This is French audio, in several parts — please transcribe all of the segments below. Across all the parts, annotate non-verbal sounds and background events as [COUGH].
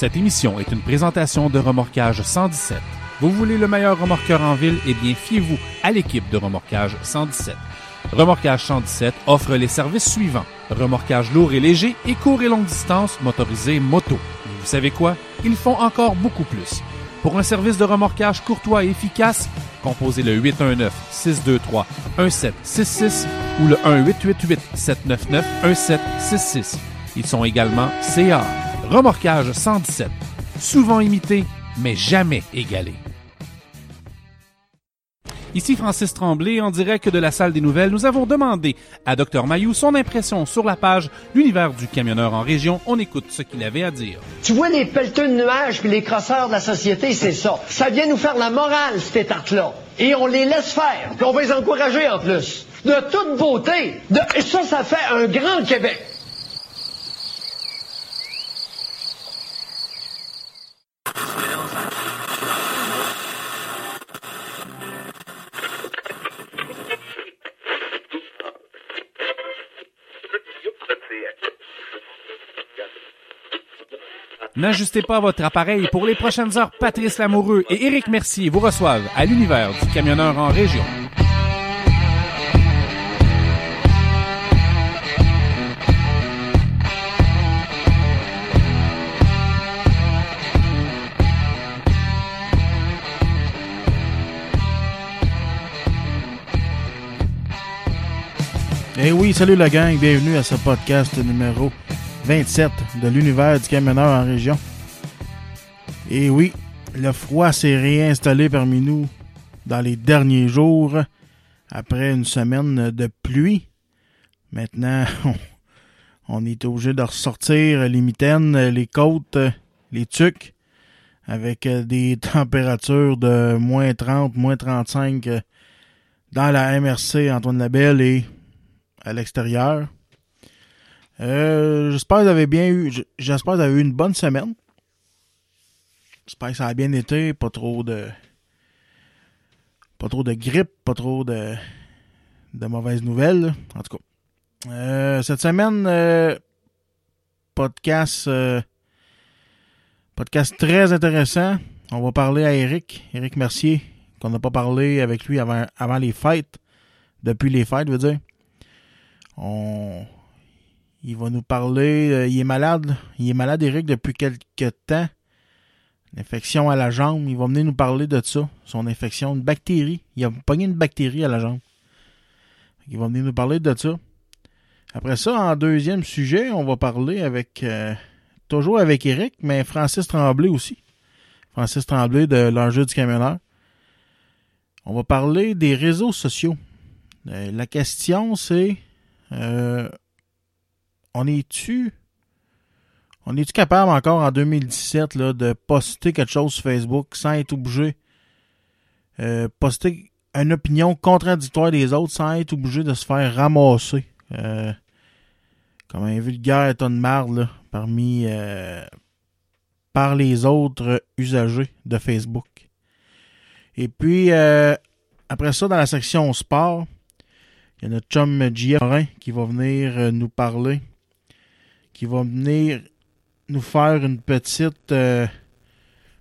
Cette émission est une présentation de Remorquage 117. Vous voulez le meilleur remorqueur en ville? Eh bien, fiez-vous à l'équipe de Remorquage 117. Remorquage 117 offre les services suivants. Remorquage lourd et léger et court et longue distance motorisé moto. Et vous savez quoi? Ils font encore beaucoup plus. Pour un service de remorquage courtois et efficace, composez le 819-623-1766 ou le 1-888-799-1766. Ils sont également CA. Remorquage 117. Souvent imité, mais jamais égalé. Ici Francis Tremblay, en direct de la salle des nouvelles. Nous avons demandé à Dr Mayou son impression sur la page L'univers du camionneur en région. On écoute ce qu'il avait à dire. Tu vois les pelleteux de nuages puis les crosseurs de la société, c'est ça. Ça vient nous faire la morale, cette tarte-là. Et on les laisse faire, puis on va les encourager en plus. De toute beauté. Ça, ça fait un grand Québec. N'ajustez pas votre appareil pour les prochaines heures. Patrice Lamoureux et Éric Mercier vous reçoivent à l'univers du camionneur en région. Eh oui, salut la gang, bienvenue à ce podcast numéro 27 de l'univers du camionneur en région. Et oui, le froid s'est réinstallé parmi nous dans les derniers jours après une semaine de pluie. Maintenant, [LAUGHS] on, est obligé de ressortir les mitaines, les côtes, les tucs avec des [LAUGHS] températures de moins 30, moins 35 dans la MRC Antoine Labelle et à l'extérieur. Euh, j'espère que vous avez bien eu. J'espère que vous avez eu une bonne semaine. J'espère que ça a bien été. Pas trop de. Pas trop de grippe, pas trop de. de mauvaises nouvelles. En tout cas. Euh, cette semaine, euh, podcast. podcast très intéressant. On va parler à Eric, Eric Mercier, qu'on n'a pas parlé avec lui avant, avant les fêtes. Depuis les fêtes, je veux dire. On... Il va nous parler. Euh, il est malade. Il est malade, Eric, depuis quelques temps. Infection à la jambe. Il va venir nous parler de ça. Son infection, une bactérie. Il a pogné une bactérie à la jambe. Il va venir nous parler de ça. Après ça, en deuxième sujet, on va parler avec. Euh, toujours avec Eric, mais Francis Tremblay aussi. Francis Tremblay de l'enjeu du camionneur. On va parler des réseaux sociaux. Euh, la question, c'est on est-tu on est-tu capable encore en 2017 là, de poster quelque chose sur Facebook sans être obligé euh, poster une opinion contradictoire des autres sans être obligé de se faire ramasser? Euh, comme un vulgaire ton de marde parmi euh, par les autres usagers de Facebook. Et puis après ça, dans la section sport, il y a notre chum JF qui va venir euh, nous parler, qui va venir nous faire une petite, euh,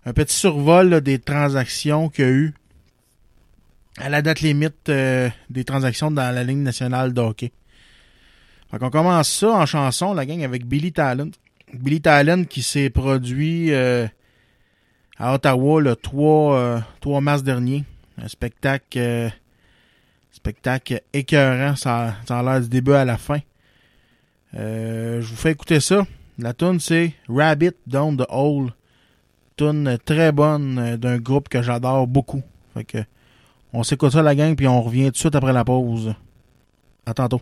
un petit survol des transactions qu'il y a eu à la date limite euh, des transactions dans la ligne nationale de hockey. Fait qu'on commence ça en chanson, la gang, avec Billy Talent. Billy Talent qui s'est produit à Ottawa le 3, 3 mars dernier. Un spectacle Spectacle écœurant, ça, ça a l'air du début à la fin. Euh, je vous fais écouter ça. La tune c'est Rabbit Down the Hole. Tune très bonne euh, d'un groupe que j'adore beaucoup. Fait que on s'écoute ça la gang puis on revient tout de suite après la pause. À tantôt.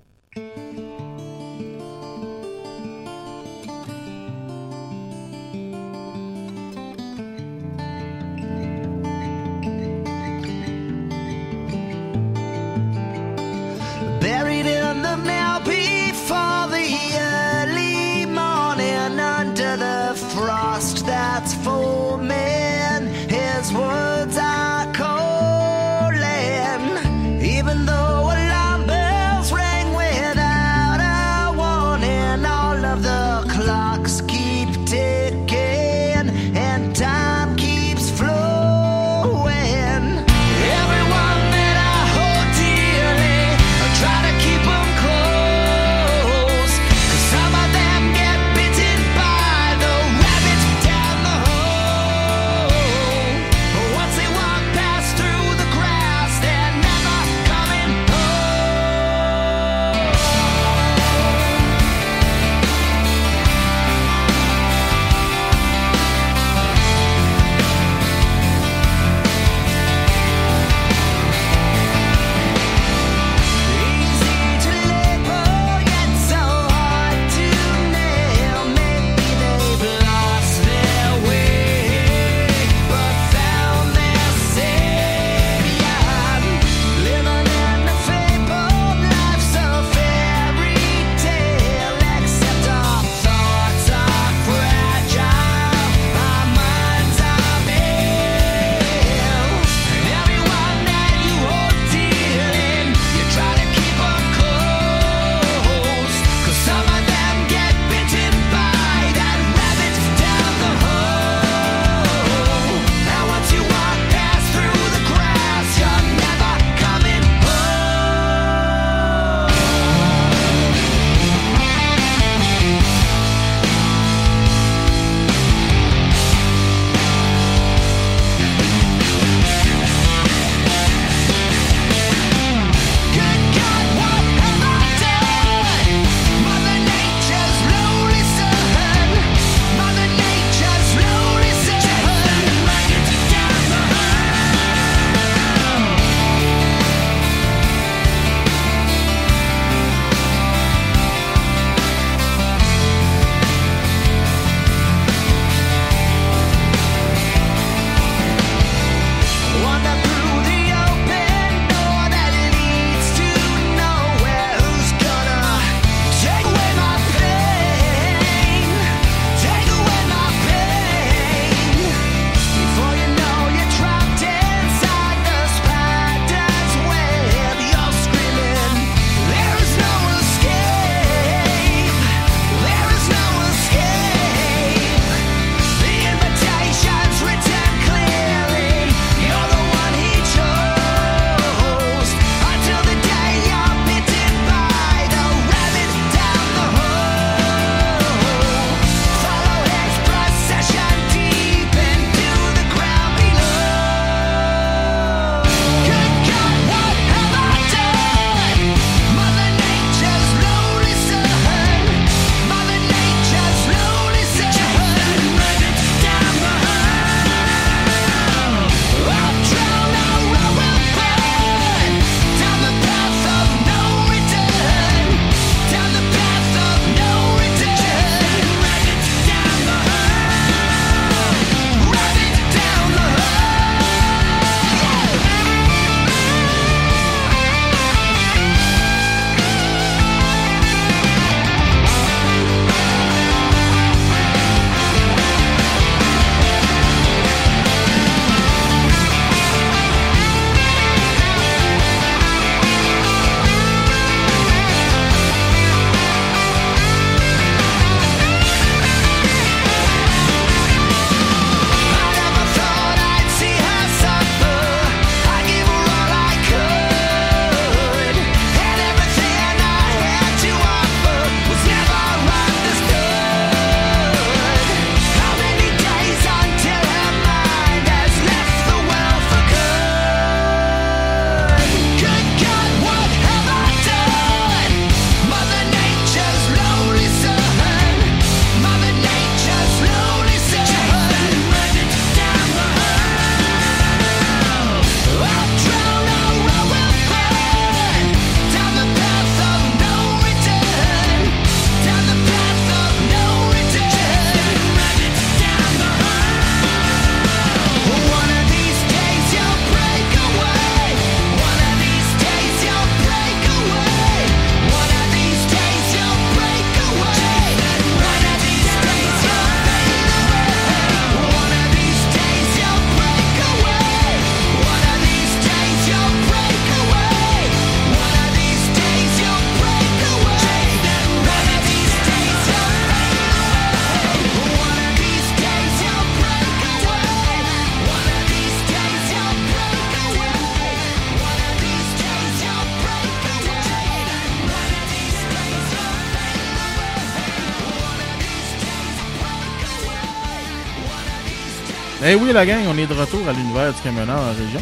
Oui, la gang, on est de retour à l'univers du camionneur en région.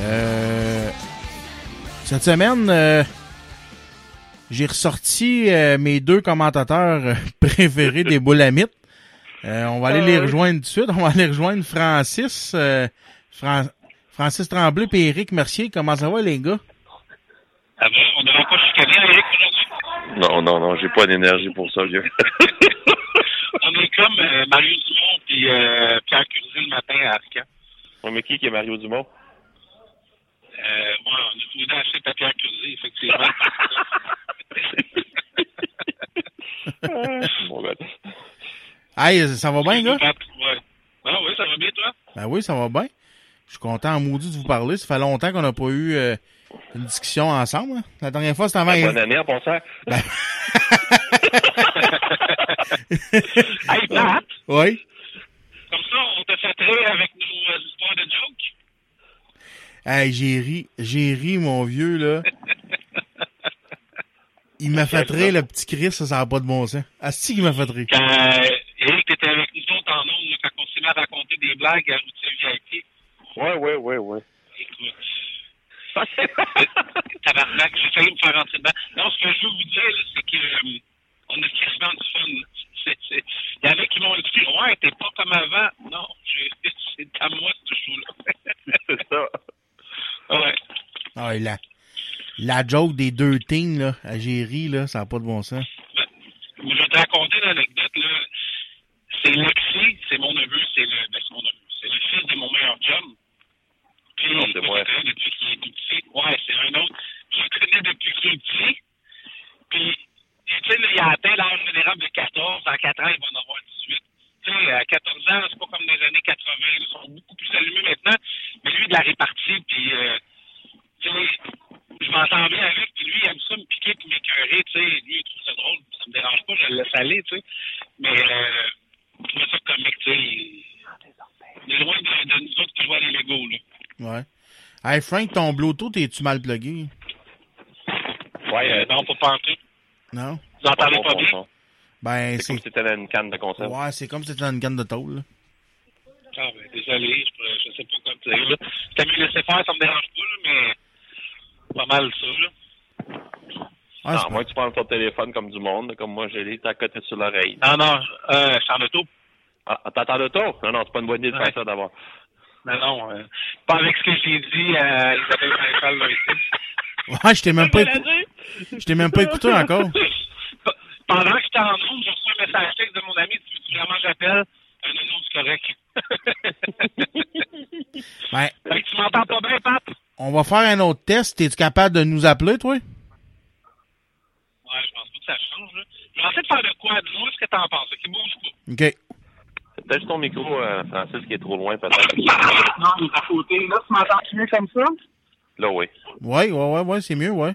Euh, cette semaine, euh, j'ai ressorti euh, mes deux commentateurs [LAUGHS] préférés des boulamites. Euh, on va aller les rejoindre tout de suite. On va aller rejoindre Francis, euh, Fran- Francis Tremblay et Éric Mercier. Comment ça va, les gars? Ah bon, on n'avait pas chicané Eric aujourd'hui? Non, non, non, j'ai pas d'énergie pour ça, vieux. [LAUGHS] On est comme euh, Mario Dumont puis euh, Pierre Curzé le matin à Arcan. Ouais, mais qui qui est Mario Dumont? Euh, moi, on a deux acheté à Pierre Curzé, effectivement. Bon, ben, Hey, ça va bien, gars? Ouais. Ah oui, ça va bien, toi? Ben oui, ça va bien. Je suis content en maudit de vous parler. Ça fait longtemps qu'on n'a pas eu euh, une discussion ensemble. hein. La dernière fois, c'était avant... bonne année en passant. [LAUGHS] Hey, Pat! Oui? Comme ça, on te fait rire avec nos euh, histoires de jokes. Hey, j'ai ri. J'ai ri, mon vieux, là. Il m'a fait rire, le petit Chris, ça, ça n'a pas de bon sens. Asti qu'il m'a fait rire. Quand euh, Eric était avec nous autres en ondes, là, quand on s'est mis à raconter des blagues à routier VIP, Ouais, ouais, ouais, ouais. écoute. Tabarnak, j'ai failli me faire rentrer dedans. Non, ce que je veux vous dire, là, c'est que euh, on a quasiment du fun. Il y en a qui m'ont dit Ouais, t'es pas comme avant. Non, [LAUGHS] c'est à moi ce show-là. [LAUGHS] C'est ça. ouais. Ah, la, la joke des deux teams, là, à Géry, là, ça n'a pas de bon sens. Je vais te raconter l'anecdote, là. C'est Lexi, c'est mon neveu, c'est le, ben, c'est mon neveu, c'est le fils de mon meilleur chum. Puis, Non, c'est moi, depuis qu'il est tout petit. Ouais, c'est un autre. Je le connais depuis qu'il est petit. Puis, tu sais, il a atteint l'âge général de 14. À 4 ans, il va en avoir 18. Tu sais, à 14 ans, c'est pas comme dans les années 80. Ils sont beaucoup plus allumés maintenant. Mais lui, de la répartie, puis, euh, tu sais, je m'entends bien avec, puis lui, il aime ça me piquer puis m'écœurer, tu sais. Lui, il trouve ça drôle, ça me dérange pas, je le laisse aller, tu sais. Mais, euh, je trouve ça comique, tu sais. Il est loin de, de nous autres qui jouent à les Legos, là. Ouais. Hey, Frank, ton Bluetooth, es-tu mal plugué? Ouais, Euh, non, pas pantoute. Non? Vous entendez bon, pas bien? Ben, C'est comme si c'était dans une canne de conserve. Ouais, c'est comme si c'était une canne de tôle, là. Ah, ben, désolé, je, pourrais- je sais pas quoi te dire, là. T'as mieux laisser faire, ça me dérange pas, là, mais pas mal ça, là. Ah, non, moi, tu prends ton téléphone comme du monde, comme moi, j'ai les à côté sur l'oreille. Non, non, euh, je suis en auto. Ah, t'entends tour? Non, non, c'est pas une bonne idée de Ouais. faire ça d'abord. Non, non, euh, pas avec ce que j'ai dit à Isabelle Maréchal, là, ici. Ouais, je t'ai même pas, écou- je t'ai même pas écouté encore. [LAUGHS] Pendant que j'étais en onde, j'ai reçu un message texte de mon ami, tu veux vraiment j'appelle? Euh, non, non, c'est correct. [LAUGHS] Ben, fait que tu m'entends pas bien, Pat? on va faire un autre test. Es-tu capable de nous appeler, toi? Ouais, je pense pas que ça change, là. Je vais essayer de faire de quoi? Dis-moi ce que t'en penses, qui bouge pas. OK. C'est peut-être juste ton micro, euh, Francis, qui est trop loin, peut-être. [LAUGHS] Non, il est à côté. Là, tu m'entends mieux comme ça? Là, oui. Ouais, ouais, ouais, ouais, c'est mieux, ouais.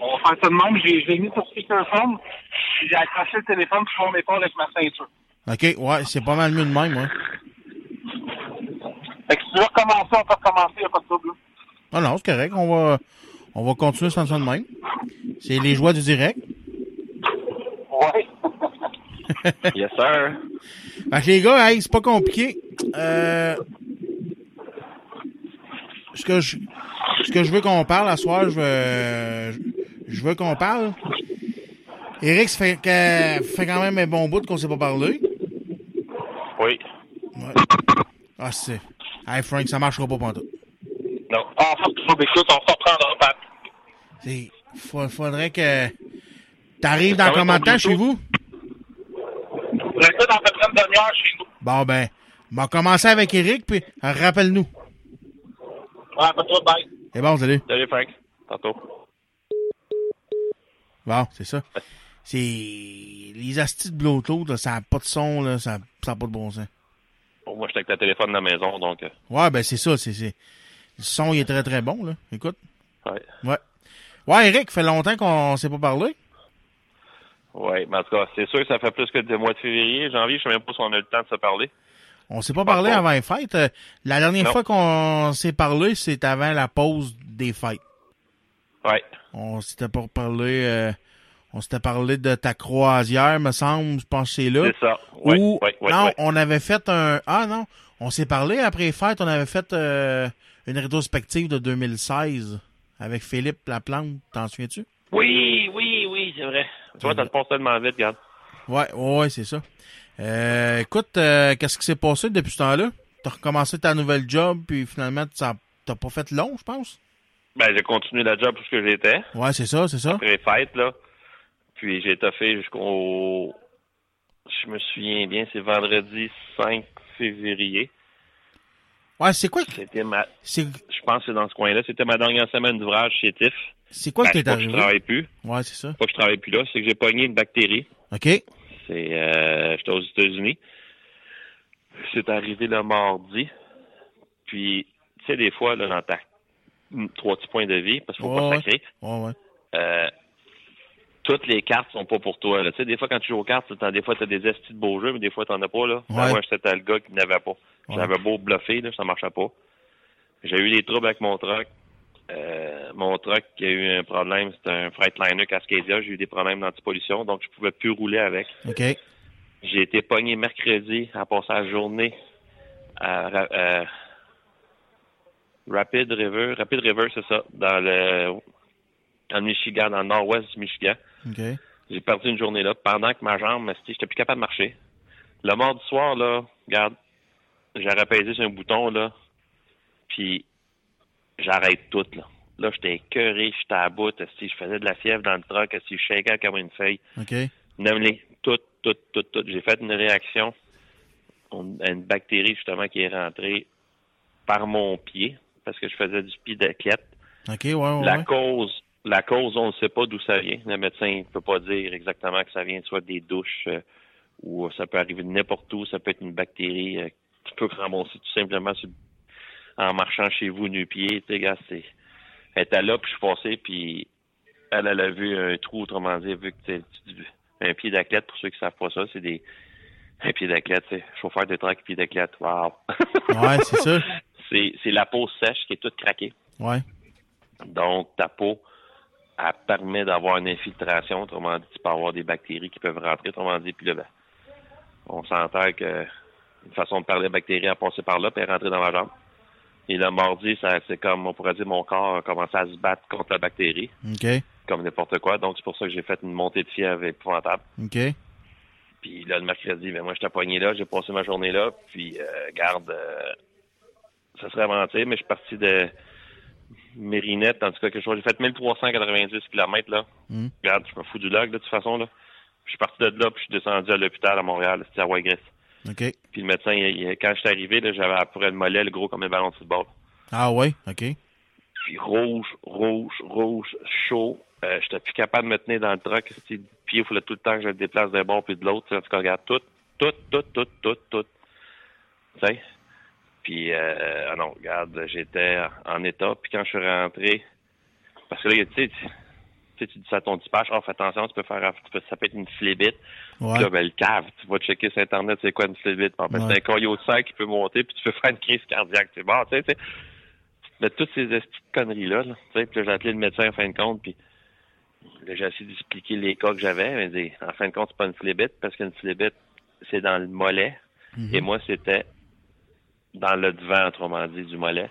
On va faire ça de même. J'ai j'ai mis sur puis J'ai accroché le téléphone sur mon épaule avec ma ceinture. OK, ouais, c'est pas mal mieux de même, ouais. Fait que si tu veux recommencer, on peut recommencer, il a pas de trouble. Ah non, c'est correct. On va, on va continuer sans ça de même. C'est les joies du direct. Ouais. [LAUGHS] Yes, sir. Fait que les gars, hey, c'est pas compliqué. Euh, ce que je, ce que je veux qu'on parle à soir, je veux, je veux qu'on parle. Eric, ça fait, que, fait quand même un bon bout qu'on s'est pas parlé. Oui. Ouais. Ah, c'est. Hey, Frank, ça marchera pas pantoute. Non. Ah, faut que on se reprendra, Pat. C'est, fa- faudrait que t'arrives dans combien de temps chez vous? Je vais dans à peu près une demi-heure chez nous. Bon, ben, on va commencer avec Eric, puis rappelle-nous. Ouais, pas trop, bye. C'est bon, salut. Salut, Frank. Tantôt. Bon, c'est ça. C'est. Les astis de Bluetooth, là, ça n'a pas de son, là, ça n'a pas de bon sens. Bon, moi, j'étais avec le téléphone à la maison, donc, euh, Ouais, ben c'est ça, c'est. Le son, il est très très bon, là. Écoute. ouais. Ouais. Ouais, Eric, fait longtemps qu'on s'est pas parlé. Ouais, mais en tout cas, c'est sûr que ça fait plus que le mois de février. Janvier, je sais même pas si on a eu le temps de se parler. On s'est pas parlé pas. avant les fêtes. Euh, La dernière Non. fois qu'on s'est parlé, c'est avant la pause des fêtes. Ouais. On s'était pas parlé. euh, On s'était parlé de ta croisière, me semble, je pense que c'est là. C'est ça. Ouais, Ou- ouais, ouais, non, on avait fait un... Ah non, on s'est parlé après les fêtes, on avait fait euh, une rétrospective de 2016 avec Philippe Laplante, t'en souviens-tu? Oui, oui, oui, c'est vrai. Tu vois, te passe tellement vite, regarde. Ouais, ouais, c'est ça. Euh, écoute, euh, qu'est-ce qui s'est passé depuis ce temps-là? T'as recommencé ta nouvelle job, puis finalement, t'as pas fait long, je pense? Ben, j'ai continué la job où ce que j'étais, Ouais, c'est ça, c'est ça. après les fêtes, là. Puis j'ai étoffé jusqu'au... Je me souviens bien, c'est vendredi 5 février. Ouais, c'est quoi, C'était ma... Je pense que c'est dans ce coin-là. C'était ma dernière semaine d'ouvrage chez TIFF. c'est quoi Ben, que je arrivé? travaille plus. Ouais, c'est ça. Pas que je travaille plus là, c'est que j'ai pogné une bactérie. OK. C'est, euh, j'étais aux États-Unis. C'est arrivé le mardi. Puis, tu sais, des fois, là, dans ta trois petits points de vie, parce qu'il faut pas sacrer, ouais. euh, toutes les cartes sont pas pour toi. là. Tu sais, des fois, quand tu joues aux cartes, des fois, tu as des estis de beaux jeux, mais des fois, t'en as pas. Là. Moi, j'étais le gars qui n'avait pas. Ouais. J'avais beau bluffer, là, ça marchait pas. J'ai eu des troubles avec mon truck. Euh, mon truck a eu un problème, c'était un Freightliner Cascadia. J'ai eu des problèmes d'antipollution, donc je pouvais plus rouler avec. OK. J'ai été pogné mercredi à passer la journée à, euh, Rapid River. Rapid River, c'est ça, dans le, dans le Michigan, dans le nord-ouest du Michigan. J'ai perdu une journée là pendant que ma jambe, esti, j'étais plus capable de marcher. Le mardi soir, là, regarde, j'aurais pesé sur un bouton, là, puis j'arrête tout, là. Là, j'étais écœuré, j'étais à bout, esti, je faisais de la fièvre dans le truck, esti, je shakeais comme une feuille. OK. Nomme-les. Tout, tout, tout, tout. J'ai fait une réaction on- à une bactérie, justement, qui est rentrée par mon pied, parce que je faisais du pied d'athlète. OK, ouais, ouais. La ouais. cause, la cause, on ne sait pas d'où ça vient. Le médecin ne peut pas dire exactement que ça vient soit des douches euh, ou ça peut arriver de n'importe où. Ça peut être une bactérie euh, qui peut ramasser tout simplement sur- en marchant chez vous nu-pied. Tu sais, c'est... Elle était là, puis je suis passé, puis elle, elle a vu un trou, autrement dit, vu que un pied d'athlète, pour ceux qui savent pas ça, c'est des... Un pied d'athlète, c'est chauffeur de truck, pied d'athlète, wow! Ouais, c'est ça. [LAUGHS] c'est, la peau sèche qui est toute craquée. Ouais. Donc, ta peau, elle permet d'avoir une infiltration. Autrement dit, tu peux avoir des bactéries qui peuvent rentrer. Autrement dit, puis là, ben, on s'entend que une façon de parler de bactéries a passé par là, puis elle est rentrée dans ma jambe. Et le mardi, c'est comme, on pourrait dire, mon corps a commencé à se battre contre la bactérie, OK. comme n'importe quoi. Donc, c'est pour ça que j'ai fait une montée de fièvre épouvantable. OK. Puis là, le mercredi, ben moi, j'étais pogné là, j'ai passé ma journée là, puis euh, garde, euh, ça serait mentir, mais je suis parti de Mérinette, en tout cas, quelque chose. J'ai fait 1390 km, là. Mm. Regarde, je me fous du log, de toute façon, là. Je suis parti de là, puis je suis descendu à l'hôpital à Montréal, c'était à Waigris. OK. Puis le médecin, il- il- quand je suis arrivé, j'avais à peu près le mollet, le gros comme un ballon de football. Ah ouais, OK. Puis rouge, rouge, rouge, chaud. Euh, j'étais plus capable de me tenir dans le truck. Pied, il fallait tout le temps que je le déplace d'un bord puis de l'autre. En tout cas, regarde, tout, tout, tout, tout, tout, tout. Tu sais? Puis, euh, ah non, regarde, j'étais en état. Puis quand je suis rentré, parce que là, tu sais, tu tu sais, tu dis ça à ton dispatch, oh, fais attention, tu peux faire, ça peut être une flébite. Ouais. Puis là, ben, le cave, tu vas checker sur Internet, c'est quoi une flébite. En fait, Ouais. c'est un caillot de sang qui peut monter, puis tu peux [LAUGHS] faire une crise cardiaque. C'est bon, tu sais, tu sais. Mais toutes ces petites conneries-là, là, tu sais, puis là, j'ai appelé le médecin en fin de compte, puis là, j'ai essayé d'expliquer les cas que j'avais. mais dit, en fin de compte, c'est pas une flébite, parce qu'une flébite, c'est dans le mollet, Mhm. et moi, c'était dans le devant, autrement dit, du mollet.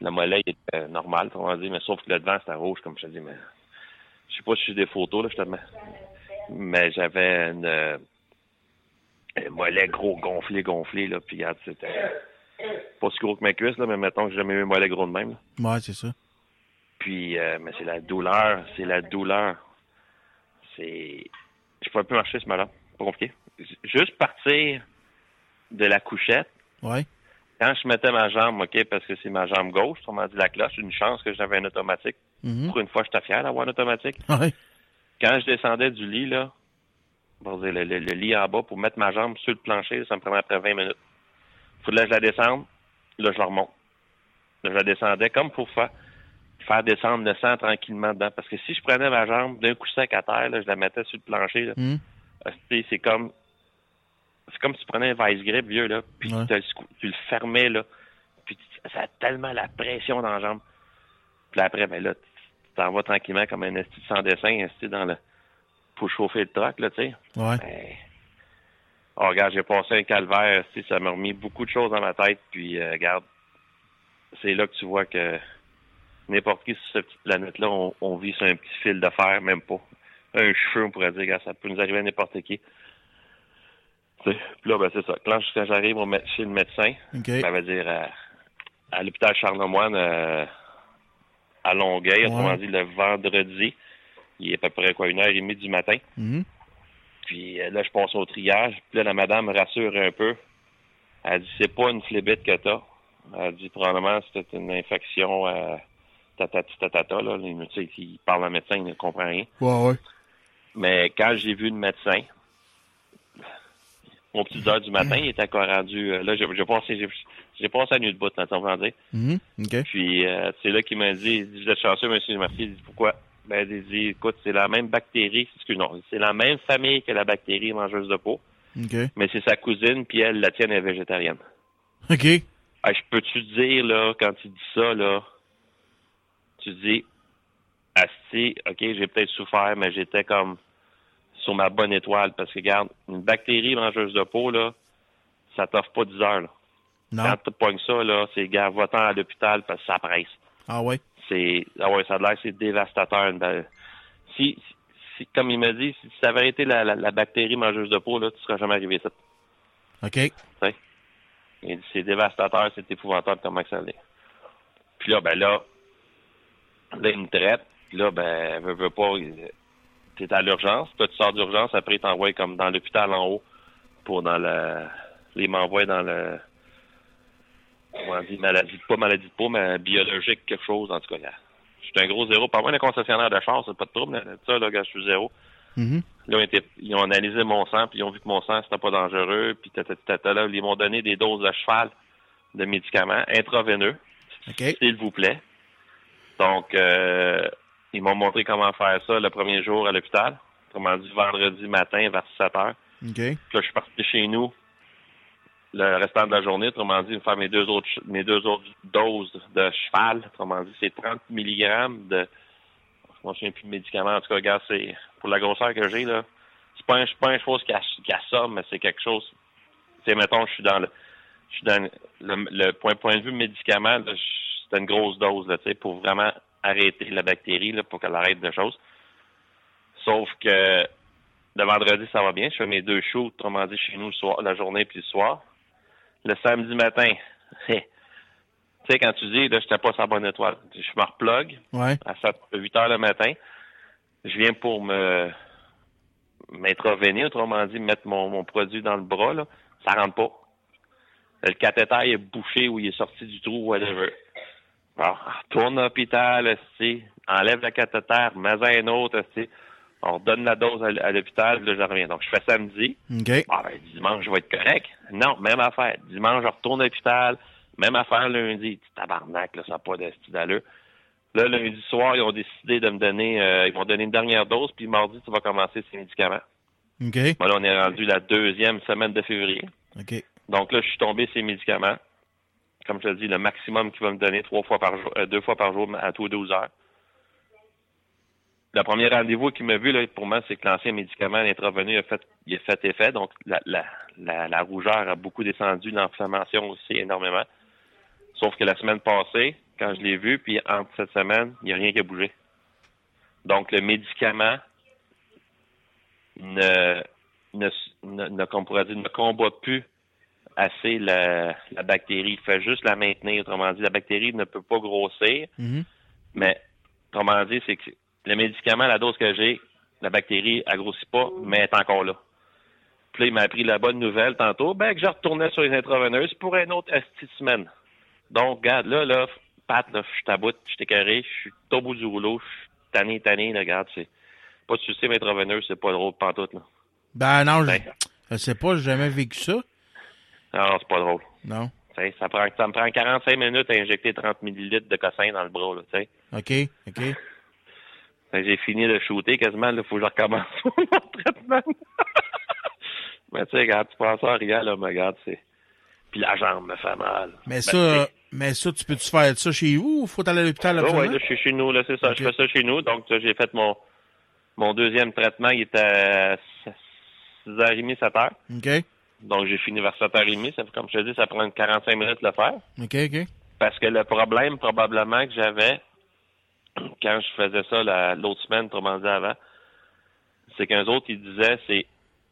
Le mollet, il était normal, autrement dit, mais sauf que le devant, c'était rouge, comme je te dis, mais je sais pas si j'ai des photos, là, je te mets. Mais j'avais une, euh, un mollet gros, gonflé, gonflé, là, puis regarde, c'était pas si gros que ma cuisse, là, mais mettons que j'ai jamais eu un mollet gros de même, là. Ouais, c'est ça. Puis, euh, mais c'est la douleur, c'est la douleur. C'est. Je pouvais plus marcher ce matin. Pas compliqué. Juste partir de la couchette, Ouais. Quand je mettais ma jambe, OK, parce que c'est ma jambe gauche, on m'a dit la cloche, une chance que j'avais un automatique. Mhm. Pour une fois, j'étais fier d'avoir un automatique. Ouais. Quand je descendais du lit, là, le, le- le lit en bas, pour mettre ma jambe sur le plancher, ça me prenait après 20 minutes. Faut que je la descende, là, je la remonte. Là, je la descendais comme pour faire, faire descendre le sang tranquillement dedans. Parce que si je prenais ma jambe d'un coup sec à terre, là, je la mettais sur le plancher, Mhm. c'est comme c'est comme si tu prenais un vice grip vieux là, puis Ouais. tu, le secou- tu le fermais là, puis ça a tellement la pression dans la jambe. Puis après ben là, tu t'en vas tranquillement comme un esti sans dessin, esti dans le pour chauffer le truck, là, tu sais. Ouais. Ben, oh, regarde, j'ai passé un calvaire, tu sais, ça m'a remis beaucoup de choses dans ma tête, puis euh, regarde, c'est là que tu vois que n'importe qui sur cette petite planète-là, on, on vit sur un petit fil de fer, même pas. Un cheveu, on pourrait dire, regarde, ça peut nous arriver à n'importe qui. Puis là, ben, c'est ça. Quand, j'arrive chez le médecin, OK. ça veut dire à, à l'hôpital Charlemagne euh, à Longueuil, autrement Ouais. dit le vendredi, il est à peu près quoi, une heure et demie du matin. Mhm. Puis euh, là, je passe au triage. Puis là, la madame me rassure un peu. Elle dit, c'est pas une phlébite que t'as. Elle dit, probablement, c'était une infection euh, tatati tatata, là. Tu sais, il parle en médecin, il ne comprend rien. Ouais, ouais. Mais quand j'ai vu le médecin, aux petites heures du matin, il était encore rendu... euh, là, j'ai passé, j'ai, passé la nuit de bout, là, on va dire? Mhm. Puis euh, c'est là qu'il m'a dit, il dit, vous êtes chanceux, monsieur Merci. Il dit, pourquoi? Ben, il dit, écoute, c'est la même bactérie, excuse non, c'est la même famille que la bactérie mangeuse de peau, mais c'est sa cousine, puis elle, la tienne, est végétarienne. OK. Ah, je peux-tu te dire, là, quand tu dis ça, là, tu dis, Asti, OK, j'ai peut-être souffert, mais j'étais comme sur ma bonne étoile, parce que, regarde, une bactérie mangeuse de peau, là, ça t'offre pas 10 heures, là. Non. Quand tu pognes ça, là, c'est, gars, va-t'en à l'hôpital, parce que ça presse. Ah ouais? c'est ah ouais, ça a l'air c'est dévastateur. ba- Si, si, comme il m'a dit, si ça avait été la, la, la bactérie mangeuse de peau, là, tu serais jamais arrivé ça. OK. C'est dévastateur, c'est épouvantable comment ça l'est. Puis là, ben là, là, il me traite. Puis là, ben, veut, veut pas, il- t'es à l'urgence. Là, tu sors d'urgence, après, il t'envoie comme dans l'hôpital en haut pour dans le, il m'envoie dans le, comment on dit, maladie de pas maladie de peau, mais biologique, quelque chose, en tout cas. là. Je suis un gros zéro. Par moi, le concessionnaire de char, c'est pas de trouble, là, ça, là, gars, je suis zéro. Mhm. Là, ils ont, ils analysé mon sang, puis ils ont vu que mon sang, c'était pas dangereux, puis tata, tata, là, ils m'ont donné des doses de cheval de médicaments intraveineux, s'il vous plaît. Donc, euh, ils m'ont montré comment faire ça le premier jour à l'hôpital. Autrement dit, vendredi matin vers 7 heures. OK. Puis là, je suis parti chez nous le restant de la journée. Autrement dit, me faire mes deux autres, mes deux autres doses de cheval. Autrement dit, c'est 30 mg de, je me souviens plus de médicaments. En tout cas, regarde, c'est, pour la grosseur que j'ai, là, c'est pas, un, c'est pas une chose qui, qui assomme, mais c'est quelque chose, c'est, mettons, je suis dans le, je suis dans le, le point, point de vue médicament, c'est une grosse dose, là, tu sais, pour vraiment arrêter la bactérie, là, pour qu'elle arrête de choses. Sauf que, le vendredi, ça va bien. Je fais mes deux shows, autrement dit, chez nous, le soir, la journée puis le soir. Le samedi matin, [LAUGHS] tu sais, quand tu dis, là, j'étais pas sur la bonne étoile. Je me replogue Ouais. à 7, 8 heures le matin. Je viens pour me autrement dit, mettre mon, mon produit dans le bras, là. Ça rentre pas. Le cathéter est bouché ou il est sorti du trou, whatever. Alors, retourne à l'hôpital, enlève le cathéter, mets un autre. On redonne la dose à, à l'hôpital, puis là, je reviens. Donc, je fais samedi. Ah ben, dimanche, je vais être correct. Non, même affaire. Dimanche, je retourne à l'hôpital. Même affaire lundi. Tabarnak, là, ça n'a pas d'allure. Là, lundi soir, ils ont décidé de me donner, euh, ils m'ont donné une dernière dose, puis mardi, tu vas commencer ces médicaments. OK. Là, on est rendu la deuxième semaine de février. OK. Donc là, je suis tombé ces médicaments. Comme je te dis, le maximum qu'il va me donner trois fois par jour, euh, deux fois par jour à tous les 12 heures. Le premier rendez-vous qu'il m'a vu, là, pour moi, c'est que l'ancien médicament intravenu a il a fait effet. Donc, la, rougeur a beaucoup descendu, l'inflammation aussi énormément. Sauf que la semaine passée, quand je l'ai vu, puis entre cette semaine, il n'y a rien qui a bougé. Donc, le médicament ne, ne combat plus assez la, la bactérie. Il fait juste la maintenir. Autrement dit, la bactérie ne peut pas grossir, Mhm. mais autrement dit, c'est que le médicament, la dose que j'ai, la bactérie, elle grossit pas, mais elle est encore là. Puis là, il m'a appris la bonne nouvelle tantôt, ben, que je retournais sur les intraveineuses pour une autre esti de semaine. Donc, regarde, là, là, Pat, là, je suis taboute, je suis écœuré, je suis au bout du rouleau, je suis tanné, tanné, là, regarde, c'est pas de souci, mes intraveineuses, c'est pas drôle pantoute, là. Ben non, je, Ben, je sais pas, j'ai jamais vécu ça. Non, c'est pas drôle. Non? Ça, prend, ça me prend 45 minutes à injecter 30 millilitres de cossin dans le bras, là, tu sais. OK. OK. Que [LAUGHS] J'ai fini de shooter quasiment, il faut que je recommence [LAUGHS] mon traitement. [LAUGHS] mais tu sais, quand tu prends ça en riant, là, mais regarde, c'est... Puis la jambe me fait mal. Mais Ben, ça, mais ça, tu peux-tu faire ça chez vous ou faut aller à l'hôpital ouais, absolument? là, je suis chez nous, là, c'est ça. Je fais ça chez nous, donc j'ai fait mon Mon deuxième traitement, il était à 6h30, 7h. OK. Donc, j'ai fini vers 7h30. Ça, comme je te dis, ça prend 45 minutes de le faire. OK, OK. Parce que le problème, probablement, que j'avais [CLEARS THROAT] quand je faisais ça la- l'autre semaine, autrement dit avant, c'est qu'un autres, ils disaient c'est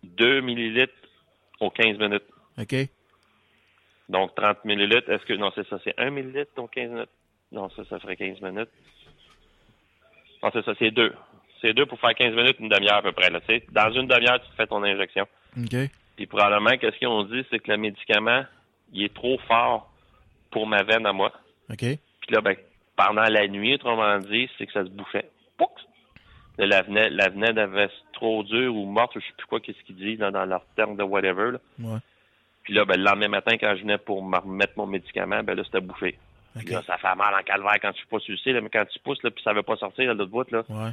2 millilitres aux 15 minutes. OK. Donc, 30 millilitres. Est-ce que, non, c'est ça, c'est 1 millilitre aux 15 minutes? Non, ça, ça ferait 15 minutes. Non, c'est ça, c'est 2. C'est 2 pour faire 15 minutes, une demi-heure à peu près, là. Dans une demi-heure, tu te fais ton injection. OK. Puis probablement, qu'est-ce qu'ils ont dit, c'est que le médicament, il est trop fort pour ma veine à moi. OK. Puis là, ben, pendant la nuit, autrement dit, c'est que ça se bouffait. Pouc! La venette, la venette avait trop dure ou morte, je sais plus quoi qu'est-ce qu'ils disent là, dans leur terme de whatever. Là. Ouais. Puis là, ben, le lendemain matin, quand je venais pour me remettre mon médicament, ben là, c'était bouffé. Puis OK. là, ça fait mal en calvaire quand tu pas sucé, là, mais quand tu pousses, là, puis ça veut pas sortir, là, l'autre bout, là. Ouais.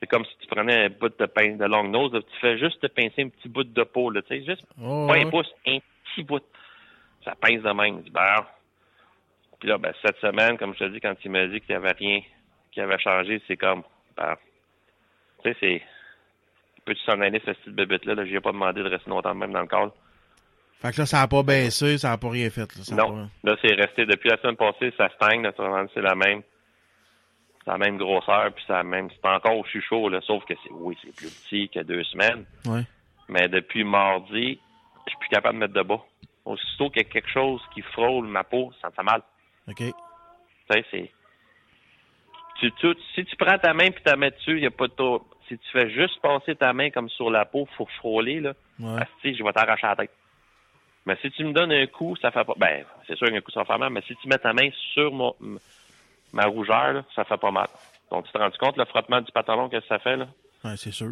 C'est comme si tu prenais un bout de pain de longue nose, là, tu fais juste te pincer un petit bout de peau, là, tu sais, juste Oh, pas un ouais. pouce, un petit bout. Ça pince de même. Je dis, ben, Puis là, ben, cette semaine, comme je te dis, quand il m'a dit qu'il n'y avait rien qui avait changé, c'est comme, ben, tu sais, c'est, peux-tu s'en aller, cette petite bébête-là, là, je lui ai pas demandé de rester longtemps même dans le corps. Fait que là, ça a pas baissé, ça a pas rien fait. Là. Ça Non. Là, c'est resté, depuis la semaine passée, ça stagne, naturellement, c'est la même, c'est la même grosseur, puis c'est même, c'est encore au chaud, là, sauf que c'est, oui, c'est plus petit que deux semaines. Ouais. Mais depuis mardi, je suis plus capable de mettre debout. Aussitôt qu'il y a quelque chose qui frôle ma peau, ça me fait mal. OK. Tu sais, c'est. Tu, tu- si tu prends ta main puis tu la mets dessus, il n'y a pas de. Si tu fais juste passer ta main comme sur la peau pour frôler, là, Ouais. asti, je vais t'arracher la tête. Mais si tu me donnes un coup, ça fait pas. Ben, c'est sûr qu'un coup, ça va faire mal, mais si tu mets ta main sur mon, ma rougeur, là, ça fait pas mal. Donc, tu te rends compte, le frottement du pantalon, qu'est-ce que ça fait, là? Ouais, c'est sûr.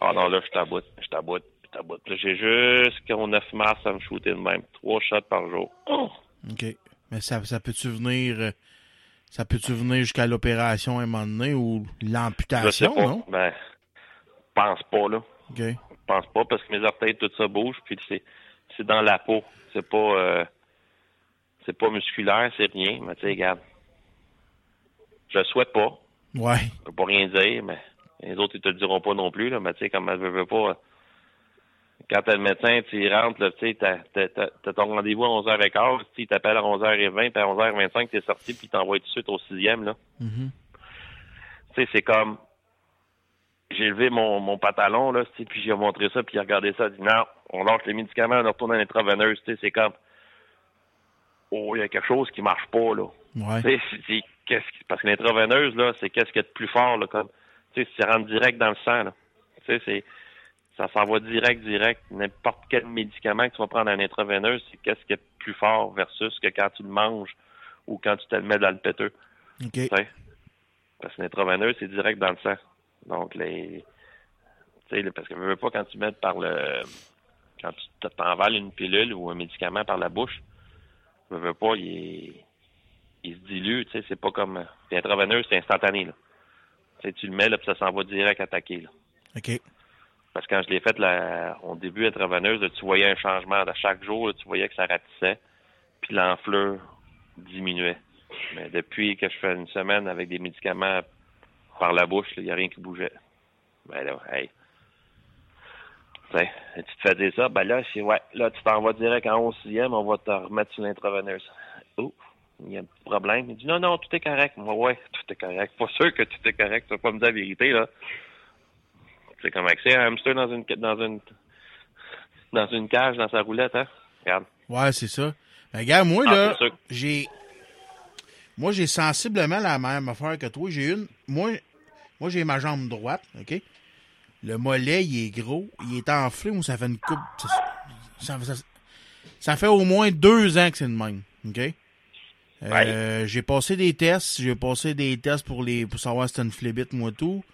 Ah non, là, je t'aboute, je t'aboute, je t'aboute. Là, j'ai jusqu'au 9 mars à me shooter de même. Trois shots par jour. Oh! [CLEARS THROAT] OK. Mais ça, ça peut-tu venir... euh, Ça peut-tu venir jusqu'à l'opération à un moment donné ou l'amputation, non? Ben, pense pas, là. OK. pense pas parce que mes orteils, tout ça bouge, puis c'est, c'est dans la peau. C'est pas, euh, c'est pas musculaire, c'est rien. Mais tu sais, regarde. Je le souhaite pas. Ouais. Je peux pas rien dire, mais les autres, ils te le diront pas non plus, là. Mais tu sais, comme elle veut, veut pas, euh, quand t'as le médecin, tu rentres, là, tu sais, t'as, ton rendez-vous à 11h15, tu sais, il t'appelle à 11h20, puis à 11h25, t'es sorti, puis il t'envoie tout de suite au sixième, là. Mhm. Tu sais, c'est comme j'ai levé mon, mon pantalon, là, puis j'ai montré ça, puis il a regardé ça, il a dit non, on lâche les médicaments, on retourne à sais, c'est comme Oh, il y a quelque chose qui marche pas, là. Ouais. Qu'est-ce qui- parce que l'intraveineuse, là, c'est qu'est-ce qu'il y a de plus fort, là, comme tu sais, ça rentre direct dans le sang, là. Tu sais, c'est ça s'en va direct, direct. N'importe quel médicament que tu vas prendre à l'intraveineuse, c'est qu'est-ce qui est plus fort versus que quand tu le manges ou quand tu te le mets dans le péteux. OK. Tu sais? Parce que l'intraveineuse, c'est direct dans le sang. Donc, les. Tu sais, parce que je veux pas quand tu mets par le. Quand tu t'envales une pilule ou un médicament par la bouche, je veux pas, il, est- il se dilue, tu sais, c'est pas comme. L'intraveineuse, c'est instantané, là. Tu sais, tu le mets, là, puis ça s'en va direct attaquer, là. OK. Parce que quand je l'ai fait là, au début intraveineuse, là, tu voyais un changement. À chaque jour, là, tu voyais que ça ratissait, puis l'enflure diminuait. Mais depuis que je fais une semaine avec des médicaments par la bouche, il n'y a rien qui bougeait. Ben là, hey. Tu te fais dire ça, ben là, ouais, là, tu t'en vas direct en 11 sixième, on va te remettre sur l'intraveineuse. Oh, il y a un petit problème. Il dit non, non, tout est correct. Moi, ouais, tout est correct. Pas sûr que tout est correct. Tu vas pas me dire la vérité, là. C'est comme c'est un hamster dans une dans une dans une cage dans sa roulette, hein? Regarde. Ouais, c'est ça. Mais regarde, moi, Ah, là, j'ai. Moi, j'ai sensiblement la même affaire que toi. J'ai une. Moi, moi j'ai ma jambe droite, OK? Le mollet, il est gros. Il est enflé ou ça fait une coupe. Ça, ça- ça- ça fait au moins deux ans que c'est le même, OK? Euh, J'ai passé des tests. J'ai passé des tests pour les pour savoir si c'était une flébite, moi tout.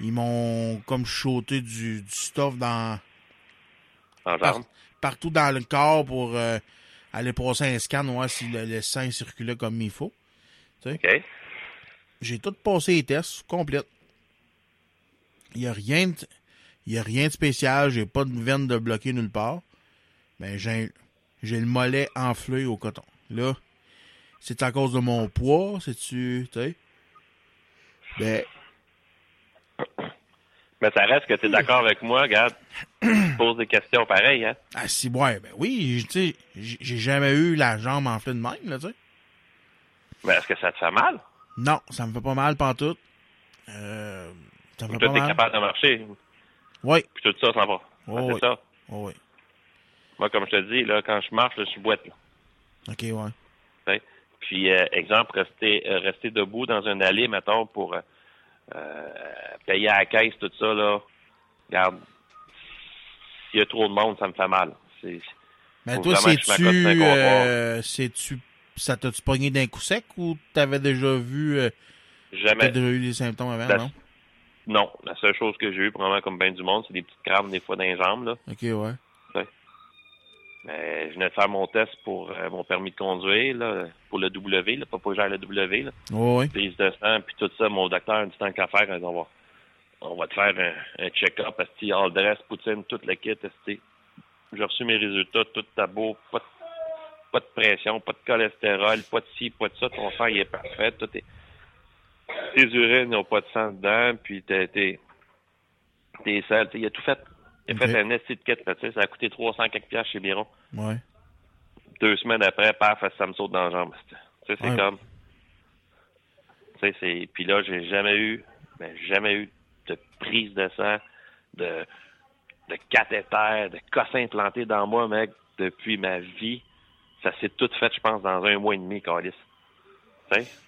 Ils m'ont comme choté du, du stuff dans par- partout dans le corps pour euh, aller passer un scan, voir si le, le sang circulait comme il faut. J'ai tout passé les tests complètes. Il n'y a rien de, il y a rien de spécial, j'ai pas de veine de bloquer nulle part. Mais j'ai j'ai le mollet enflé au coton. Là, c'est à cause de mon poids, c'est tu. Ben Mais ça reste que tu es d'accord avec moi, regarde. Tu poses des questions pareilles, hein? Ah, si, ouais, ben oui, tu sais, j'ai jamais eu la jambe enflée de même, là, tu sais. Mais est-ce que ça te fait mal? Non, ça me fait pas mal pantoute. Euh, ça me fait toi, pas t'es mal. capable de marcher? Oui, Puis tout ça, ça va. Oh, Ah, oui. c'est ça. oui, oui. Moi, comme je te dis, là, quand je marche, là, je suis boîte, là. OK, ouais. Puis, euh, exemple, rester, euh, rester debout dans une allée, mettons, pour euh, payer à la caisse, tout ça, là. Regarde, s'il y a trop de monde, ça me fait mal. Mais toi, c'est-tu, euh, c'est-tu, ça t'a-tu pogné d'un coup sec ou t'avais déjà vu, t'as jamais. déjà eu des symptômes avant, La- non? Non, la seule chose que j'ai eu, probablement comme bien du monde, c'est des petites crampes des fois dans les jambes, là. OK, ouais. Mais je venais de faire mon test pour euh, mon permis de conduire, là, pour le W, là, pas pour gérer le W, là. Ouais, ouais. prise de sang, puis tout ça, mon docteur a dit tant qu'à faire, on va, on va te faire un, un check-up, esti, all dress, poutine, tout le kit, esti. J'ai reçu mes résultats, tout ta beau, pas de, pas de pression, pas de cholestérol, pas de ci, pas de ça, ton sang il est parfait, tout est. Tes urines n'ont pas de sang dedans, puis t'es, t'es, tes selles, il a tout fait. Il a Ok. fait un esti de kit, là, ça a coûté 300 quelques piastres chez Biron. Ouais. Deux semaines après, paf, ça me saute dans la jambe. Tu sais, c'est Ouais. comme. Tu sais, c'est. Puis là, j'ai jamais eu, ben, jamais eu de prise de sang, de, de cathéter, de cossin implanté dans moi, mec, depuis ma vie. Ça s'est tout fait, je pense, dans un mois et demi, Calis.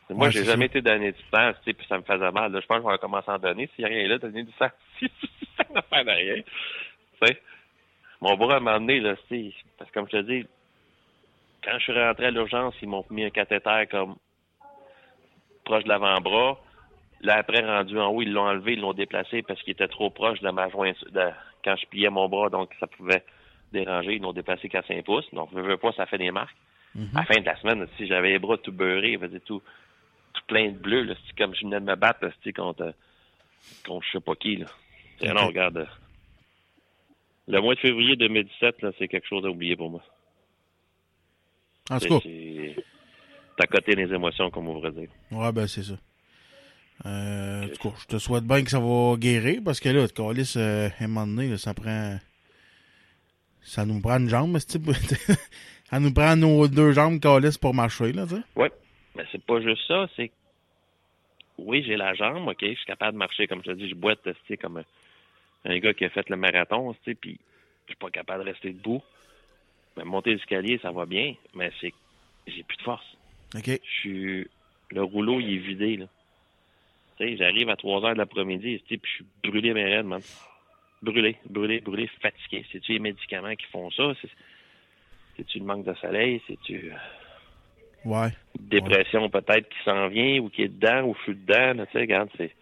Moi, Ouais, j'ai jamais ça. été donné du sang, tu sais, puis ça me faisait mal. Là, je pense qu'on va commencer à en donner. S'il n'y a rien là, donner du sang. [LAUGHS] [LAUGHS] fait rien. Tu sais? Mon bras m'a amené, là, sais, parce que comme je te dis, quand je suis rentré à l'urgence, ils m'ont mis un cathéter comme proche de l'avant-bras. Là, après, rendu en haut, ils l'ont enlevé, ils l'ont déplacé parce qu'il était trop proche de ma jointure, de- quand je pliais mon bras, donc ça pouvait déranger. Ils l'ont déplacé qu'à 5 pouces. Donc, je veux pas, ça fait des marques. À la fin de la semaine, si j'avais les bras tout beurrés, faisait tout, tout plein de bleu, là, c'est comme je venais de me battre, là, c'est contre, contre je sais pas qui, là. C'est- Non, regarde. euh, Le mois de février 2017, là, c'est quelque chose à oublier pour moi. En tout cas, c'est- T'as coté les émotions, comme on pourrait dire. ouais, ben, c'est ça. Euh, en tout cas, je te souhaite bien que ça va guérir parce que là, Calis, euh, à un moment donné, là, ça prend. Ça nous prend une jambe, ce type. [LAUGHS] ça nous prend nos deux jambes, Calis, pour marcher, là, tu sais. Oui, mais c'est pas juste ça, c'est oui, j'ai la jambe, ok, je suis capable de marcher, comme je te dis, je boite, tu sais, comme un, un gars qui a fait le marathon, tu sais, puis je suis pas capable de rester debout. Mais monter l'escalier, ça va bien, mais c'est j'ai plus de force. OK. Je suis le rouleau, il est vidé, là. Tu sais, j'arrive à 3 heures de l'après-midi, tu sais, puis je suis brûlé mes raides, man. Brûlé, brûlé, brûlé, fatigué. C'est-tu les médicaments qui font ça? C'est- C'est-tu le manque de soleil? C'est-tu Ouais. dépression peut-être qui s'en vient ou qui est dedans ou je suis dedans, tu sais, regarde, c'est.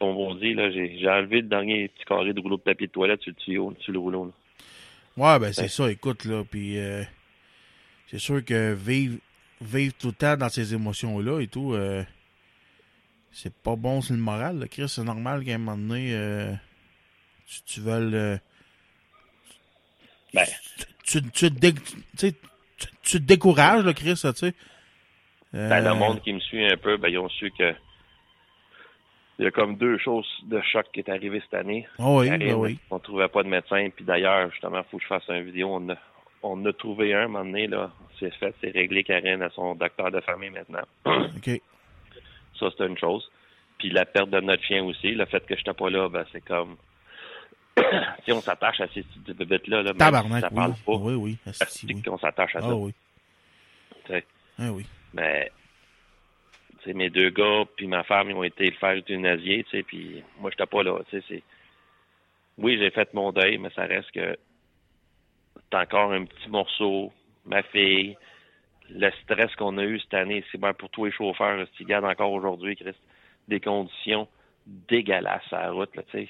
Là, j'ai j'ai enlevé le dernier petit carré de rouleau de papier de toilette sur le tuyau, sur le rouleau. Là. Ouais, ben c'est Ouais. ça, écoute, là, puis euh, c'est sûr que vivre, vivre tout le temps dans ces émotions-là et tout, euh, c'est pas bon sur le moral, là, Chris, c'est normal qu'à un moment donné, euh, tu, euh, Ben, tu, tu, dé- tu, te décourages, là, Chris, tu sais. Ben, le monde qui me suit un peu, ben, ils ont su que il y a comme deux choses de choc qui est arrivé cette année. Ah oui, ben oui. On trouvait pas de médecin, puis d'ailleurs, justement, faut que je fasse une vidéo. On a, on a trouvé un, un moment donné, là. C'est fait, c'est réglé, Karine, à son docteur de famille maintenant. [CLEARS THROAT] OK. Ça, c'est une chose. Puis la perte de notre chien aussi, le fait que je n'étais pas là, ben, c'est comme. [CLEARS THROAT] si on s'attache à ces petites bébêtes-là, là, si ça oui. parle pas, Oui, oui. asti oui. qu'on s'attache à Ah ça. oui. Ah oui. Mais, tu sais, mes deux gars puis ma femme, ils ont été le faire euthanasier, tu sais, puis moi, j'étais pas là, tu sais, c'est... Oui, j'ai fait mon deuil, mais ça reste que c'est encore un petit morceau, ma fille, le stress qu'on a eu cette année, c'est bien pour tous les chauffeurs, tu regardes encore aujourd'hui, Christ, des conditions dégueulasses à la route, tu sais,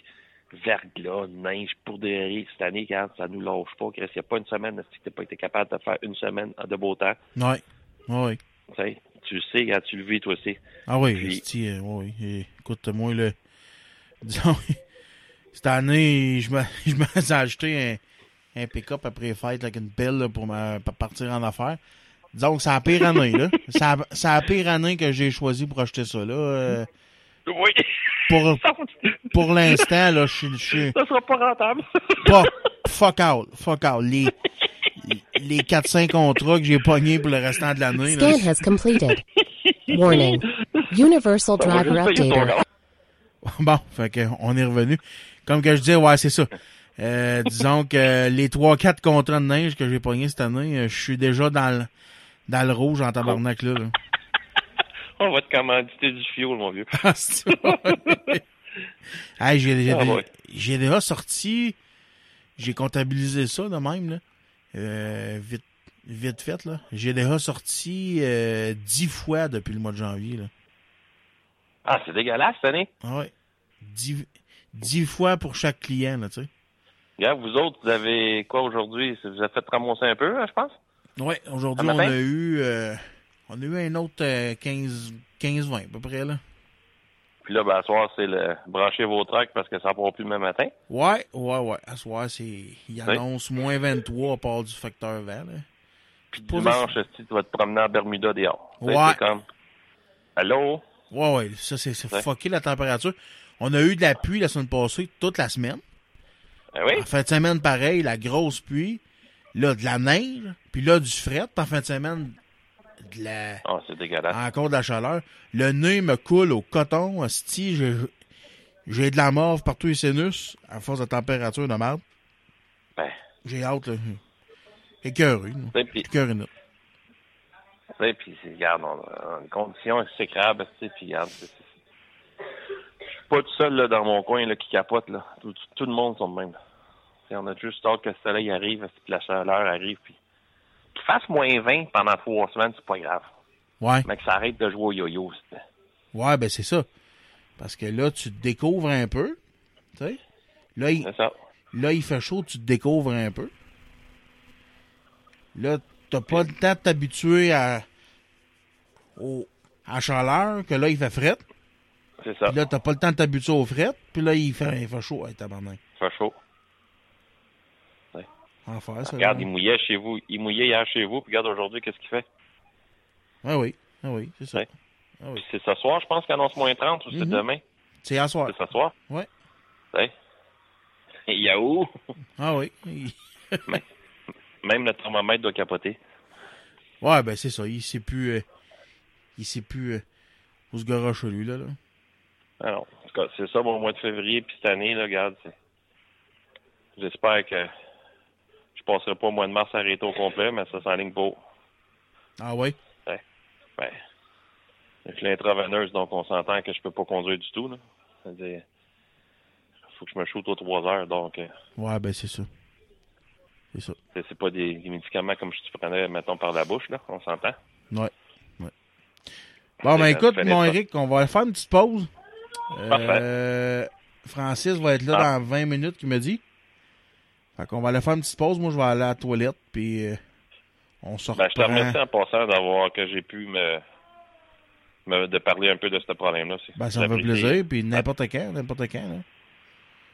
verglas, neige, pour des cette année, regarde, ça nous lâche pas, Christ, il n'y a pas une semaine, si tu pas été capable de faire une semaine de beau temps, oui. tu sais, tu le sais quand tu le vis, toi aussi. Ah oui, Puis- esti, euh, oui, oui. Et, écoute, moi, le... [LAUGHS] Disons, cette année, je me, [LAUGHS] je me suis acheté un, un pick-up après les fêtes avec une pelle là, pour, me, pour partir en affaires. Disons que c'est la pire année, là. [LAUGHS] C'est la- pire année que j'ai choisi pour acheter ça, là. Euh, Oui. pour, pour l'instant, là, je suis- Ça sera pas rentable. pas fuck out, fuck out. Les, les 4-5 contrats que j'ai pognés pour le restant de l'année, là, Scan has completed. Warning. Universal driver updater. [LAUGHS] Bon, fait que on est revenu. Comme que je disais, ouais, c'est ça. Euh, disons que les 3-4 contrats de neige que j'ai pognés cette année, euh, je suis déjà dans le, dans le rouge en tabarnak là. là. [LAUGHS] On va te commanditer du fioul, mon vieux. Ah. [LAUGHS] Hey, j'ai, Ah, ouais. j'ai déjà sorti, j'ai comptabilisé ça de même, là. Euh, vite, vite fait, là. J'ai déjà sorti euh, 10 fois depuis le mois de janvier, là. Ah, c'est dégueulasse cette année. Ah ouais. 10, 10 fois pour chaque client, là, tu sais. Regarde, vous autres, vous avez quoi aujourd'hui? Vous avez fait ramasser un peu, hein, je pense? Ouais, aujourd'hui, on a eu, euh, on a eu un autre euh, 15, 15-20 à peu près, là. Puis là, ben, à soir, c'est le brancher vos trucks parce que ça ne pourra plus le même matin. Ouais, ouais, ouais. À soir, c'est, il annonce moins 23 à part du facteur vert, là. Puis dimanche, si tu vas te promener en Bermuda dehors. Ouais. C'est comme, allô? Ouais, ouais, ça, c'est, fucké la température. On a eu de la pluie la semaine passée, toute la semaine. Ben oui? En fin de semaine, pareil, la grosse pluie. Là, de la neige. Puis là, du fret. Puis en fin de semaine, de la... Ah, c'est dégueulasse. encore de la chaleur. Le nez me coule au coton. Sti, j'ai, j'ai de la morve partout les sinus à force de température de merde. Ben, J'ai hâte, là. Écœuré, puis, Écœuré, là. tu sais, puis, c'est- regarde, on a une condition exécrable, tu sais, puis regarde, c'est- c'est- je suis pas tout seul, là, dans mon coin, là, qui capote, là. Tout, tout- tout le monde sont de même, on a juste hâte que le soleil arrive, que la chaleur arrive, puis qu'il fasse moins 20 pendant trois semaines, c'est pas grave. Ouais. Mais que ça arrête de jouer au yo-yo, Ouais, ben c'est ça. Parce que là, tu te découvres un peu. Tu sais? Là, il, c'est ça. là, il fait chaud, tu te découvres un peu. Là, t'as pas le temps de t'habituer à, au, à la chaleur, que là, il fait fret. C'est ça. Puis là, t'as pas le temps de t'habituer au fret. Puis là, il fait, il fait chaud. Hey, tabarnak. Ça fait chaud. Enfer, ça. Regarde, il mouillait chez vous. Il mouillait hier chez vous, puis regarde aujourd'hui, qu'est-ce qu'il fait? Ah oui. Ah oui, c'est ça. Ouais. Ah oui. C'est ce soir, je pense qu'il annonce moins 30 ou c'est Mhm. demain? C'est à soir. C'est ce soir? Ouais. Ouais. [LAUGHS] Yahoo! Ah oui. [LAUGHS] Il- Même le thermomètre doit capoter. Ouais, ben c'est ça. Il sait plus. euh, il sait plus euh, où se garoche lui, là. là. Alors, en tout cas, c'est ça mon mois de février, puis cette année, là, regarde. J'espère que passerai pas au mois de mars arrêté au complet, mais ça s'enligne pas. Ah oui? Ouais. Avec l'intraveineuse, donc on s'entend que je peux pas conduire du tout, là. C'est-à-dire, faut que je me shoote aux trois heures, donc euh, Ouais, ben c'est ça. C'est ça. c'est c'est pas des, des médicaments comme si tu prenais, mettons, par la bouche, là, on s'entend. Ouais. ouais. Bon, ben écoute, mon. Eric, on va faire une petite pause. Parfait. Euh, Francis va être là Ah. dans 20 minutes, il me dit. Fait qu'on va aller faire une petite pause. Moi, je vais aller à la toilette, puis euh, on se Ben, je te remercie en passant d'avoir que j'ai pu me, me de parler un peu de ce problème-là. Ben, ça me fait plaisir, puis n'importe quand, n'importe quand. Là.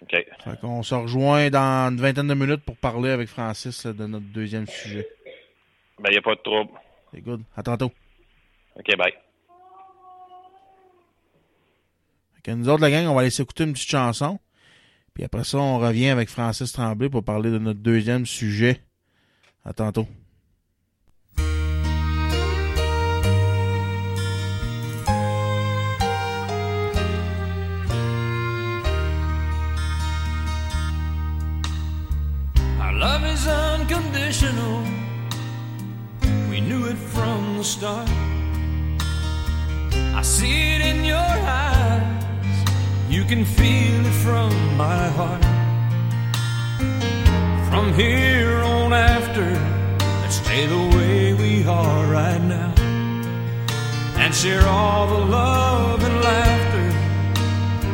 OK. Fait qu'on se rejoint dans une vingtaine de minutes pour parler avec Francis là, de notre deuxième sujet. Ben, il n'y a pas de trouble. C'est good. À tantôt. OK, bye. Fait que nous autres, la gang, on va aller s'écouter une petite chanson. Puis après ça, on revient avec Francis Tremblay pour parler de notre deuxième sujet. À tantôt. Love is unconditional. We knew it from the start. I see it in your eyes. You can feel it from my heart. From here on after, let's stay the way we are right now. And share all the love and laughter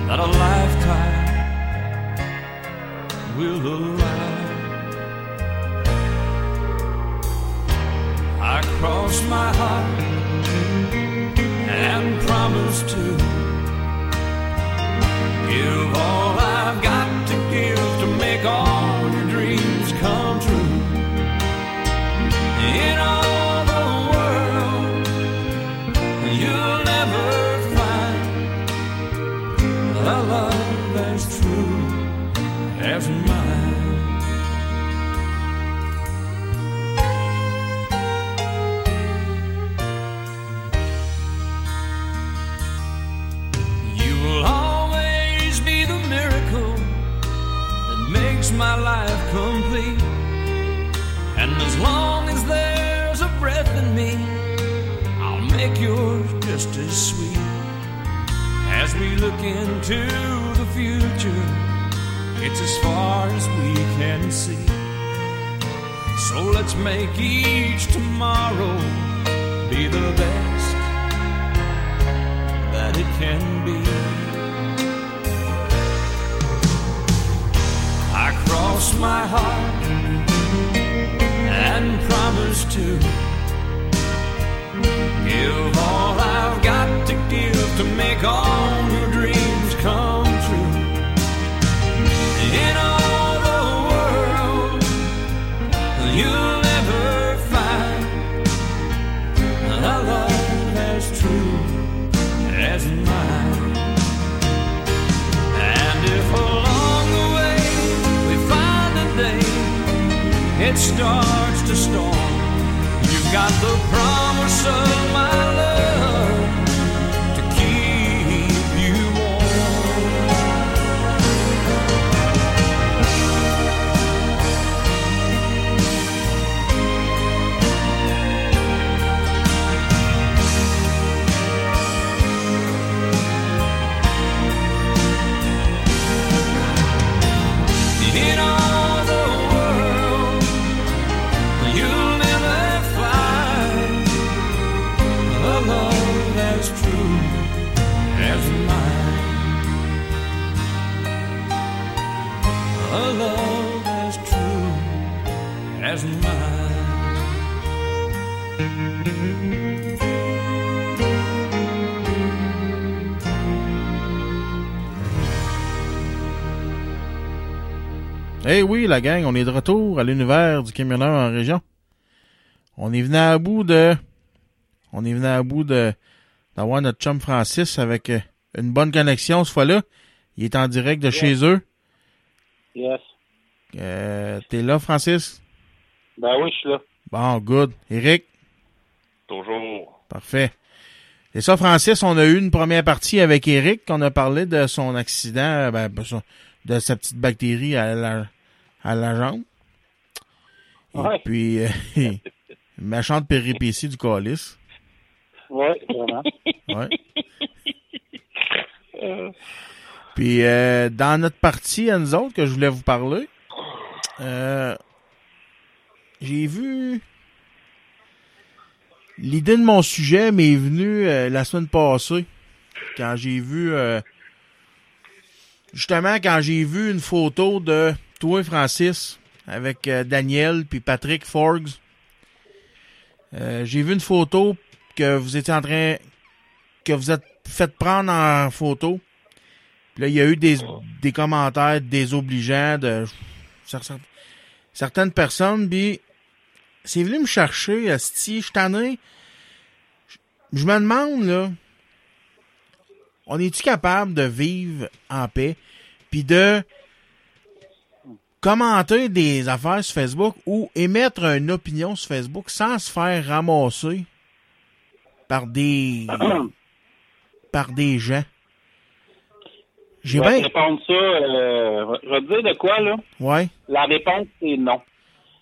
that a lifetime will allow. I cross my heart and promise to give all I've got my life complete. And as long as there's a breath in me, I'll make yours just as sweet. As we look into the future, it's as far as we can see. So let's make each tomorrow be the best that it can be. Cross my heart and promise to give all I've got to give to make all it starts to storm, you've got the promise of my love Eh oui, la gang, on est de retour à l'univers du camionneur en région. On est venu à bout de. On est venu à bout de d'avoir notre chum Francis avec euh, une bonne connexion ce fois-là. Il est en direct de chez eux. Yes. Euh, T'es là, Francis? Ben oui, je suis là. Bon, good. Eric? Toujours. Parfait. Et ça, Francis, on a eu une première partie avec Eric, qu'on a parlé de son accident, ben, ben, de sa petite bactérie à la, à la jambe. Et Ouais. puis, euh, [LAUGHS] méchante péripétie du calice. Oui, vraiment. [LAUGHS] Ouais. Puis, euh, dans notre partie à nous autres que je voulais vous parler, euh, j'ai vu... L'idée de mon sujet m'est venue euh, la semaine passée, quand j'ai vu... euh, justement, quand j'ai vu une photo de toi, Francis, avec euh, Daniel puis Patrick Forgs. Euh, j'ai vu une photo que vous étiez en train... que vous êtes fait prendre en photo. Puis là, il y a eu des, des commentaires désobligeants de cer- certaines personnes, puis c'est venu me chercher, Asti, je tanné. Je- Je me demande, là, on est-tu capable de vivre en paix, puis de commenter des affaires sur Facebook ou émettre une opinion sur Facebook sans se faire ramasser par des [CLEARS THROAT] par des gens. Je J'ai vais bien. répondre ça. euh, je vais te dire de quoi, là? Ouais. La réponse, c'est non.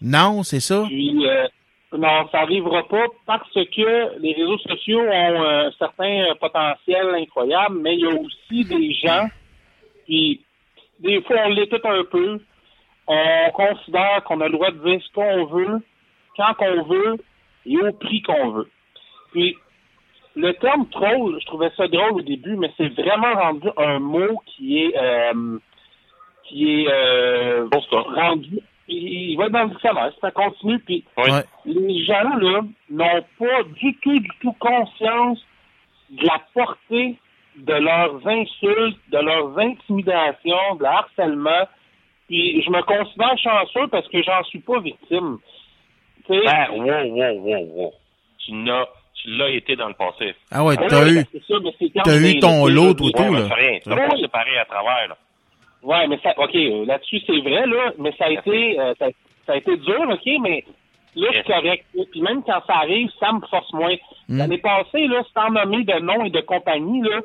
Non, c'est ça. Puis, euh, non, ça n'arrivera pas parce que les réseaux sociaux ont euh, un certain euh, potentiel incroyable, mais il y a aussi des gens, puis des fois on l'est tout un peu, on considère qu'on a le droit de dire ce qu'on veut, quand qu'on veut et au prix qu'on veut. Puis, le terme troll, je trouvais ça drôle au début, mais c'est vraiment rendu un mot qui est euh, qui est euh, rendu. Il, va dans le dictionnaire, ça continue, puis. Ouais. les gens là n'ont pas du tout, du tout conscience de la portée de leurs insultes, de leurs intimidations, de leur harcèlement. Puis je me considère chanceux parce que j'en suis pas victime. Tu sais, Ben, wow, wow, wow, wow. Tu n'as, tu l'as été dans le passé. Ah ouais, oui, t'as eu. ben, c'est ça, mais c'est quand t'as eu ton lot, tout, Ouais, là. c'est rien. Tu l'as Oui. pas séparé à travers, là. Ouais, mais ça, ok, là-dessus c'est vrai là, mais ça a été, euh, ça, ça a été dur, ok, mais là c'est correct. Puis même quand ça arrive, ça me force moins. Mm. L'année passée là, sans nommer de nom et de compagnie là,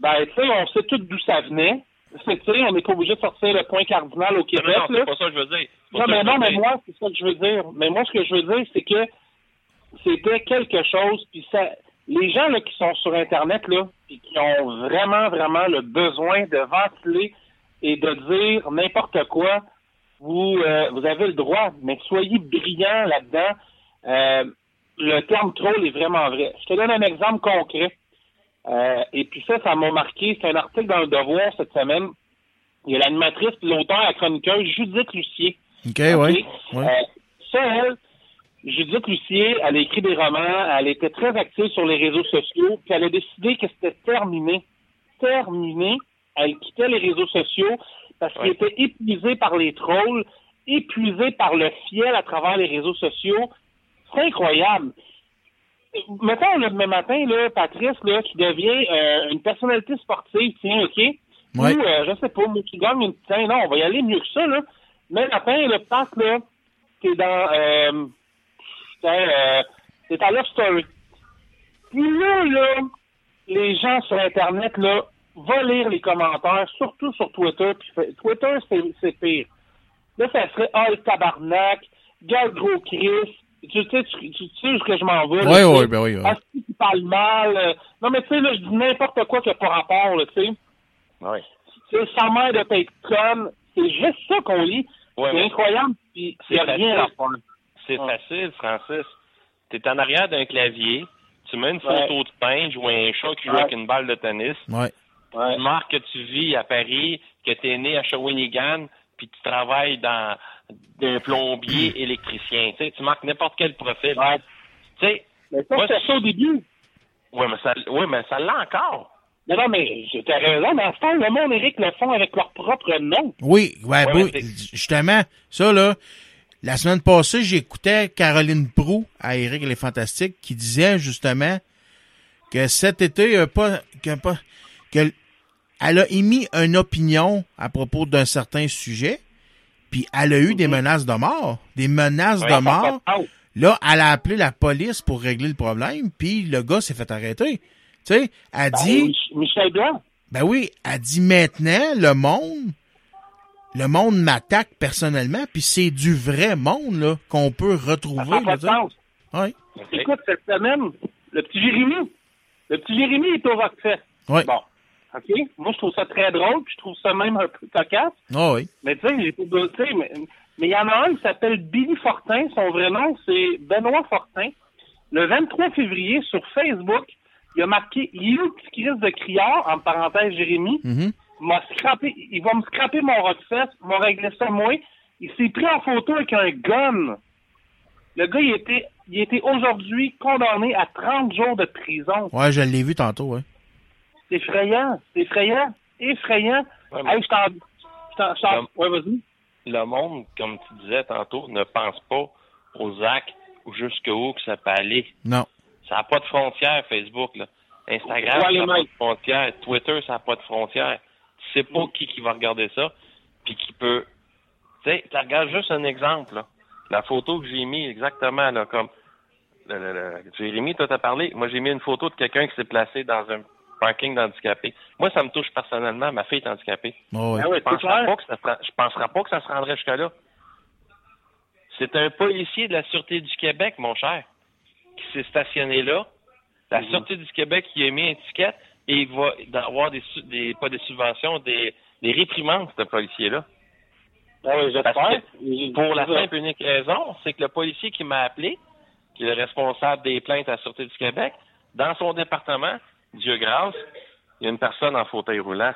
ben tu sais, on sait tout d'où ça venait. Sais, on n'est pas obligé de sortir le point cardinal au Non, Québec non, là. c'est pas ça que je veux dire. Non, mais non, mais moi, c'est ça que je veux dire. Mais moi, ce que je veux dire, c'est que c'était quelque chose. Puis ça, les gens là, qui sont sur Internet là, puis qui ont vraiment, vraiment le besoin de ventiler et de dire n'importe quoi, vous, euh, vous avez le droit, mais soyez brillants là-dedans. Euh, le terme troll est vraiment vrai. Je te donne un exemple concret. Euh, et puis ça, ça m'a marqué. C'est un article dans le Devoir cette semaine. Il y a l'animatrice, l'auteur, la chroniqueuse Judith Lucier. OK, oui. Euh, ça, elle, Judith Lucier, elle a écrit des romans, elle était très active sur les réseaux sociaux, puis elle a décidé que c'était terminé. Terminé. Elle quittait les réseaux sociaux parce qu'elle était épuisée par les trolls, épuisée par le fiel à travers les réseaux sociaux. C'est incroyable. Mettons le demain matin, là, Patrice, là, qui devient euh, une personnalité sportive, tiens, OK? Ouais. Ou, euh, je sais pas, mais qui gagne une... Tiens, non, on va y aller mieux que ça, là. Mais matin, le passe, là, t'es dans... Euh, euh, t'es à Love Story. Puis là, là, les gens sur Internet, là, va lire les commentaires, surtout sur Twitter. Puis Twitter, c'est, pire. Là, ça serait « Ah, le tabarnak! Gars, gros Chris! » Tu sais, tu, tu sais où est-ce que je m'en vais? Oui, tu sais. oui, ben oui. oui. Ah, si tu parles mal. euh, Non, mais tu sais, là, je dis n'importe quoi qui n'a pas rapport, là, tu sais. Oui. C'est sa mère de être conne. C'est juste ça qu'on lit. Ouais, c'est mais incroyable, puis c'est rien à facile. faire. c'est Ouais. facile, Francis. T'es en arrière d'un clavier, tu mets une Ouais. photo de singe ou un chat qui joue Ouais. avec une balle de tennis, Ouais. Ouais. tu marques que tu vis à Paris, que tu es né à Shawinigan, puis tu travailles dans d'un plombier électricien. Tu sais, tu marques n'importe quel profil. Ouais. Tu sais, Mais ça, Moi, c'était ça au début. ouais, mais ça, ouais, mais ça l'a encore. Non, non, mais t'as raison, mais ce temps, le monde, Eric, le font avec leur propre nom. Oui, ouais, oui, justement, ça là, la semaine passée, j'écoutais Caroline Prou à Eric les Fantastiques qui disait justement que cet été, euh, pas, que pas, que elle a émis une opinion à propos d'un certain sujet, puis elle a eu des menaces de mort, des menaces Ouais, de mort. Là, elle a appelé la police pour régler le problème, puis le gars s'est fait arrêter. Tu sais, elle ben, dit, Mich- Michel Blanc. ben oui, elle dit maintenant, le monde, le monde m'attaque personnellement, puis c'est du vrai monde, là, qu'on peut Ça retrouver, fait là. Ouais, Écoute, cette semaine, le petit Jérémy, le petit Jérémy est au Rockfest. Bon. OK? Moi, je trouve ça très drôle, puis je trouve ça même un peu cocasse. ah oui. Mais tu sais, j'ai pas mais mais il y en a un qui s'appelle Billy Fortin. Son vrai nom, c'est Benoît Fortin. Le 23 février, sur Facebook, il a marqué You, petit Chris de criard, en parenthèse Jérémy, Mhm. m'a scrappé, il va me scraper mon rockfest, m'a réglé ça moi. Il s'est pris en photo avec un gun. Le gars, il était, il était aujourd'hui condamné à 30 jours de prison. Ouais, je l'ai vu tantôt, ouais. C'est effrayant, c'est effrayant, effrayant. Ouais, mais Hey, je t'en, je ouais, vas-y. le monde, comme tu disais tantôt, ne pense pas aux actes ou jusqu'où que ça peut aller. Non. Ça n'a pas de frontières, Facebook. Là. Instagram, Ouais, ça n'a pas de frontières. Twitter, ça n'a pas de frontières. Tu sais pas qui, qui va regarder ça, puis qui peut... Tu sais, tu regardes juste un exemple. Là. La photo que j'ai mis exactement, là, comme... Le, le, le- Jérémy, toi, t'as parlé. Moi, j'ai mis une photo de quelqu'un qui s'est placé dans un parking d'handicapés. Moi, ça me touche personnellement. Ma fille est handicapée. Ah ouais, Je c'est penserais clair. pas que ça se rend- je penserais pas que ça se rendrait jusqu'à là. C'est un policier de la Sûreté du Québec, mon cher, qui s'est stationné là. La Sûreté du Québec qui a mis une étiquette et il va avoir des, pas des subventions, des, des réprimandes, ce policier-là. Ah oui, que pour la simple et unique raison, c'est que le policier qui m'a appelé, qui est le responsable des plaintes à la Sûreté du Québec, dans son département, Dieu grâce, il y a une personne en fauteuil roulant.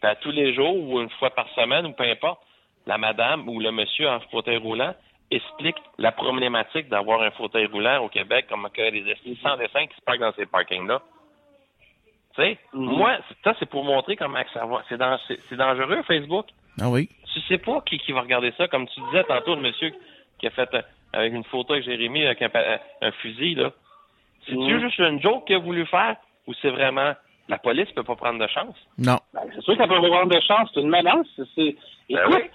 Puis à tous les jours ou une fois par semaine ou peu importe, la madame ou le monsieur en fauteuil roulant explique la problématique d'avoir un fauteuil roulant au Québec, comme qu'il y a des estis sans dessin qui se parquent dans ces parkings-là. Tu sais, moi, ça, c'est pour montrer comment ça va. C'est dan- c'est- c'est dangereux, Facebook Ah oui. tu sais pas qui, qui va regarder ça. Comme tu disais tantôt, le monsieur qui a fait euh, avec une photo avec Jérémy avec un, euh, un fusil, là. C'est-tu Mhm. juste une joke qu'il a voulu faire? Ou c'est vraiment la police peut pas prendre de chance? Non. Ben, c'est sûr que ça peut avoir de chance. C'est une menace. C'est, c'est- Ben Écoute, oui.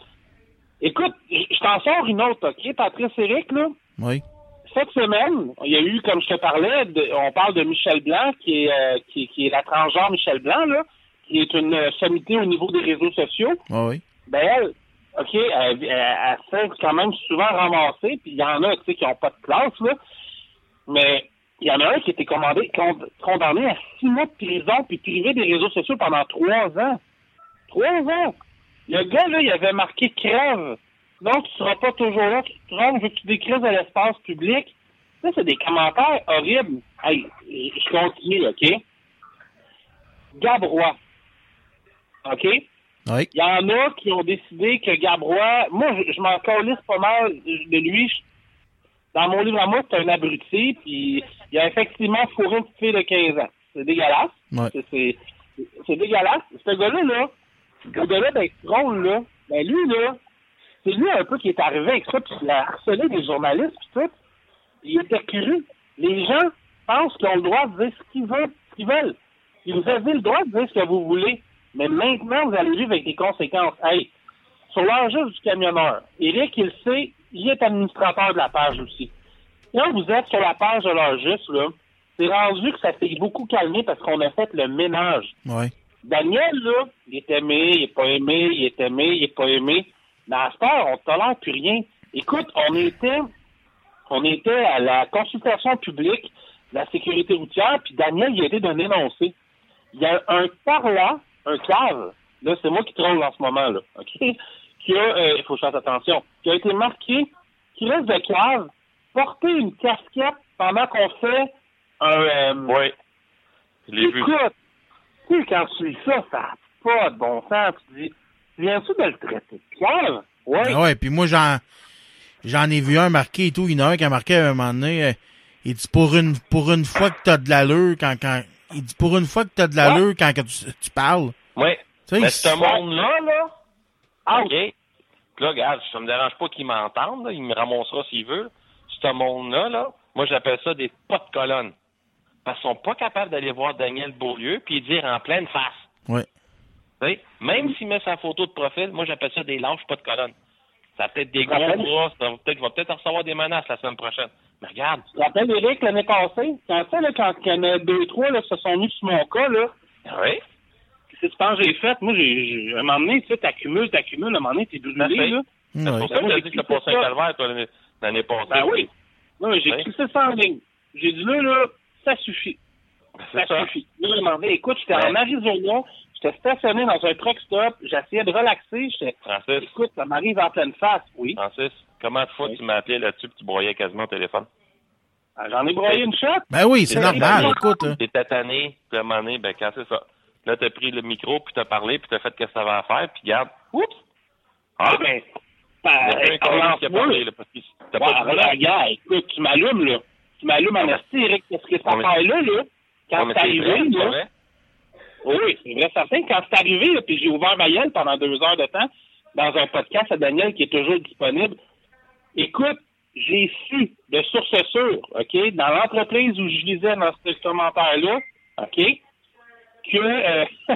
écoute, je t'en sors une autre, OK? Patrice Eric, là? Oui. Cette semaine, il y a eu, comme je te parlais, de- on parle de Michel Blanc, qui est, euh, qui, qui est la transgenre Michel Blanc, là, qui est une euh, sommité au niveau des réseaux sociaux. Ah oui. Ben, elle, OK, elle, elle, fait quand même souvent ramasser, puis il y en a, tu sais, qui n'ont pas de classe, là. mais il y en a un qui était commandé, condamné à six mois de prison puis privé des réseaux sociaux pendant trois ans. Trois ans! Le gars, là, il avait marqué crève. Non, tu seras pas toujours là, tu te trompes, je veux que tu décrives à l'espace public. Ça, c'est des commentaires horribles. Hey, je continue, OK? Gabrois. OK? Oui. Il y en a qui ont décidé que Gabrois, moi, je, je m'en calisse pas mal de lui. Dans mon livre à moi, c'est un abruti, puis il a effectivement fourré une fille de 15 ans. C'est dégueulasse. Ouais. C'est- dégueulasse. Ce gars-là, là, ce gars-là d'être drôle, là, ben lui, là, c'est lui un peu qui est arrivé avec ça, puis il a harcelé des journalistes, puis tout. Il était cru. Les gens pensent qu'ils ont le droit de dire ce qu'ils veulent. Ce qu'ils veulent. Puis vous avez le droit de dire ce que vous voulez. Mais maintenant, vous allez vivre avec des conséquences. Hey, sur l'enjeu du camionneur, Eric, il sait, il est administrateur de la page aussi. Quand vous êtes sur la page de l'heure juste, là, c'est rendu que ça s'est beaucoup calmé parce qu'on a fait le ménage. Ouais. Daniel, là, il est aimé, il est pas aimé, il est aimé, il est pas aimé. Mais à cette heure, on tolère plus rien. Écoute, on était, on était à la consultation publique de la sécurité routière, puis Daniel, il a été d'un énoncé. Il y a un parlant, un cave, là, c'est moi qui troll en ce moment, là, OK? Qui a, euh, il faut que je fasse attention, qui a été marqué, qui reste de cave, porter une casquette pendant qu'on fait un, euh, Oui. Je l'ai vu. Écoute, tu sais, quand tu lis ça, ça n'a pas de bon sens. Tu dis, tu viens-tu de le traiter de Pierre? Oui. Ah ouais, puis moi, j'en, j'en ai vu un marqué et tout. Il y en a un qui a marqué à un moment donné. euh, il dit pour une, pour une fois que t'as de l'allure quand, quand, il dit pour une fois que t'as de l'allure quand que tu, tu parles. Oui. Tu sais, Mais ce monde-là, là, Ah, OK. Puis là, regarde, ça me dérange pas qu'il m'entende, il me ramassera s'il veut. Ce monde-là, là, moi, j'appelle ça des pas de colonne. Parce qu'ils sont pas capables d'aller voir Daniel Beaulieu puis dire en pleine face. Tu sais, même s'il met sa photo de profil, moi, j'appelle ça des lâches pas de colonne. Ça peut-être des gros Rappelle- bras, ça va peut-être, va peut-être recevoir des menaces la semaine prochaine. Mais regarde, Tu te rappelles, Eric, l'année passée, quand, ça, là, quand il y en a deux, trois, là, se sont mis sur mon cas, là, oui, tu penses que j'ai fait? Moi, j'ai, j'ai- à un moment donné, tu sais, t'accumules, t'accumules, à un moment donné, t'es brûlé, fait. là. c'est pour ça que t'as j'ai dit que t'as passé un calvaire, toi, l'année, l'année passée. Ben oui. Non, j'ai cliqué ça en ligne. J'ai dit, là, là, ça suffit. C'est Ça, ça. suffit. Là, je m'en vais. Écoute, j'étais Ouais. en Arizona, j'étais stationné dans un truck stop, j'essayais de relaxer, j'étais, Francis, écoute, ça m'arrive en pleine face, oui. Francis, comment de fois Oui. tu m'as appelé là-dessus puis tu broyais quasiment au téléphone? Ah, J'en ai broyé une shot. Ben oui, c'est Ben, normal. ben, Écoute, hein. T'es tanné, puis à un moment donné, ben quand c'est ça. Là, t'as pris le micro, puis t'as parlé, puis t'as fait ce que ça à faire, puis garde, oups! Ah, ben, ben, collègue qui a parlé, là, parce que t'as Ouais, pas dit regarde, regarde, écoute, tu m'allumes, là. Tu m'allumes en Ouais. esti, Eric, parce que cette affaire-là, là, quand c'est arrivé, là, vrai. oui, c'est vrai certain, quand c'est arrivé, là, puis j'ai ouvert ma gueule pendant deux heures de temps dans un podcast à Daniel qui est toujours disponible. Écoute, j'ai su de sources sûres, OK, dans l'entreprise où je lisais dans ce commentaire-là, OK, que, euh, [LAUGHS]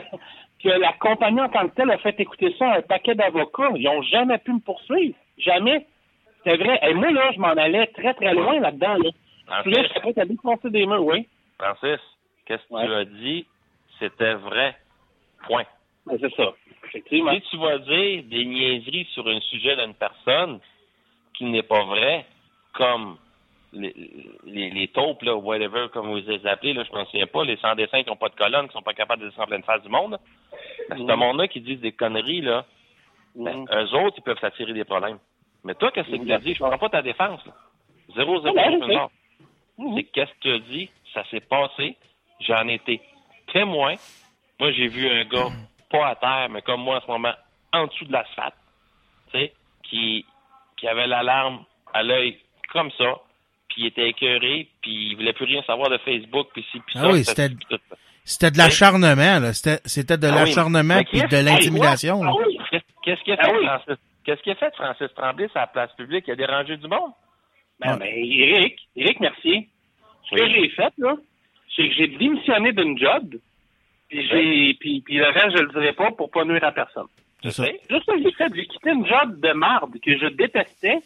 que la compagnie en tant que telle a fait écouter ça à un paquet d'avocats. Ils n'ont jamais pu me poursuivre. Jamais. C'est vrai. Et moi, là, je m'en allais très, très loin là-dedans. Là. Puis là, Francis, j'étais prêt à défoncer des murs, oui. Francis, qu'est-ce que tu as dit? C'était vrai. Point. C'est ça. Effectivement. Si tu vas dire des niaiseries sur un sujet d'une personne qui n'est pas vrai, comme les, les, les taupes, là, whatever, comme vous les appelez, là, je ne me souviens pas, les sans-dessins qui n'ont pas de colonne, qui sont pas capables de descendre en pleine face du monde, ben, Mhm. ce monde-là qui disent des conneries, là, ben, Mhm. eux autres, ils peuvent s'attirer des problèmes. Mais toi, qu'est-ce que tu as dit? Je prends pas ta défense, là. Zéro, zéro, Ah, ben, sors. C'est qu'est-ce que tu as dit? Ça s'est passé. J'en étais témoin. Moi, j'ai vu un gars, pas à terre, mais comme moi en ce moment, en dessous de l'asphalte, tu sais, qui, qui avait l'alarme à l'œil comme ça, il était écœuré, puis il voulait plus rien savoir de Facebook, puis si, puis Ah ça. oui, c'était- c'était- de l'acharnement, là. C'était, c'était de Ah oui, l'acharnement mais puis de l'intimidation. Ah là. oui. Qu'est-ce qu'il a Ah fait, oui. Francis? Qu'est-ce qu'il a fait, Francis Tremblay, sur la place publique? Il a dérangé du monde? Ben, ben, Eric, Eric Mercier, ce que Oui. j'ai fait, là, c'est que j'ai démissionné d'une job, puis j'ai, puis, puis le reste, je le dirai pas pour pas nuire à personne. C'est ça. Juste ça que j'ai fait, j'ai quitté une job de marde que je détestais,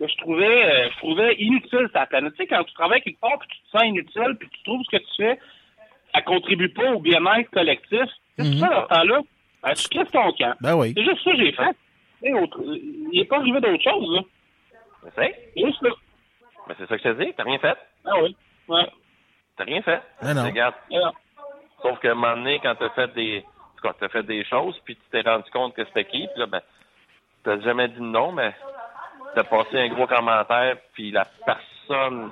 que je trouvais, euh, je trouvais inutile sur la planète. Tu sais, quand tu travailles quelque part, puis tu te sens inutile, puis tu trouves ce que tu fais, ça contribue pas au bien-être collectif. Que tu Mhm. fais dans ce temps-là? Ben, tu quittes ton camp. Ben oui. C'est juste ça que j'ai fait. Autre- Il n'est pas arrivé d'autre chose, là. Tu sais? Juste là. Mais c'est ça que je te dis, t'as rien fait? Ah oui. Ouais. T'as rien fait? Mais non. Regarde. Yeah. Sauf qu'à un moment donné, quand t'as fait des. Quand t'as fait des choses, puis tu t'es rendu compte que c'était qui, puis là, ben, t'as jamais dit non, mais t'as passé un gros commentaire, puis la personne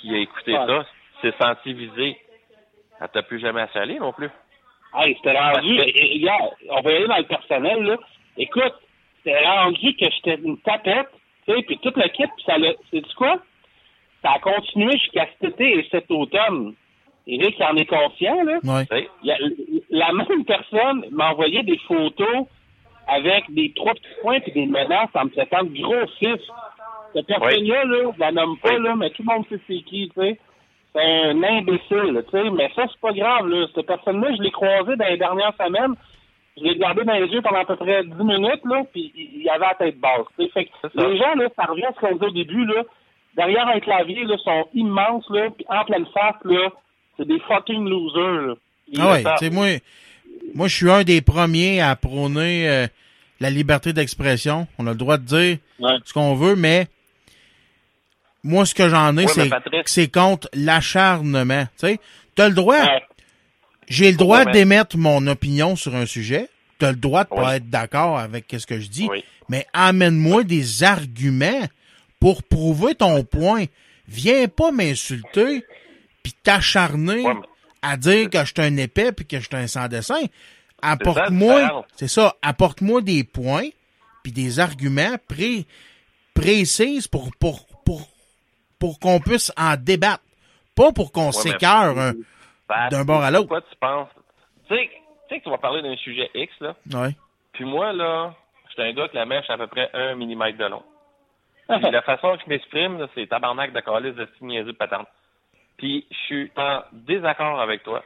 qui a écouté Ouais. ça s'est sentie visée. Elle t'a plus jamais assalé non plus. Hey, c'était rendu. Que- on va y aller dans le personnel, là. Écoute, c'était rendu que j'étais une tapette, tu sais, puis toute l'équipe, puis ça l'a. C'est quoi? Ça a continué jusqu'à cet été et cet automne. Eric en est conscient, là. Ouais. A- la même personne m'a envoyé des photos avec des trois petits points et des menaces en me traitant de gros fils. Cette personne-là, là, je la nomme pas, Oui. là, mais tout le monde sait c'est qui, tu sais. C'est un imbécile, tu sais. Mais ça, c'est pas grave, là. Cette personne-là, je l'ai croisé dans les dernières semaines. Je l'ai regardé dans les yeux pendant à peu près 10 minutes, là, puis il avait la tête basse, tu sais. Fait que C'est les gens, là, ça revient à ce qu'on disait au début, là. Derrière un clavier, là, sont immenses, là, puis en pleine face, là, c'est des fucking losers, là. Ah ouais, sais, moi, moi, je suis un des premiers à prôner euh, la liberté d'expression. On a le droit de dire Ouais. ce qu'on veut, mais moi, ce que j'en ai, Ouais, c'est c'est contre l'acharnement. Tu sais, t'as le droit, Ouais. j'ai le droit d'émettre mon opinion sur un sujet. T'as le droit de pas être d'accord avec ce que je dis, Oui. mais amène-moi des arguments pour prouver ton point. Viens pas m'insulter puis t'acharner à dire que je suis un épais puis que je suis un sans dessin. la Apporte-moi, c'est ça, apporte-moi des points puis des arguments pré précises pour pour pour pour qu'on puisse en débattre, pas pour qu'on mais- s'écœure D'un bord à l'autre. Pourquoi tu penses? Tu sais, tu sais que tu vas parler d'un sujet X, là. Ouais. Puis moi, là, j'étais un gars que la mèche à peu près un millimètre de long. [LAUGHS] Puis la façon que je m'exprime, c'est tabarnak de calice de niaiseux de patente. Puis je suis en désaccord avec toi.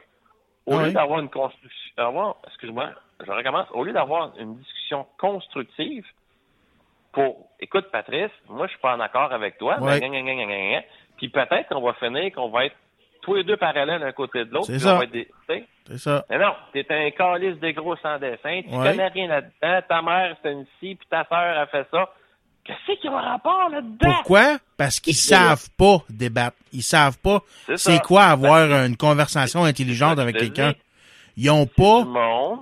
Au Ah lieu d'avoir une construction, excuse-moi, je recommence, au lieu d'avoir une discussion constructive pour, écoute Patrice, moi je suis pas en accord avec toi, gna, gna, gna, puis peut-être qu'on va finir qu'on va être tous les deux parallèles un côté de l'autre. C'est ça. des- C'est ça. mais non, t'es un calice de gros sans dessin, tu Ouais. connais rien là-dedans, ta mère c'est une scie, puis ta sœur a fait ça. Qu'est-ce qu'il y a un rapport là-dedans? Pourquoi? Parce qu'ils savent pas débattre. Ils savent pas C'est ça. quoi avoir une conversation intelligente ça avec quelqu'un. Ils ont pas, monde.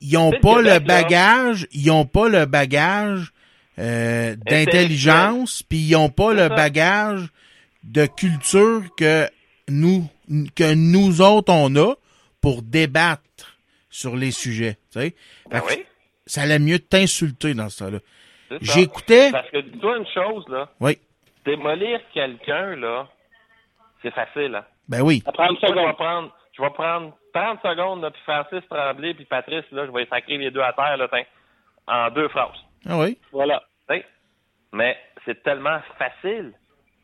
ils ont pas le là. bagage, ils ont pas le bagage euh, d'intelligence, puis ils ont pas le ça. bagage de culture que nous que nous autres on a pour débattre sur les sujets. Tu sais, Ben oui, ça allait mieux de t'insulter dans ce cas-là. J'écoutais, Parce que dis-toi une chose, là, oui, démolir quelqu'un, là, c'est facile, hein. ben oui, Moi, je vais prendre, je vais prendre 30 secondes, là, puis Francis Tremblay, puis Patrice, là, je vais sacrer les deux à terre, là, tiens, en deux phrases. ah oui, Voilà. Mais c'est tellement facile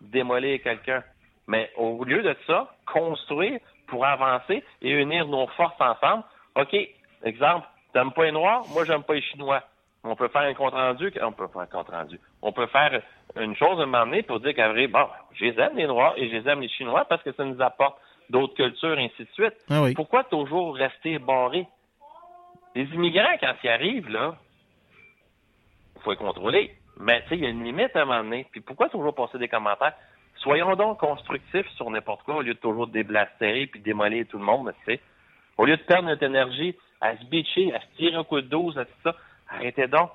de démolir quelqu'un. Mais au lieu de ça, construire pour avancer et unir nos forces ensemble. OK, exemple, t'aimes pas les Noirs, moi j'aime pas les Chinois. On peut faire un compte rendu, on peut faire un compte rendu. On peut faire une chose à un moment donné pour dire qu'à vrai, bon, je les aime les Noirs et je les aime les Chinois parce que ça nous apporte d'autres cultures, et ainsi de suite. ah oui. Pourquoi toujours rester barré? Les immigrants, quand ils arrivent, là, il faut les contrôler. Mais, tu sais, il y a une limite à un moment donné. Puis pourquoi toujours passer des commentaires? Soyons donc constructifs sur n'importe quoi au lieu de toujours déblatérer puis démolir tout le monde, tu sais. Au lieu de perdre notre énergie à se bitcher, à se tirer un coup de dose, à tout ça, arrêtez donc.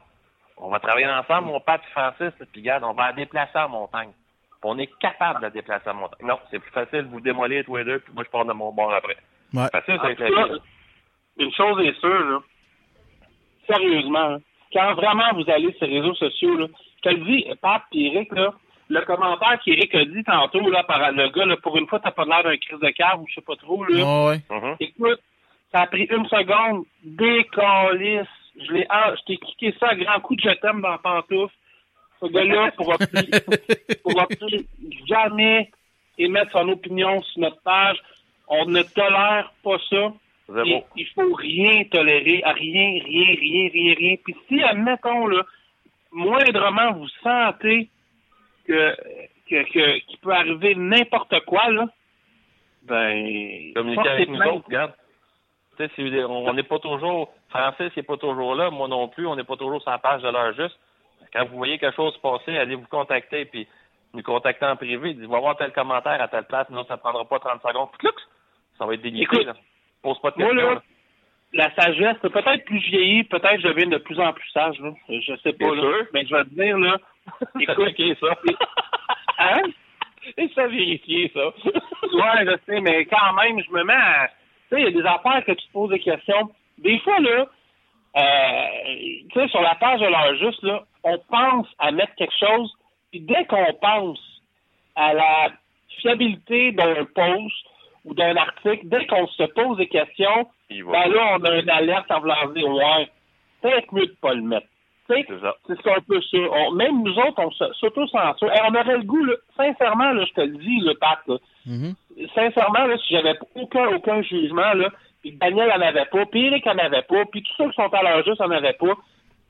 On va travailler ensemble, mon père et Francis, puis regarde, on va la déplacer en montagne. Puis on est capable de la déplacer en montagne. Non, c'est plus facile de vous démolir tous les deux, puis moi je pars de mon bord après. Ouais. Facile, vie. une chose est sûre, là. Sérieusement, là, quand vraiment vous allez sur les réseaux sociaux, là, je te le dis, Pat et Eric, là, le commentaire qu'Eric a dit tantôt, là, par le gars, là, pour une fois, t'as pas l'air d'un crise de cave ou je sais pas trop, là. Ouais. Mhm. Écoute, ça a pris une seconde. Décalisse. Je l'ai, ah, je t'ai cliqué ça à grand coup de je t'aime dans la pantoufle. Ce gars-là [LAUGHS] pourra plus, pourra plus jamais émettre son opinion sur notre page. On ne tolère pas ça. Zéro. il faut rien tolérer, à rien, rien, rien, rien, rien. Puis si, admettons, là, moindrement vous sentez que, que, que- qu'il peut arriver n'importe quoi, là, ben, Communiquer portez avec nous autres, regarde. Tu sais, si on n'est pas toujours, Francis n'est pas toujours là, moi non plus, on n'est pas toujours sur la page de l'heure juste. Quand vous voyez quelque chose passer, allez vous contacter, puis nous contacter en privé, il dit va voir tel commentaire à telle place, non, ça prendra pas 30 secondes. Ça va être. Écoute, là. Pose pas de Moi, questions. là, là. la sagesse, peut-être plus je vieillis, peut-être je deviens de plus en plus sage, là. Je sais pas, là. sûr. Mais je vais te dire, là. [LAUGHS] Écoute, Écoute, ça. hein? Et ça vérifier, ça. Ouais, je sais, mais quand même, je me mets à. Tu sais, il y a des affaires que tu te poses des questions. Des fois, là, euh, tu sais, sur la page de l'heure juste, là, on pense à mettre quelque chose, puis dès qu'on pense à la fiabilité d'un post ou d'un article, dès qu'on se pose des questions, ben là, on a une alerte en voulant dire, ouais, peut-être mieux de pas le mettre. Tu sais, C'est ça. c'est un peu ça. On- même nous autres, on se- s'auto-censure. Hey, on aurait le goût, là, sincèrement, là, je te le dis, le Pat, là, Mhm. sincèrement, là, si j'avais aucun, aucun jugement, là, puis Daniel en avait pas, puis Eric en avait pas, puis tous ceux qui sont à l'heure juste en avaient pas,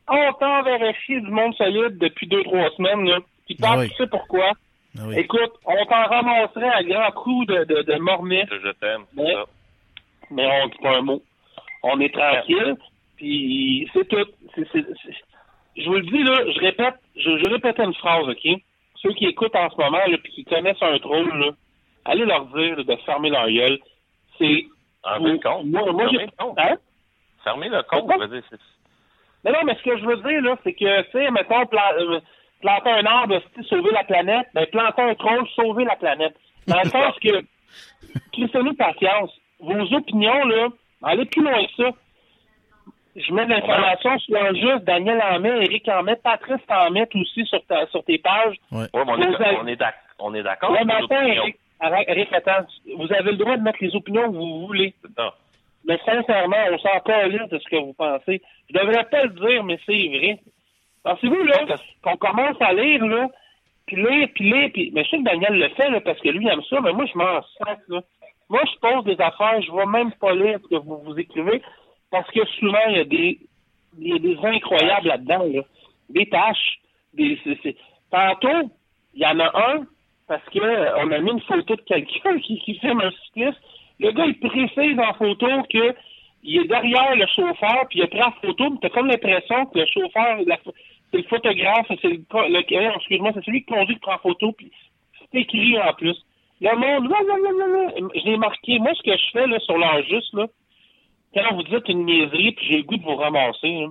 on t'enverrait chier du monde solide depuis deux, trois semaines, là. Puis Ah oui. tu sais pourquoi? Ah oui. Écoute, on t'en ramasserait à grands coups de, de, Je t'aime. Mais- ça. mais on dit pas un mot. On est tranquille, puis c'est tout. C'est- c'est- c'est- Je vous le dis, là, je répète, je, je répète une phrase, OK? Ceux qui écoutent en ce moment, là, puis qui connaissent un troll, là, allez leur dire de fermer leur gueule. C'est... Enlevez le compte. Moi, moi, Fermez j'ai... le compte. Hein? Fermez le compte. Je veux dire, c'est- Mais non, mais ce que je veux dire, là, c'est que, tu sais, mettons, pla- euh, planter un arbre, c'est sauver la planète, ben, planter un troll, sauver la planète. Dans le sens que, [LAUGHS] crissez-nous patience. Vos opinions, là, allez plus loin que ça. Je mets de l'information sur un juste, Daniel en met, Eric en met, Patrice en met aussi sur, ta, sur tes pages. Ouais. Ouais, mais on, est, avez- on est d'ac- on est d'accord. Ouais, sur mais. Eric, Eric, attends. Vous avez le droit de mettre les opinions que vous voulez. Ça. Mais sincèrement, on s'en pas lire de ce que vous pensez. Je devrais pas le dire, mais c'est vrai. Pensez-vous, là, qu'on commence à lire, là, puis lire, puis lire, puis... Mais je sais que Daniel le fait, là, parce que lui, il aime ça, mais moi, je m'en sac, là. Moi, je pose des affaires, je vais même pas lire ce que vous vous écrivez, parce que souvent, il y a des, il y a des incroyables là-dedans, là. Des tâches, des... Tantôt, il y en a un, parce que euh, a mis une photo de quelqu'un [LAUGHS] qui, qui filme un cycliste. Le gars, il précise en photo que il est derrière le chauffeur, puis il a pris la photo, mais t'as comme l'impression que le chauffeur, c'est le photographe, c'est le, le euh, excuse-moi, c'est celui qui conduit qui prend la photo, puis c'est écrit en plus. Le monde, je l'ai marqué. Moi, ce que je fais là, sur l'heure juste, là, quand vous dites une niaiserie, puis j'ai le goût de vous ramasser, là,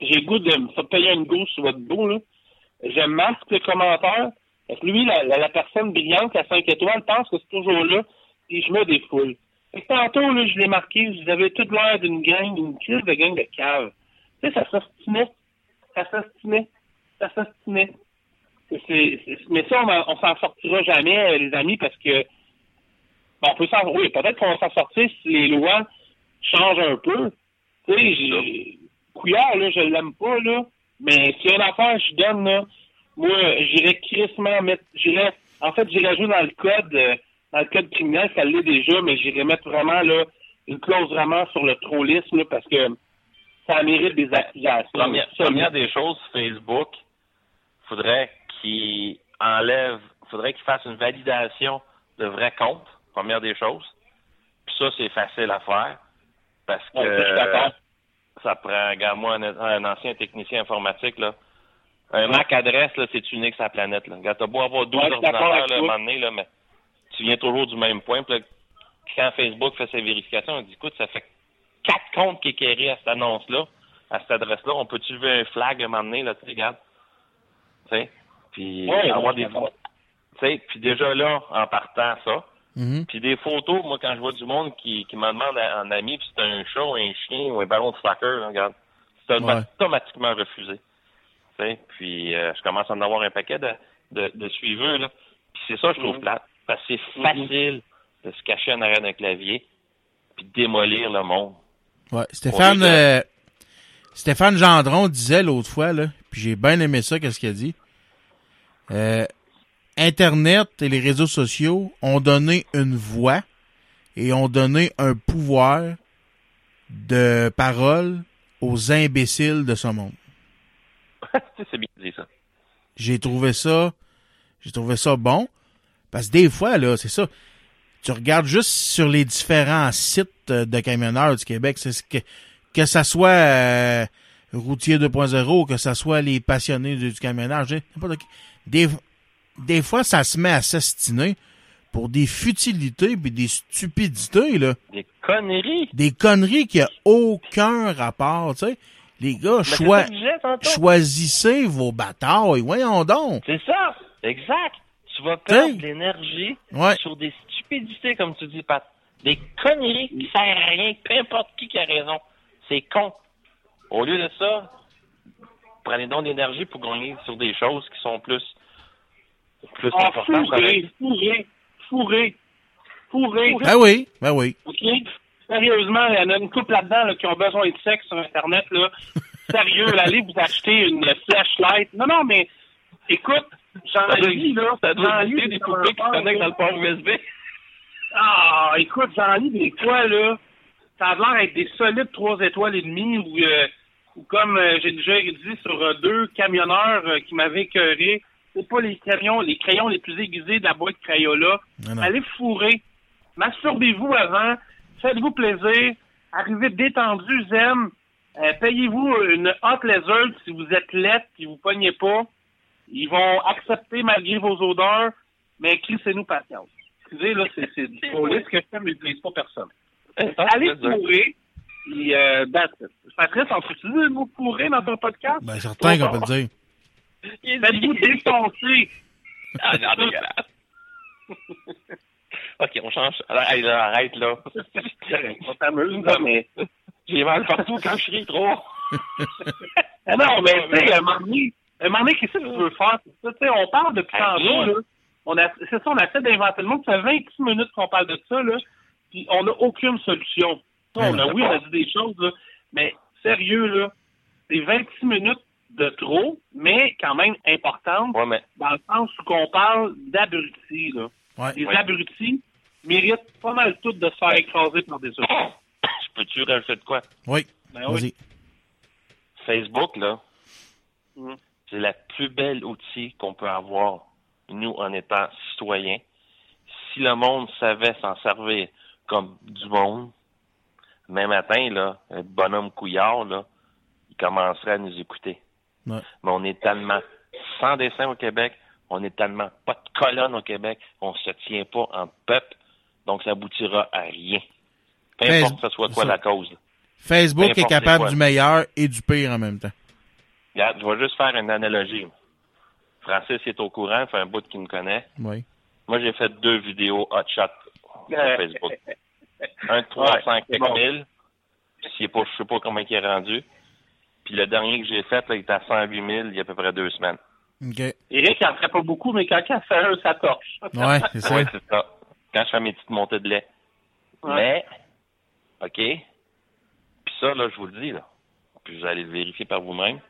j'ai le goût de me payer une gauche sur votre dos, là, je masque le commentaire. Que lui, la, personne brillante, la 5 étoiles, pense que c'est toujours là, et je me défoule. Fait que tantôt, là, je l'ai marqué, vous avez toute l'air d'une gang, d'une crise de gang de cave. Tu sais, ça s'ostinait. Ça s'ostinait. Ça s'ostinait. Mais ça, on, on s'en sortira jamais, euh, les amis, parce que bon, on peut s'en oui, peut-être qu'on va s'en sortir si les lois changent un peu. Couillard, là, je l'aime pas, là. Mais a une affaire, je donne, là. Moi, j'irais crissement mettre. J'irais. En fait, j'irais jouer dans le code euh, dans le code criminel, ça l'est déjà, mais j'irais mettre vraiment là une clause vraiment sur le trollisme là, parce que ça mérite des accusations. Première, des choses, Facebook, faudrait qu'il enlève, faudrait qu'il fasse une validation de vrais comptes, première des choses. Puis ça, c'est facile à faire. Parce que Ouais, ça prend, regarde moi, un, un ancien technicien informatique, là. Un MAC adresse, là, c'est unique sur la planète, là. T'as beau avoir 12 Ouais, je suis d'accord ordinateurs, là, à un moment donné, là, mais tu viens toujours du même point. Puis là, quand Facebook fait ses vérifications, on dit, écoute, ça fait quatre comptes qui équerraient à cette annonce-là, à cette adresse-là. On peut-tu lever un flag à un moment donné, là, tu sais, regarde. Tu sais, puis Ouais, avoir ouais, des... d'accord. Tu sais, puis déjà là, en partant ça, Mhm. puis des photos, moi, quand je vois du monde qui, qui me demande en ami, puis c'est un chat ou un chien ou un ballon de soccer, là, regarde, c'est automatiquement refusé. Puis euh, je commence à en avoir un paquet de, de, de suiveurs, là. Puis c'est ça que je trouve Mhm. plate, parce que c'est facile de se cacher en arrière d'un clavier puis de démolir le monde. Ouais, Stéphane, euh, Stéphane Gendron disait l'autre fois, là, puis j'ai bien aimé ça, qu'est-ce qu'il a dit. Euh, Internet et les réseaux sociaux ont donné une voix et ont donné un pouvoir de parole aux imbéciles de ce monde. [LAUGHS] C'est bien dit, ça. J'ai trouvé ça, j'ai trouvé ça bon. Parce que des fois, là, c'est ça. Tu regardes juste sur les différents sites euh, de camionneurs du Québec, c'est ce que, que ça soit euh, routier 2.0, que ça soit les passionnés du, du camionnage, j'ai- n'importe qui. Des, des fois, ça se met à s'astiner pour des futilités puis des stupidités, là. Des conneries. Des conneries qui a aucun rapport, tu sais. Les gars, c'est choi- choisissez vos batailles, voyons donc. C'est ça. Exact. Tu vas perdre de l'énergie Ouais. sur des stupidités, comme tu dis, Pat. Des conneries qui servent à rien, peu importe qui qui a raison. C'est con. Au lieu de ça, prenez donc d'énergie pour gagner sur des choses qui sont plus, plus Ah, importantes. fourré, fourré, fourré, fourré. Ben oui, ben oui. OK? Sérieusement, il y en a une couple là-dedans là, qui ont besoin de sexe sur Internet. Là. Sérieux, là, allez vous acheter une flashlight. Non, non, mais écoute, lis, là. Ça doit exister des poupées qui se connectent dans le port USB. Ah, écoute, j'en lis des fois, là. Ça a l'air d'être des solides trois étoiles et demie ou, euh, ou comme euh, j'ai déjà dit sur euh, deux camionneurs qui m'avaient écœuré. C'est pas les camions, les crayons les plus aiguisés de la boîte Crayola. Non, non. Allez fourrer. Masturbez-vous avant. Faites-vous plaisir. Arrivez détendu, zen. Euh, Payez-vous une hot laser si vous êtes lettre et vous pognez pas. Ils vont accepter malgré vos odeurs, mais crissez-nous patience. Excusez, là, c'est c'est du police que je fais, mais je pas personne. Allez fourrer. Puis, euh. Patrice, on peut utiliser le mot fourrer dans ton podcast? Ben certain qu'on peut le dire. Faites-vous défoncer. Ah, non, dégueulasse. [LAUGHS] OK, on change. Alors, hey, là, arrête, là. [LAUGHS] On s'amuse, là, mais... J'ai mal partout quand je ris trop. [LAUGHS] Ah non, mais tu sais, un moment donné, un moment donné, qu'est-ce que tu veux faire? Tu sais, on parle depuis tantôt, là. On a, c'est ça, on a fait d'inventer le monde. Ça fait 26 minutes qu'on parle de ça, là. Puis on n'a aucune solution. Ça, on a, oui, on a dit des choses, là. Mais sérieux, là, c'est 26 minutes de trop, mais quand même importantes, Ouais, mais dans le sens où on parle d'abrutis, là. Ouais. Les Ouais. abrutis méritent pas mal toutes de se faire écraser par des autres. [COUGHS] je peux-tu rajouter de quoi? Oui. Ben oui. Vas-y. Facebook, là, Mhm. c'est la plus belle outil qu'on peut avoir, nous, en étant citoyens. Si le monde savait s'en servir comme du monde, demain matin, là, un bonhomme couillard, là, il commencerait à nous écouter. Ouais. Mais on est tellement sans dessin au Québec, on est tellement pas de colonne au Québec, on se tient pas en peuple, donc ça aboutira à rien. Peu importe que ce soit quoi ça. la cause. Facebook est capable du meilleur et du pire en même temps. Regarde, je vais juste faire une analogie. Francis est au courant, fait un bout qu'il me connaît. Oui. Moi, j'ai fait deux vidéos hot shot sur Facebook. [LAUGHS] Un de 300 Ouais, bon. mille. S'il est pas, je sais pas combien il est rendu. Puis le dernier que j'ai fait, là, il est à 108 000 il y a à peu près deux semaines. OK. Eric, il en ferait pas beaucoup, mais quand il fait un, ça torche. Ouais, c'est ça. Oui, c'est ça. Quand je fais mes petites montées de lait. Ouais. Mais, OK. Puis ça, là, je vous le dis, là. Puis vous allez le vérifier par vous-même.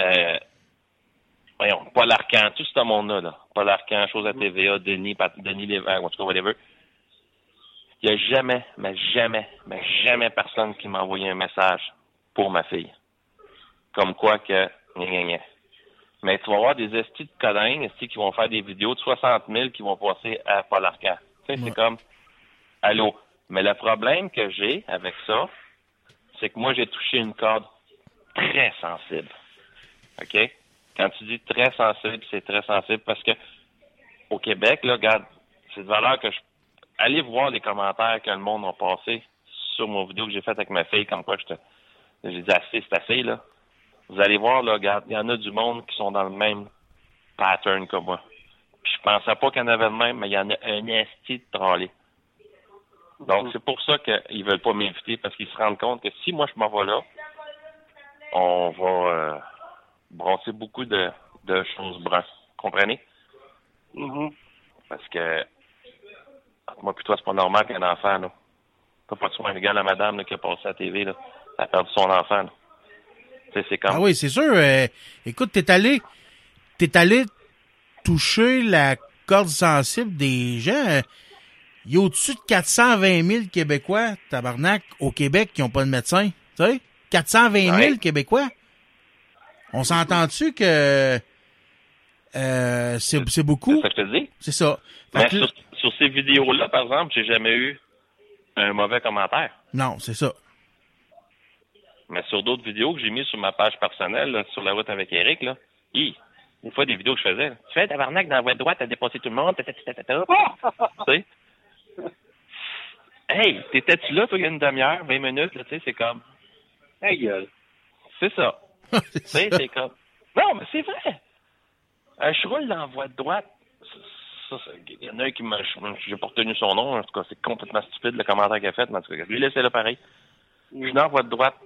Euh, voyons, Paul Arcan, tout ce monde-là, là. Paul Arcan, Chose à TVA, Denis, Pat- Denis Lévesque, en tout cas, whatever. Il n'y a jamais, mais jamais, mais jamais personne qui m'a envoyé un message pour ma fille. Comme quoi que, gna, gna, gna. Mais tu vas avoir des estis de estis qui vont faire des vidéos de 60 000 qui vont passer à Paul Arcan. Tu sais, Ouais. c'est comme, allô? Mais le problème que j'ai avec ça, c'est que moi, j'ai touché une corde très sensible. OK? Quand tu dis très sensible, c'est très sensible parce que au Québec, là, regarde, c'est de valeur que je. Allez voir les commentaires que le monde a passé sur mon vidéo que j'ai faite avec ma fille, comme quoi je te. J'ai dit assez, c'est assez, là. Vous allez voir, là, regarde, il y en a du monde qui sont dans le même pattern que moi. Puis je pensais pas qu'il y en avait le même, mais il y en a un esti de trolley. Donc, c'est pour ça qu'ils veulent pas m'inviter, parce qu'ils se rendent compte que si moi je m'en vais là, on va euh, brasser beaucoup de, de choses brunes. Comprenez? Mhm. Parce que moi toi, c'est pas normal qu'un enfant, là. T'as pas de soin. Regarde la madame là, qui a passé à la TV, là. Elle a perdu son enfant, là. C'est comme. Ah oui, c'est sûr. euh, écoute, t'es allé, t'es allé toucher la corde sensible des gens. euh, Il y a au-dessus de 420 000 Québécois, tabarnak, au Québec qui n'ont pas de médecin. Tu sais? 420 000 Ouais. Québécois. On s'entend-tu que euh, c'est beaucoup? C'est ça que je te dis. C'est ça. Mais que sur, sur ces vidéos-là, par exemple, j'ai jamais eu un mauvais commentaire. non, c'est ça. Mais sur d'autres vidéos que j'ai mis sur ma page personnelle, là, sur la route avec Eric, là, hi, une fois des vidéos que je faisais. Tu fais tabarnak dans la voie droite, t'as dépassé tout le monde, tatata. [LAUGHS] tu sais? Hey, t'étais-tu là, toi, il y a une demi-heure, 20 minutes, tu sais, c'est comme. Hey, gueule. C'est ça. [LAUGHS] C'est Tu sais, ça. c'est comme. Non, mais c'est vrai. Euh, je roule dans la voie de droite. Ça, ça, il y en a un qui m'a. J'ai pas retenu son nom, en tout cas, c'est complètement stupide le commentaire qu'il a fait, mais en tout cas, lui, laissez-le pareil. Je suis dans la voie de droite.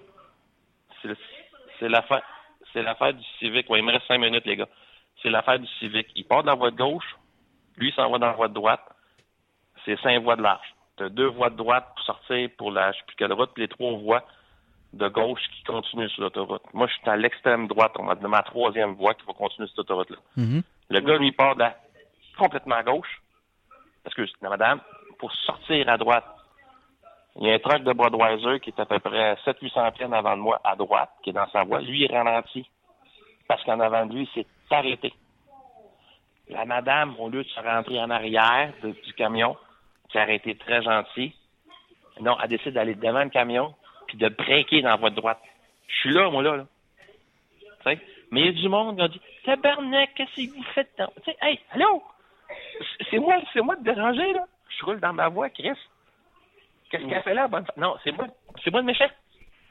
C'est l'affaire. Du civique. Ouais, il me reste cinq minutes, les gars. C'est l'affaire du civique. Il part de la voie de gauche, lui, il s'en va dans la voie de droite. C'est cinq voies de large. T'as deux voies de droite pour sortir pour la, je sais plus quelle route, puis les trois voies de gauche qui continuent sur l'autoroute. Moi, je suis à l'extrême droite, on m'a de ma troisième voie qui va continuer cette autoroute-là. Mhm. Le gars, lui, part de la, complètement à gauche. Excuse, la madame, pour sortir à droite. Il y a un truck de Broadweiser qui est à peu près 700-800 pieds en avant de moi, à droite, qui est dans sa voie. Lui, il ralentit. Parce qu'en avant de lui, il s'est arrêté. La madame, au lieu de se rentrer en arrière du camion, qui a arrêté très gentil, non, elle décide d'aller devant le camion, puis de breaker dans de droite. Je suis là, moi, là. là. Mais il y a du monde qui a dit Tabarnak, qu'est-ce que vous faites dans. Tu sais, hey, allô? C'est moi, c'est moi de déranger, là. Je roule dans ma voie, Chris. Qu'est-ce qu'elle fait là, bonne fa- Non, c'est moi, c'est moi le méchant.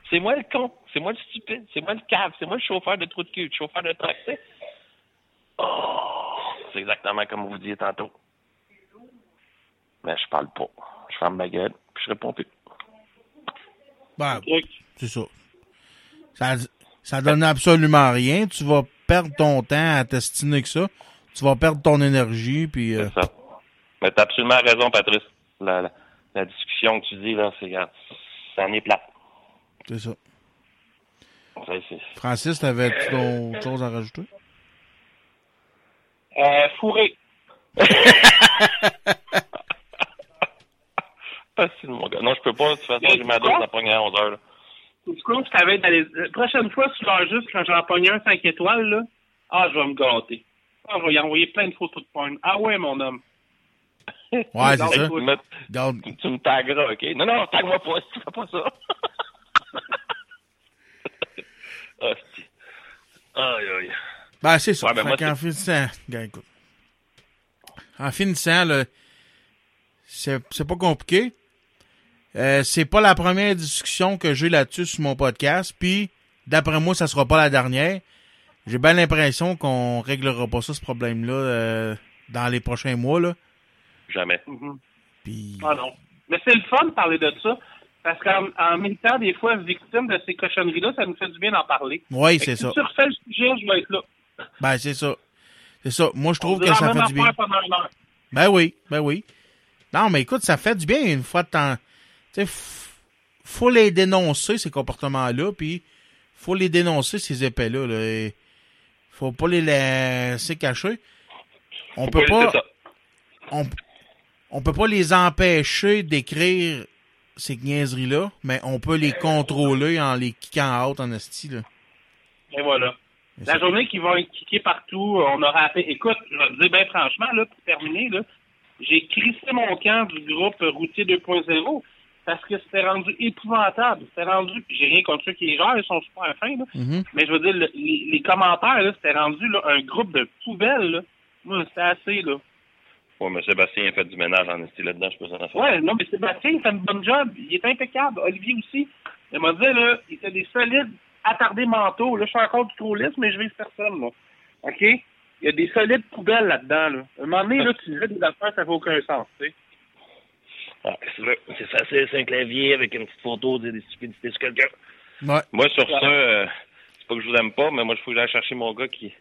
C'est moi le con. C'est moi le stupide. C'est moi le cave. C'est moi le chauffeur de trou de cul, le chauffeur de truck, tu sais. Oh, c'est exactement comme vous disiez tantôt. Mais je parle pas. Je ferme ma gueule, puis je réponds plus. Ben, Truc. c'est ça. ça. Ça donne absolument rien. Tu vas perdre ton temps à t'estiner que ça. Tu vas perdre ton énergie, puis... euh, C'est ça. Mais t'as absolument raison, Patrice. La, la, la discussion que tu dis, là, c'est, ça en est plate. c'est ça. Francis, t'avais-tu d'autres choses à rajouter? Euh, fourré. [LAUGHS] facile, mon gars. Non, je peux pas. De toute façon, j'ai ma dose à pogner à 11 heures. là. Du coup, je t'avais dans les... La prochaine fois, tu leur juste quand j'en pogne un 5 étoiles, là, ah, je vais me gâter. Ah, je vais y envoyer plein de photos de porn. Ah ouais, mon homme. Ouais, c'est ça. Tu me, tu me tagueras, OK? Non, non, tague-moi pas. Tu fais pas ça. [LAUGHS] Aïe, aïe. Ben, c'est ça. Ouais, ben, qu'en finissant, Regarde, écoute. En finissant, là, c'est, c'est pas compliqué. Euh, c'est pas la première discussion que j'ai là-dessus sur mon podcast, puis d'après moi, ça sera pas la dernière. J'ai bien l'impression qu'on réglera pas ça, ce problème-là, euh, dans les prochains mois, là. Jamais. Mhm. Puis, Ah non. Mais c'est le fun de parler de ça. Parce qu'en en militant des fois victime de ces cochonneries-là, ça nous fait du bien d'en parler. oui, c'est ça. Si tu refais le sujet, je vais être là. Ben, c'est ça. C'est ça. Moi, je trouve que ça fait du bien. Ben oui, ben oui. Non, mais écoute, ça fait du bien une fois de temps. Tu sais, f- faut les dénoncer, ces comportements-là, puis faut les dénoncer, ces épais-là. Là. Et Faut pas les laisser cacher. On peut Oui, pas, on, on peut pas les empêcher d'écrire ces niaiseries-là, mais on peut les contrôler en les kickant out en esti, là. Et voilà. La journée qu'ils vont être kickés partout, on aura fait. Écoute, je vais te dire bien franchement, là, pour terminer, là, j'ai crissé mon camp du groupe routier 2.0 parce que c'était rendu épouvantable. C'était rendu, puis j'ai rien contre ceux qui les gèrent, ils sont super fins, là. Mhm. Mais je veux dire, le- les, les commentaires, là, c'était rendu là, un groupe de poubelles, là. Moi, c'était assez, là. Ouais, mais Sébastien a fait du ménage en esti là-dedans, je peux en faire. Ouais, non, mais Sébastien, il fait un bon job. Il est impeccable. Olivier aussi. Il m'a dit, là, il était des solides attardés mentaux. Là, je suis encore du trop lisse, mais je vise personne, là. OK? Il y a des solides poubelles là-dedans, là. À un moment donné, là, tu disais des affaires, ça fait aucun sens, tu sais. Ah, c'est vrai. C'est facile, c'est un clavier avec une petite photo des des stupidités sur quelqu'un. Ouais. Moi, sur ça, euh, c'est pas que je vous aime pas, mais moi, je faut que j'aille chercher mon gars qui,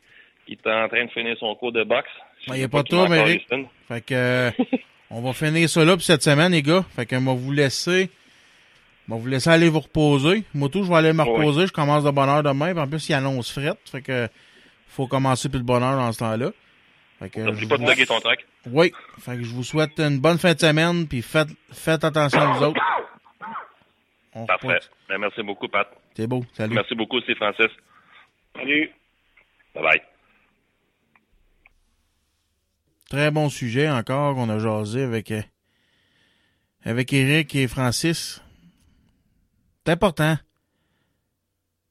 qui est en train de finir son cours de boxe. Ben, y a pas de qu'il m'a trouble, encore Eric. les spins. Fait que euh, on va finir ça là pour cette semaine, les gars. Fait que moi vous laisser. Moi vous laisser aller vous reposer. Moi tout, je vais aller me Oui. reposer. Je commence de bonne heure demain. Puis en plus, il annonce frette. Fait que faut commencer plus de bonne heure dans ce temps-là. Fait que N'oublie pas de vous- ton track. Oui. Fait que je vous souhaite une bonne fin de semaine. Puis faites, faites attention à vous autres. On Parfait. repart. Ben, merci beaucoup, Pat. C'est beau. Salut. Merci beaucoup, c'est Francis. Salut. Bye bye. Très bon sujet encore qu'on a jasé avec, euh, avec Eric et Francis. C'est important.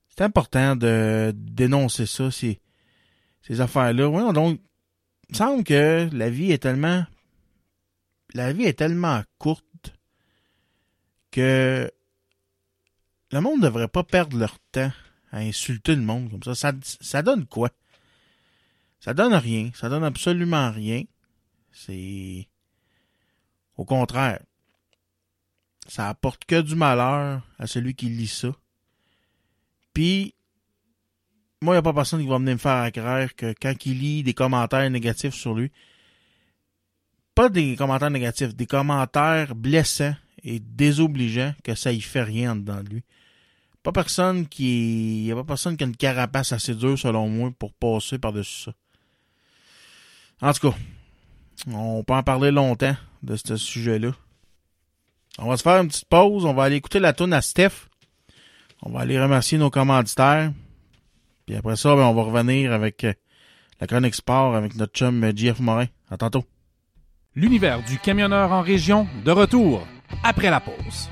C'est important de dénoncer ça. Ces affaires-là. Donc, il me semble que la vie est tellement. La vie est tellement courte que le monde ne devrait pas perdre leur temps à insulter le monde comme. Ça, ça donne quoi? Ça donne rien. Ça donne absolument rien. C'est. Au contraire. Ça apporte que du malheur à celui qui lit ça. Puis, moi, il n'y a pas personne qui va venir me faire croire que quand il lit des commentaires négatifs sur lui, pas des commentaires négatifs, des commentaires blessants et désobligeants, que ça y fait rien dedans de lui. Pas personne qui. Il n'y a pas personne qui a une carapace assez dure, selon moi, pour passer par-dessus ça. En tout cas, on peut en parler longtemps de ce sujet-là. On va se faire une petite pause. On va aller écouter la tune à Steph. On va aller remercier nos commanditaires. Puis après ça, ben, on va revenir avec euh, la chronique sport avec notre chum euh, JF Morin. À tantôt. L'univers du camionneur en région, de retour après la pause.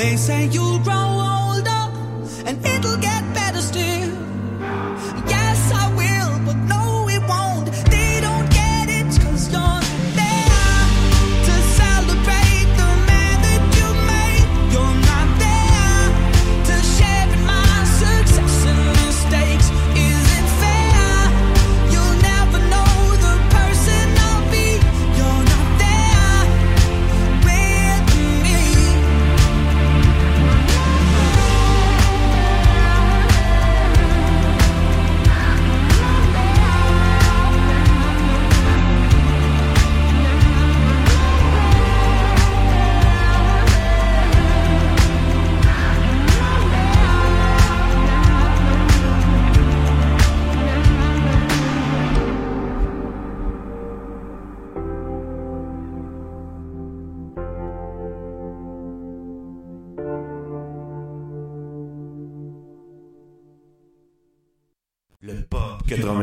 They say you'll grow older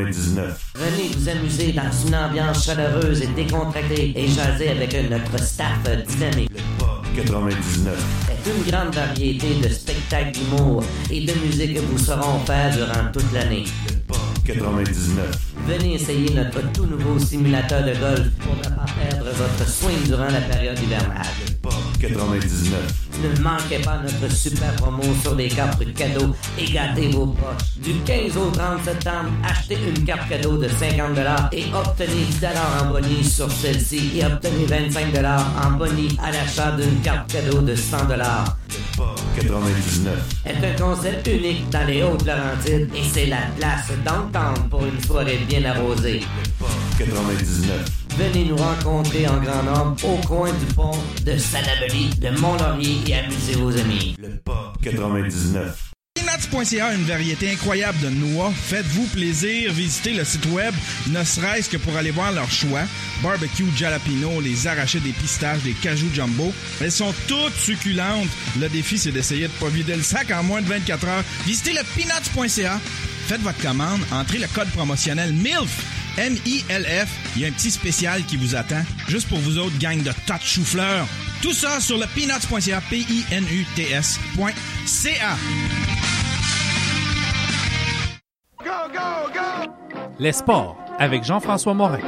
99. Venez vous amuser dans une ambiance chaleureuse et décontractée et jaser avec notre staff dynamique. Le Pop 99. C'est une grande variété de spectacles d'humour et de musique que vous saurons faire durant toute l'année. Le Pop 99. Venez essayer notre tout nouveau simulateur de golf pour ne pas perdre votre swing durant la période hivernale. Le Pop 99. Ne manquez pas notre super promo sur les cartes cadeaux et gâtez vos poches. Du 15 au 30 septembre, achetez une carte cadeau de 50 et obtenez 10 en bonus sur celle-ci et obtenez 25 en bonus à l'achat d'une carte cadeau de 100 Pop 99. est un concept unique dans les Hautes-Laurentides et c'est la place d'entendre pour une soirée bien arrosée. Pop 99. Venez nous rencontrer en grand nombre au coin du pont de Salaberry, de Mont-Laurier et amusez vos amis. Le Pop 99. Peanuts.ca, une variété incroyable de noix. Faites-vous plaisir, visitez le site web, ne serait-ce que pour aller voir leur choix. Barbecue jalapeno, les arrachés des pistaches, des cajou jumbo. Elles sont toutes succulentes. Le défi, c'est d'essayer de pas vider le sac en moins de 24 heures. Visitez le peanuts.ca. Faites votre commande, entrez le code promotionnel MILF. M-I-L-F. Il y a un petit spécial qui vous attend, juste pour vous autres, gang de tas de chou-fleurs. Tout ça sur le peanuts.ca, P-I-N-U-T-S.ca. Les sports avec Jean-François Morin.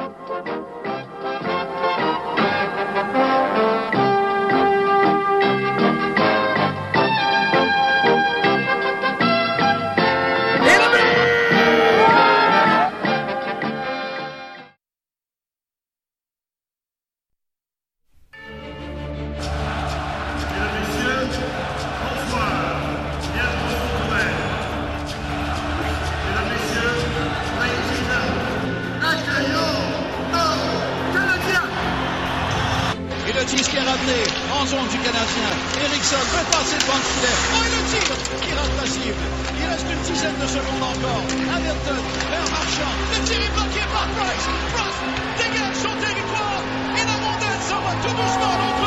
Dizaine de secondes encore. Hamilton vers Marchand. Le tir est bloqué par Price. Price dégage son territoire. Et la rondelle s'en va tout doucement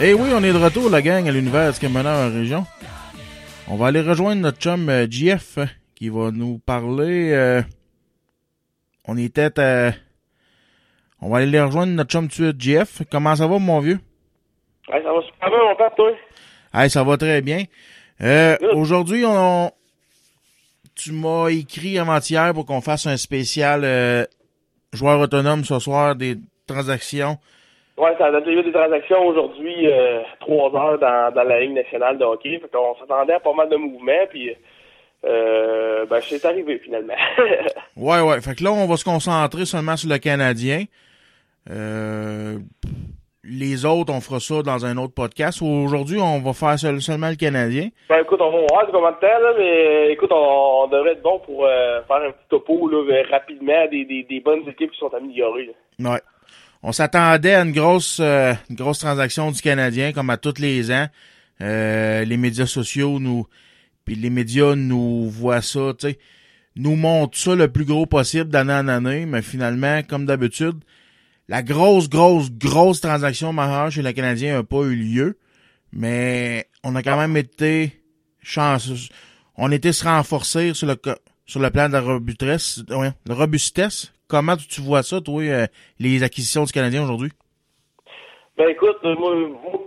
Eh oui, on est de retour, la gang, à l'univers du Meneur en région. On va aller rejoindre notre chum euh, euh, qui va nous parler... euh, on était à... On va aller rejoindre notre chum suite, JF. Comment ça va, mon vieux? Ouais, ça va super bien, mon père, toi? Hey, ça va très bien. Euh, Aujourd'hui, on... tu m'as écrit avant-hier pour qu'on fasse un spécial euh, joueur autonome ce soir, des transactions. Ouais, ça a eu des transactions aujourd'hui, euh, trois heures dans, dans la Ligue nationale de hockey. Fait qu'on s'attendait à pas mal de mouvements, puis euh, ben, c'est arrivé finalement. [LAUGHS] Ouais, ouais. Fait que là, on va se concentrer seulement sur le Canadien. Euh, les autres, on fera ça dans un autre podcast. Aujourd'hui, on va faire seul- seulement le Canadien. ben écoute, on va voir combien de temps, là, mais écoute, on, on devrait être bon pour euh, faire un petit topo là, rapidement des, des, des bonnes équipes qui sont améliorées. là. Ouais. On s'attendait à une grosse, euh, une grosse transaction du Canadien, comme à tous les ans. Euh, les médias sociaux nous, puis les médias nous voient ça, tu sais, nous montrent ça le plus gros possible d'année en année, mais finalement, comme d'habitude, la grosse, grosse, grosse transaction majeure chez le Canadien n'a pas eu lieu, mais on a quand même été chanceux. On était se renforcer sur le sur le plan de la robustesse, robustesse. Comment tu- vois ça, toi, euh, les acquisitions du Canadien aujourd'hui? Ben écoute, euh, moi,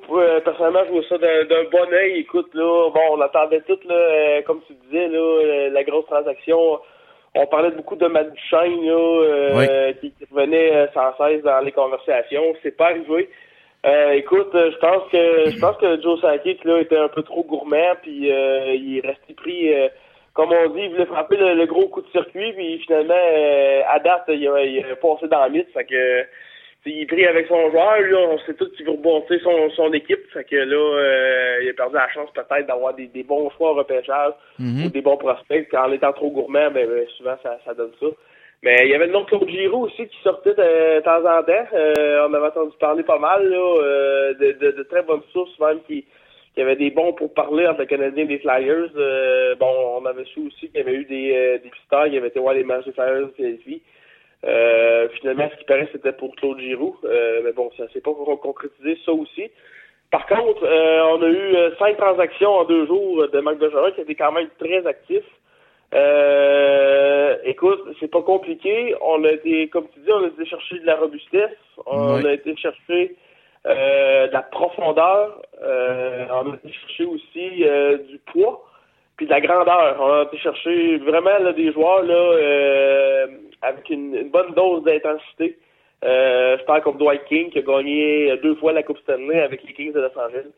moi, euh, personnellement, je vois ça d'un bon œil. Écoute, là, bon, on attendait tout, là, comme tu disais, là, la grosse transaction. On parlait beaucoup de Matt Duchesne, là, qui, revenait sans cesse dans les conversations. C'est pas arrivé. Euh, écoute, je pense que je pense que Joe Sakic là était un peu trop gourmand, puis euh, il est resté pris, euh, comme on dit, il voulait frapper le, le gros coup de circuit, puis finalement, euh, à date, il a, il a passé dans le mythe, fait que il est pris avec son joueur, lui, on sait tout qu'il veut rebondir son, son équipe. Fait que là, euh, il a perdu la chance peut-être d'avoir des, des bons choix au repêchage Mhm. ou des bons prospects. En étant trop gourmand, ben, ben, souvent ça, ça donne ça. Mais il y avait le nom de Claude Giroux aussi qui sortait de, de temps en temps. Euh, on avait entendu parler pas mal là, euh, de, de, de très bonnes sources même qui, qui avaient des bons pour parler entre le Canadien et les Flyers. Euh, bon, on avait su aussi qu'il y avait eu des, euh, des pisteurs qui avaient été voir les matchs des Flyers de Philadelphie. Euh, finalement, ce qui paraît, c'était pour Claude Giroux. Euh, mais bon, ça s'est pas con- concrétisé, ça aussi. Par contre, euh, on a eu euh, cinq transactions en deux jours de Marc Bergevin qui étaient quand même très actifs. Euh, écoute, c'est pas compliqué. On a été, comme tu dis, on a été chercher de la robustesse. On a été chercher euh, de la profondeur. Euh, on a été chercher aussi euh, du poids puis de la grandeur. On a été chercher vraiment là, des joueurs là euh, avec une, bonne dose d'intensité. Euh, je parle comme Dwight King qui a gagné deux fois la Coupe Stanley avec les Kings de Los Angeles.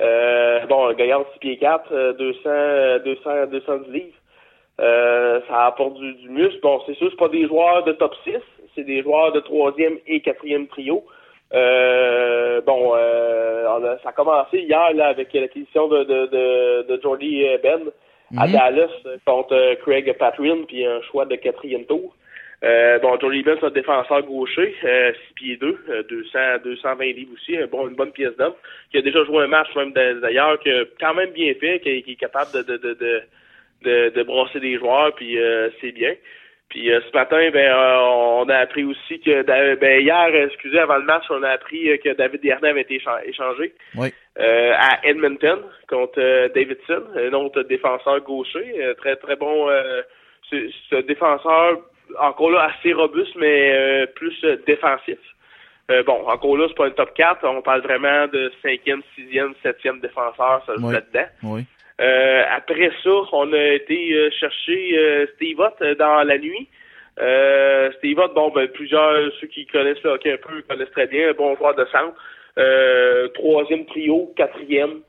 Euh, bon, gaillard de 6 pieds 4, euh, 200, euh, 200, 210 livres. Euh, ça apporte du, du muscle. Bon, c'est sûr, c'est pas des joueurs de top 6, c'est des joueurs de troisième et quatrième trio. Euh, bon, euh, a- ça a commencé hier là, avec l'acquisition de, de, de, de Jordy euh, Ben à Mhm. Dallas euh, contre euh, Craig Patrin, puis un choix de quatrième tour. Euh, bon, Jordy Ben, c'est un défenseur gaucher, euh, 6 pieds 2, euh, 200, 220 livres aussi, un bon, une bonne pièce d'homme, qui a déjà joué un match même d'a- d'ailleurs, qui a quand même bien fait, qui, qui est capable de, de, de, de, de, brasser des joueurs, puis c'est bien. Puis euh, ce matin, ben euh, on a appris aussi que ben hier, excusez, avant le match, on a appris euh, que David Dernay avait été écha- échangé Oui. euh, à Edmonton contre euh, Davidson, un autre défenseur gaucher, très très bon. Euh, c'est un défenseur encore là assez robuste, mais euh, plus défensif. Euh, bon, encore là, c'est pas un top 4, on parle vraiment de cinquième, sixième, septième défenseur, ça Oui. là-dedans. Oui. Euh, après ça, on a été euh, chercher euh, Steve Ott euh, dans la nuit. Euh, Steve Ott, bon, ben, plusieurs, ceux qui connaissent le hockey un peu, connaissent très bien, bon joueur de centre. Euh, troisième trio, quatrième.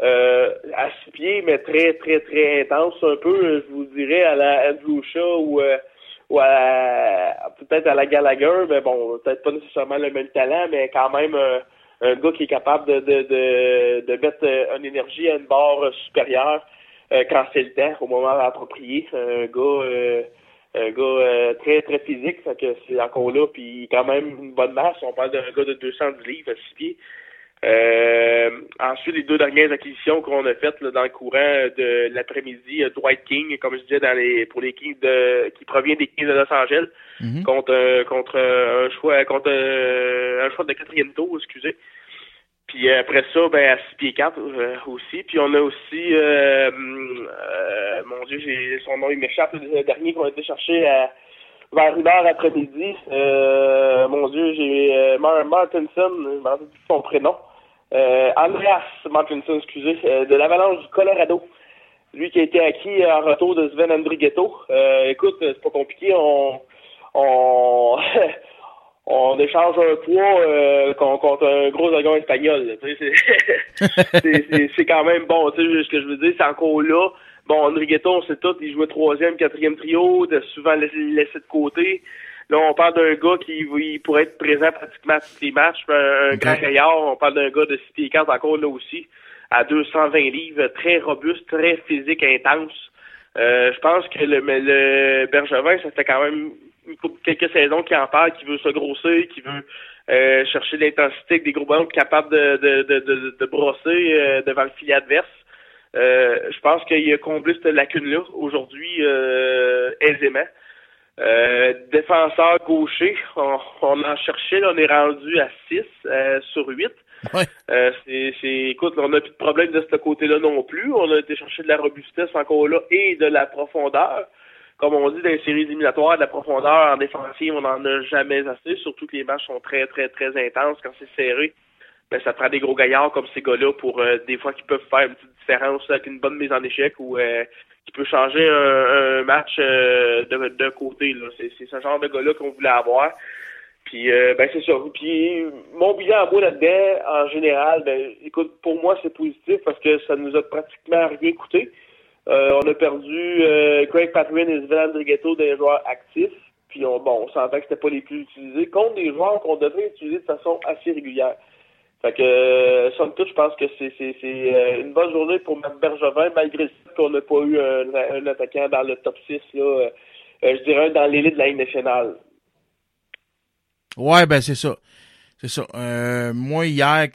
Euh, à six pieds, mais très, très, très intense, un peu, je vous dirais, à la Andrew Shaw ou, euh, ou à peut-être à la Gallagher, mais bon, peut-être pas nécessairement le même talent, mais quand même un gars qui est capable de, de, de, de mettre euh, une énergie à une barre supérieure euh, quand c'est le temps, au moment approprié. Un gars, euh, un gars euh, très très physique, fait que c'est encore là, puis quand même une bonne masse. On parle d'un gars de 210 livres à 6 pieds. Euh, ensuite, les deux dernières acquisitions qu'on a faites là, dans le courant de l'après-midi, euh, Dwight King, comme je disais, dans les pour les Kings de qui provient des Kings de Los Angeles, Mhm. contre euh, contre euh, un choix contre un choix de quatrième tour, excusez. Puis après ça, ben à 6 pieds 4 euh, aussi. Puis on a aussi euh, hum, euh, mon Dieu, j'ai son nom il m'échappe, le dernier qu'on a été chercher à vers une heure après-midi. Euh, mon Dieu, j'ai euh, Mar- Martinson, son prénom. Euh, Andreas Martinson, excusez, euh, de l'Avalanche du Colorado. Lui qui a été acquis en retour de Sven Andrighetto. Euh, écoute, c'est pas compliqué, on on [LAUGHS] on échange un poids euh, con- contre un gros dragon espagnol. [LAUGHS] C'est quand même bon. Tu sais, ce que je veux dire, c'est encore là. Bon, Andrighetto, on sait tout, il jouait troisième, quatrième trio, de souvent laissé de côté. Là, on parle d'un gars qui il pourrait être présent pratiquement à tous les matchs. Un, grand gaillard, on parle d'un gars de 6 pieds 4 encore là aussi, à 220 livres, très robuste, très physique, intense. Euh, je pense que le, le Bergevin, ça fait quand même quelques saisons qu'il en parle, qui veut se grossir, qui veut euh, chercher de l'intensité avec des gros ballons capables de, de, de, de, de brosser euh, devant le filet adverse. Euh, je pense qu'il a comblé cette lacune-là aujourd'hui aisément. Euh, défenseur gaucher, on, on en cherchait, là, on est rendu à 6 euh, sur 8. Euh, c'est, c'est, écoute, on n'a plus de problème de ce côté-là non plus. On a été chercher de la robustesse encore là et de la profondeur. Comme on dit dans les séries éliminatoires, de la profondeur en défensive, on n'en a jamais assez, surtout que les matchs sont très, très, très intenses quand c'est serré. Ben, ça prend des gros gaillards comme ces gars-là pour euh, des fois qui peuvent faire une petite différence avec une bonne mise en échec ou euh, qui changer un, match euh, de, côté. C'est, ce genre de gars-là qu'on voulait avoir. Puis euh, ben c'est ça. Puis mon bilan à moi là-dedans, en général, ben écoute, pour moi c'est positif parce que ça nous a pratiquement rien coûté. Euh, on a perdu Craig Patrin et Sven Andrighetto des joueurs actifs. Puis on, bon, on sentait que c'était pas les plus utilisés contre des joueurs qu'on devrait utiliser de façon assez régulière. Fait que euh, somme toute, je pense que c'est c'est c'est euh, une bonne journée pour Matt Bergevin, malgré le fait qu'on n'a pas eu un, attaquant dans le top 6 là. euh, je dirais dans l'élite de la nationale. Ouais, ben c'est ça. C'est ça. Moi, hier,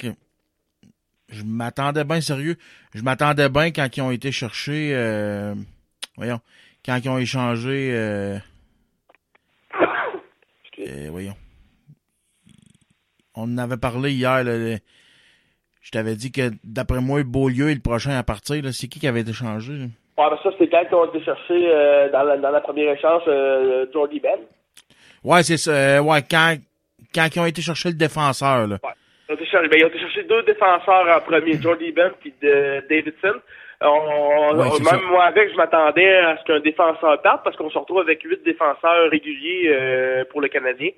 je m'attendais bien sérieux. Je m'attendais bien quand ils ont été cherchés. voyons. Quand ils ont échangé. [COUGHS] voyons. On en avait parlé hier. là, le- Je t'avais dit que d'après moi, Beaulieu est le prochain à partir. C'est qui qui avait été changé? là? Ouais, ben ça, c'était quand ils ont été chercher euh, dans, la, dans la première échange euh, Jordy Ben. Ouais, c'est ça. euh, ouais, quand, quand ils ont été chercher le défenseur, là. Ils ont, été chercher, ben, ils ont été chercher deux défenseurs en premier, Jordy Ben puis de Davidson. On, on- Ouais, c'est même ça. moi avec, je m'attendais à ce qu'un défenseur parte parce qu'on se retrouve avec huit défenseurs réguliers euh, pour le Canadien.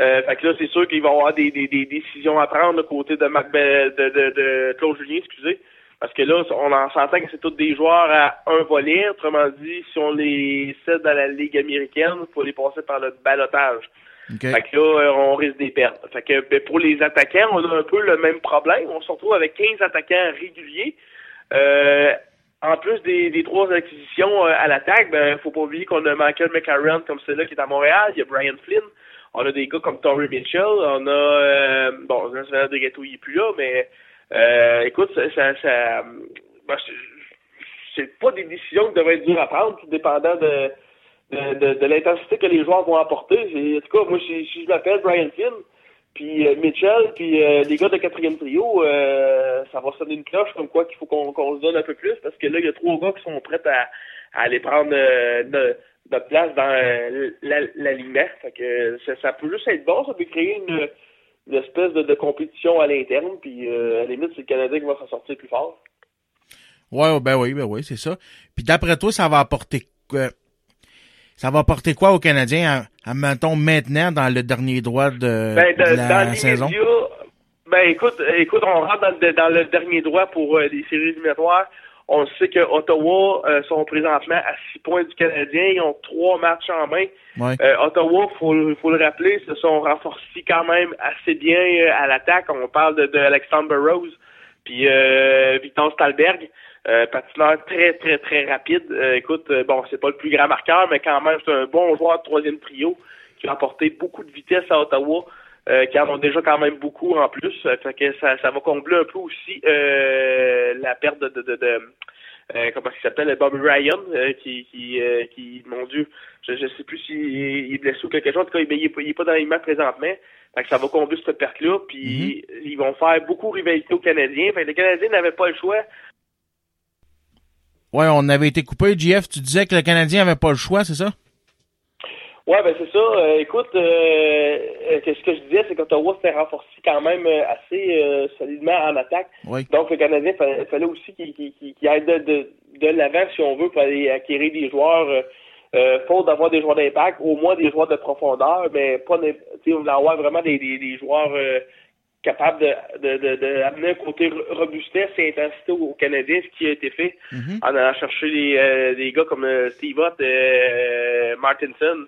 Euh, fait que là, c'est sûr qu'ils vont avoir des, des, des décisions à prendre du côté de, Mac- de, de, de Claude Julien, excusez. Parce que là, on en s'entend que c'est tous des joueurs à un volet. Autrement dit, si on les cède dans la Ligue américaine, il faut les passer par le balotage. Fait que là, euh, on risque des pertes. Fait que ben, pour les attaquants, on a un peu le même problème. On se retrouve avec 15 attaquants réguliers. Euh, en plus des, des trois acquisitions euh, à l'attaque, ben faut pas oublier qu'on a Michael McCarron comme celui-là qui est à Montréal. Il y a Brian Flynn. On a des gars comme Torrey Mitchell. On a euh, bon, Jean de Gâteau il est plus là, mais euh, écoute, ça, ça, ça ben, c'est- pas des décisions qui devraient être dures à prendre, tout dépendant de de, de, l'intensité que les joueurs vont apporter. En tout cas, moi, si, je m'appelle Brian Flynn, puis euh, Mitchell, puis euh, les gars de quatrième trio, euh, ça va sonner une cloche comme quoi qu'il faut qu'on qu'on se donne un peu plus, parce que là, il y a trois gars qui sont prêts à, à aller prendre euh, notre place dans euh, la- l'alignement. Fait que ça, ça peut juste être bon, ça peut créer une, une espèce de, de compétition à l'interne, puis euh, à la limite, c'est le Canadien qui va s'en sortir plus fort. Ouais, ben oui, ben oui, c'est ça. Puis d'après toi, ça va apporter quoi? Ça va apporter quoi aux Canadiens, à, à, mettons, maintenant, dans le dernier droit de, Ben, de- de la dans saison? ben écoute, écoute, on rentre dans le, dans le dernier droit pour euh, les séries éliminatoires. On sait que Ottawa euh, sont présentement à six points du Canadien. Ils ont trois matchs en main. Ouais. Euh, Ottawa, faut, faut le rappeler, se sont renforcés quand même assez bien euh, à l'attaque. On parle de, de Alexander Rose, puis euh, Victor Stalberg, euh, patineur très très très rapide. Euh, écoute, bon, c'est pas le plus grand marqueur, mais quand même c'est un bon joueur de troisième trio qui a apporté beaucoup de vitesse à Ottawa. Euh, qui en ont déjà quand même beaucoup en plus. Euh, fait que ça, ça va combler un peu aussi euh, la perte de, de, de, de euh, comment il s'appelle, Bobby Ryan, euh, qui, qui, euh, qui, mon Dieu, je, je sais plus s'il il est blessé ou quelque chose. En tout cas, il, il est pas, il est pas dans l'alignement présentement. Fait que ça va combler cette perte-là. Puis ils vont faire beaucoup rivalité aux Canadiens. Fait que les Canadiens n'avaient pas le choix. Ouais, on avait été coupé. JF, tu disais que le Canadien avait pas le choix, c'est ça? Ouais, ben c'est ça. Euh, écoute, euh, euh, que ce que je disais, c'est qu'Ottawa s'était renforcé quand même euh, assez euh, solidement en attaque. Oui. Donc le Canadien fallait, fallait aussi qu'il qu'il aille de, de, de l'avant, si on veut, pour aller acquérir des joueurs. Euh, faute d'avoir des joueurs d'impact, au moins des joueurs de profondeur, mais pas on voulait avoir vraiment des, des, des joueurs capables de, de, de, de amener un côté ro- robustesse et intensité aux Canadiens, ce qui a été fait en allant chercher des, euh, des gars comme Steve Ott, Martinson.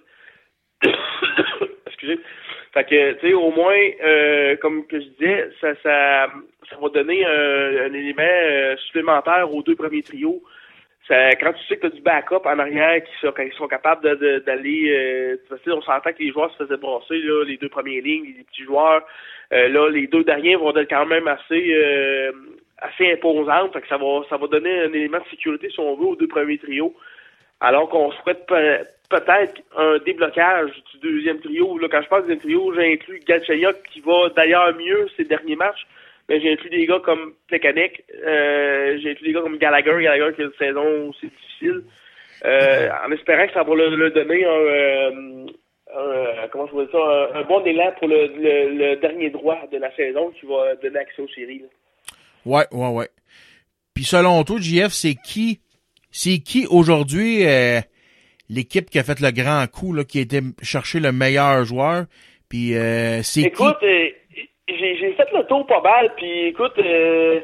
[COUGHS] Excusez. Fait que, tu sais, au moins, euh, comme que je disais, ça, ça, ça va donner un, élément euh, supplémentaire aux deux premiers trios. Ça, quand tu sais que tu as du backup en arrière qui sont, sont capables d'aller, euh, on s'entend que les joueurs se faisaient brasser, là, les deux premières lignes, les petits joueurs. Là, les deux derniers vont être quand même assez, euh, assez imposantes. Fait que ça va, ça va donner un élément de sécurité, si on veut, aux deux premiers trios. Alors qu'on souhaite pe- peut-être un déblocage du deuxième trio. Là, quand je parle du deuxième trio, j'inclus Galchenyuk qui va d'ailleurs mieux ces derniers matchs. Mais j'ai inclus des gars comme Plekanec, euh, j'ai inclus des gars comme Gallagher, Gallagher qui a une saison aussi difficile. Euh, en espérant que ça va leur donner un, euh, ça, un, bon élan pour le, le, le dernier droit de la saison qui va donner accès aux séries. là. Ouais, ouais, ouais. Puis selon toi, JF, c'est qui, c'est qui aujourd'hui euh, l'équipe qui a fait le grand coup, là, qui a été chercher le meilleur joueur? Puis euh, c'est qui? Écoute, euh, j'ai fait le tour pas mal, puis écoute, il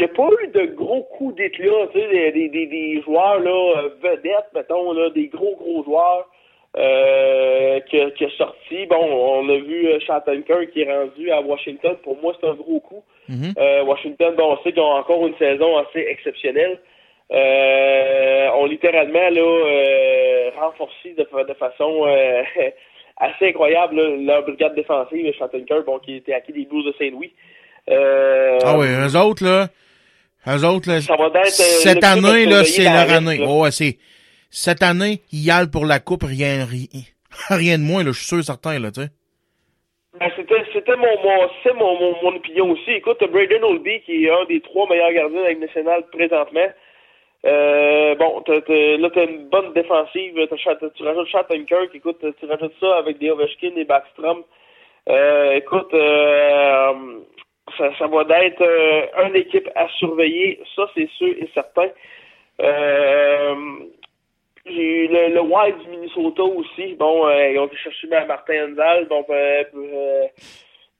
n'y a pas eu de gros coups d'éclat, tu sais, des, des, des, joueurs là, vedettes, mettons, là, des gros, gros joueurs euh, qui, qui a sorti. Bon, on a vu Shattenkirk qui est rendu à Washington. Pour moi, c'est un gros coup. Euh, Washington, bon, on sait qu'ils ont encore une saison assez exceptionnelle. Euh, ont littéralement là, euh, renforcé de, de façon euh, [LAUGHS] assez incroyable là, leur brigade défensive, Shattenkirk, bon, qui était acquis des Blues de Saint-Louis. Euh, Ah oui, eux autres, là, eux autres, là, Ça va être, cette année, là, c'est la leur année. Oh, ouais, c'est, cette année, ils allent pour la coupe, rien, rien, [LAUGHS] rien de moins, là, je suis sûr certain, là, tu sais. Ben, c'était, c'était mon, mon, c'est mon, mon, mon opinion aussi. Écoute, Braden Olby, qui est un des trois meilleurs gardiens de la nationale présentement. Euh, bon, t'as, t'as- là, t'as une bonne défensive. Tu rajoutes Shattenkirk. Écoute, tu rajoutes ça avec des Ovechkin et Backstrom. Euh, écoute, euh, ça, va être euh, une équipe à surveiller. Ça, c'est sûr et certain. J'ai eu le, le Wild du Minnesota aussi. Bon, ils ont ma- Martin Enzal. Euh,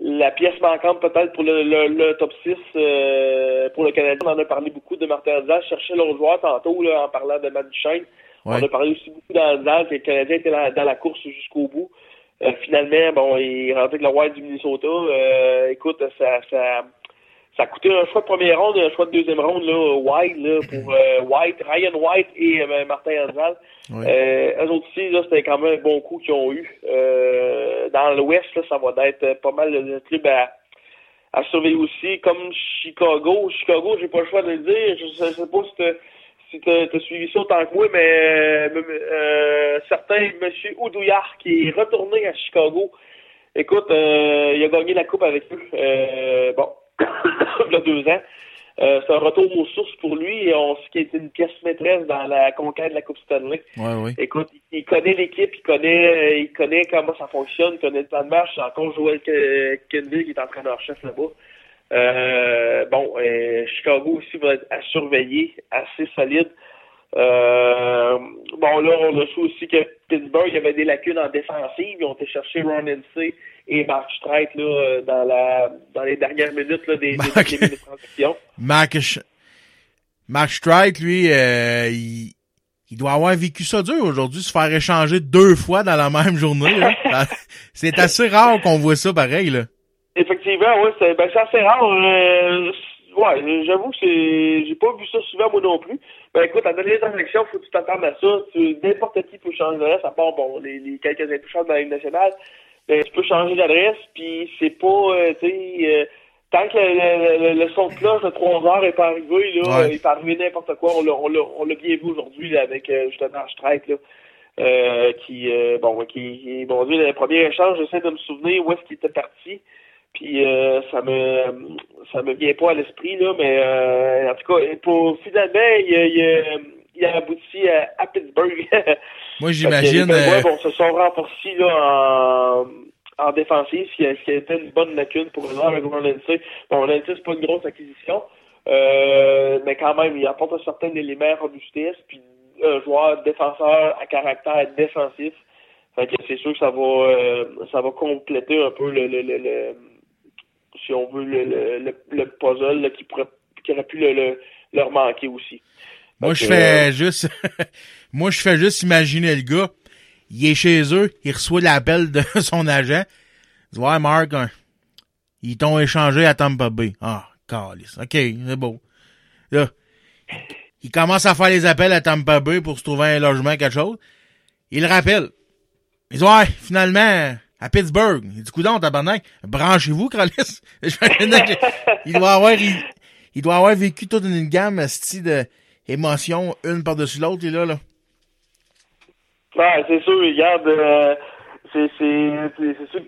la pièce manquante peut-être pour le, le, le top 6 euh, pour le Canadien. On en a parlé beaucoup de Martin Enzal. Je cherchais l'autre joueur tantôt là, en parlant de Matt Duchesne. Ouais. On a parlé aussi beaucoup d'Enzal, que le Canadien était dans, dans la course jusqu'au bout. Euh, finalement, bon, il est rentré avec le Wild du Minnesota. Euh, écoute, ça, ça, ça a coûté un choix de première ronde et un choix de deuxième ronde, là, White, là, pour euh, White, Ryan White et euh, Martin Hanzal. Ouais. Euh, eux autres aussi, là, c'était quand même un bon coup qu'ils ont eu. Euh, dans l'Ouest, là, ça va être pas mal de clubs à, à surveiller aussi, comme Chicago. Chicago, j'ai pas le choix de le dire. Je je sais pas si t'as si t'as suivi ça autant que moi, mais euh, euh, certain Monsieur Oudouillard qui est retourné à Chicago. Écoute, euh, il a gagné la coupe avec eux. Euh, bon, [COUGHS] il y a deux ans. Euh, c'est un retour aux sources pour lui et on sait qu'il était une pièce maîtresse dans la conquête de la Coupe Stanley. Ouais, ouais. Écoute, il connaît l'équipe, il connaît, euh, il connaît comment ça fonctionne, il connaît le plan de marche. C'est encore Joël Ke- Kenville qui est entraîneur-chef là-bas. Euh, bon, euh, Chicago aussi va être à surveiller, assez solide. Euh, bon, là, on a su aussi que Pittsburgh, il y avait des lacunes en défensive. Ils ont été chercher Ron NC et Mark Streit là, euh, dans, la, dans les dernières minutes là, des, des, des minutes de transition. [LAUGHS] Mark, Sch- Mark Streit, lui, euh, il, il doit avoir vécu ça dur aujourd'hui, se faire échanger deux fois dans la même journée. là. [LAUGHS] c'est assez rare qu'on voit ça pareil. Là. Effectivement, oui, c'est ben, c'est assez rare. Euh, ouais, j'avoue que j'ai pas vu ça souvent moi non plus. Ben écoute, à donner les transactions, faut que tu t'attendes à ça. N'importe qui peut changer à part bon, les, les quelques intouchables dans la Ligue nationale. Ben, tu peux changer d'adresse, puis c'est pas euh, tu sais euh, tant que le, le, le- le son de cloche de 3 heures est pas arrivé, là, Ouais. il peut arriver n'importe quoi. On l'a on l'a on l'a bien vu aujourd'hui là, avec euh, justement Strike là. Euh, qui euh, bon qui, bon Dieu, le premier échange, j'essaie de me souvenir où est-ce qu'il était parti. Puis euh, ça me ça me vient pas à l'esprit là, mais euh, en tout cas, pour finalement, il, a- il, a- il a abouti à, à Pittsburgh. [LAUGHS] Moi, j'imagine, les euh, bon, se sont renforcés là en, en défensive, ce qui été une bonne lacune pour eux avec Ron Lindsay. Bon, Lindsay, c'est pas une grosse acquisition, euh, mais quand même, il apporte un certain élément robustesse, puis un joueur défenseur à caractère défensif. Fait que c'est sûr que ça va euh, ça va compléter un peu le, le, le, le- si on veut le, le, le, le puzzle là, qui pourrait qui aurait pu le- leur manquer aussi. Moi, je fais juste, [LAUGHS] moi, je fais juste imaginer le gars. Il est chez eux, il reçoit l'appel de [LAUGHS] son agent. Il dit, ouais, Marc, hein, ils t'ont échangé à Tampa Bay. Ah, calice. OK, c'est beau. Là, il commence à faire les appels à Tampa Bay pour se trouver un logement, quelque chose. Il le rappelle. Il dit, ouais, finalement, à Pittsburgh. Il dit, coudon, tabarnak, branchez-vous, [LAUGHS] Calice. il doit avoir, il, il doit avoir vécu toute une gamme, de émotions, une par-dessus l'autre, et là, là. Ouais, c'est sûr, regarde, euh, c'est sûr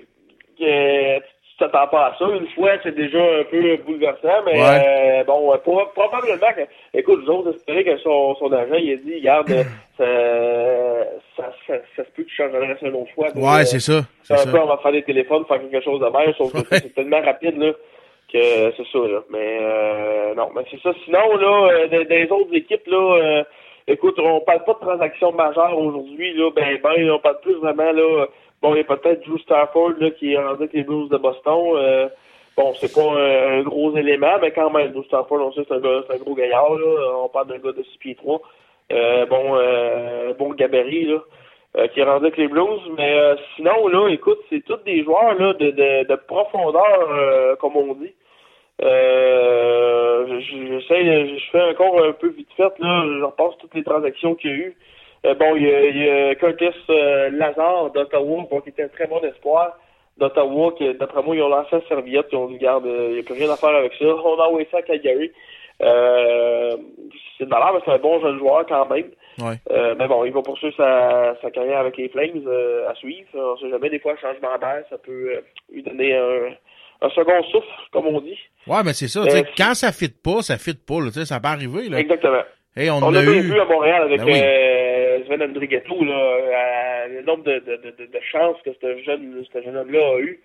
que tu t'attends pas à ça. Une fois, c'est déjà un peu bouleversant, mais Ouais. euh, bon, euh, pro- probablement que, écoute, nous autres, espérer que son, son agent, il a dit, regarde, euh, [CLEARS THROAT] ça, ça, ça, ça se peut que tu changes d'adresse une autre fois. Ouais, c'est ça, c'est Un ça. peu, on va faire des téléphones, faire quelque chose de même, sauf que c'est tellement rapide, là, que c'est ça, là. Mais, euh, non, mais c'est ça. Sinon, là, euh, des, des autres équipes, là, euh, écoute, on parle pas de transactions majeures aujourd'hui, là, ben, ben, on parle plus vraiment, là, bon, il y a peut-être Drew Stafford, là, qui est rendu avec les Blues de Boston, euh, Bon, c'est pas un, gros élément, mais quand même, Drew Stafford, on sait c'est un, gars- un gros gaillard, là. On parle d'un gars de 6 pieds 3. Euh, bon, euh, bon gabarit, là. euh, qui est rendu avec les Blues. Mais sinon, là, écoute, c'est tous des joueurs là, de, de, de profondeur, comme on dit. Euh, je- j'essaie, je fais encore un peu vite fait, là, je repasse toutes les transactions qu'il y a eu. Euh, bon, il y a, il y a Curtis euh, Lazare d'Ottawa, bon, qui était un très bon espoir d'Ottawa, qui, d'après moi, ils ont lancé la serviette, ils ont dit, garde, il n'y a plus rien à faire avec ça. [LAUGHS] On a envoyé ça à Calgary. C'est de valeur, mais c'est un bon jeune joueur quand même. Ouais. Mais bon, il va poursuivre sa, sa carrière avec les Flames à suivre. On sait jamais, des fois, un changement d'air, ça peut lui donner un, un second souffle, comme on dit. Ouais, mais c'est ça. Euh, tu sais, quand ça fit pas, ça fit pas. Là, tu sais, ça peut arriver. Là. Exactement. Hey, on, On a bien eu. vu à Montréal avec Ben oui. euh, Sven Andrighetto, là, euh, le nombre de, de, de, de, chances que ce jeune, ce jeune homme-là a eu.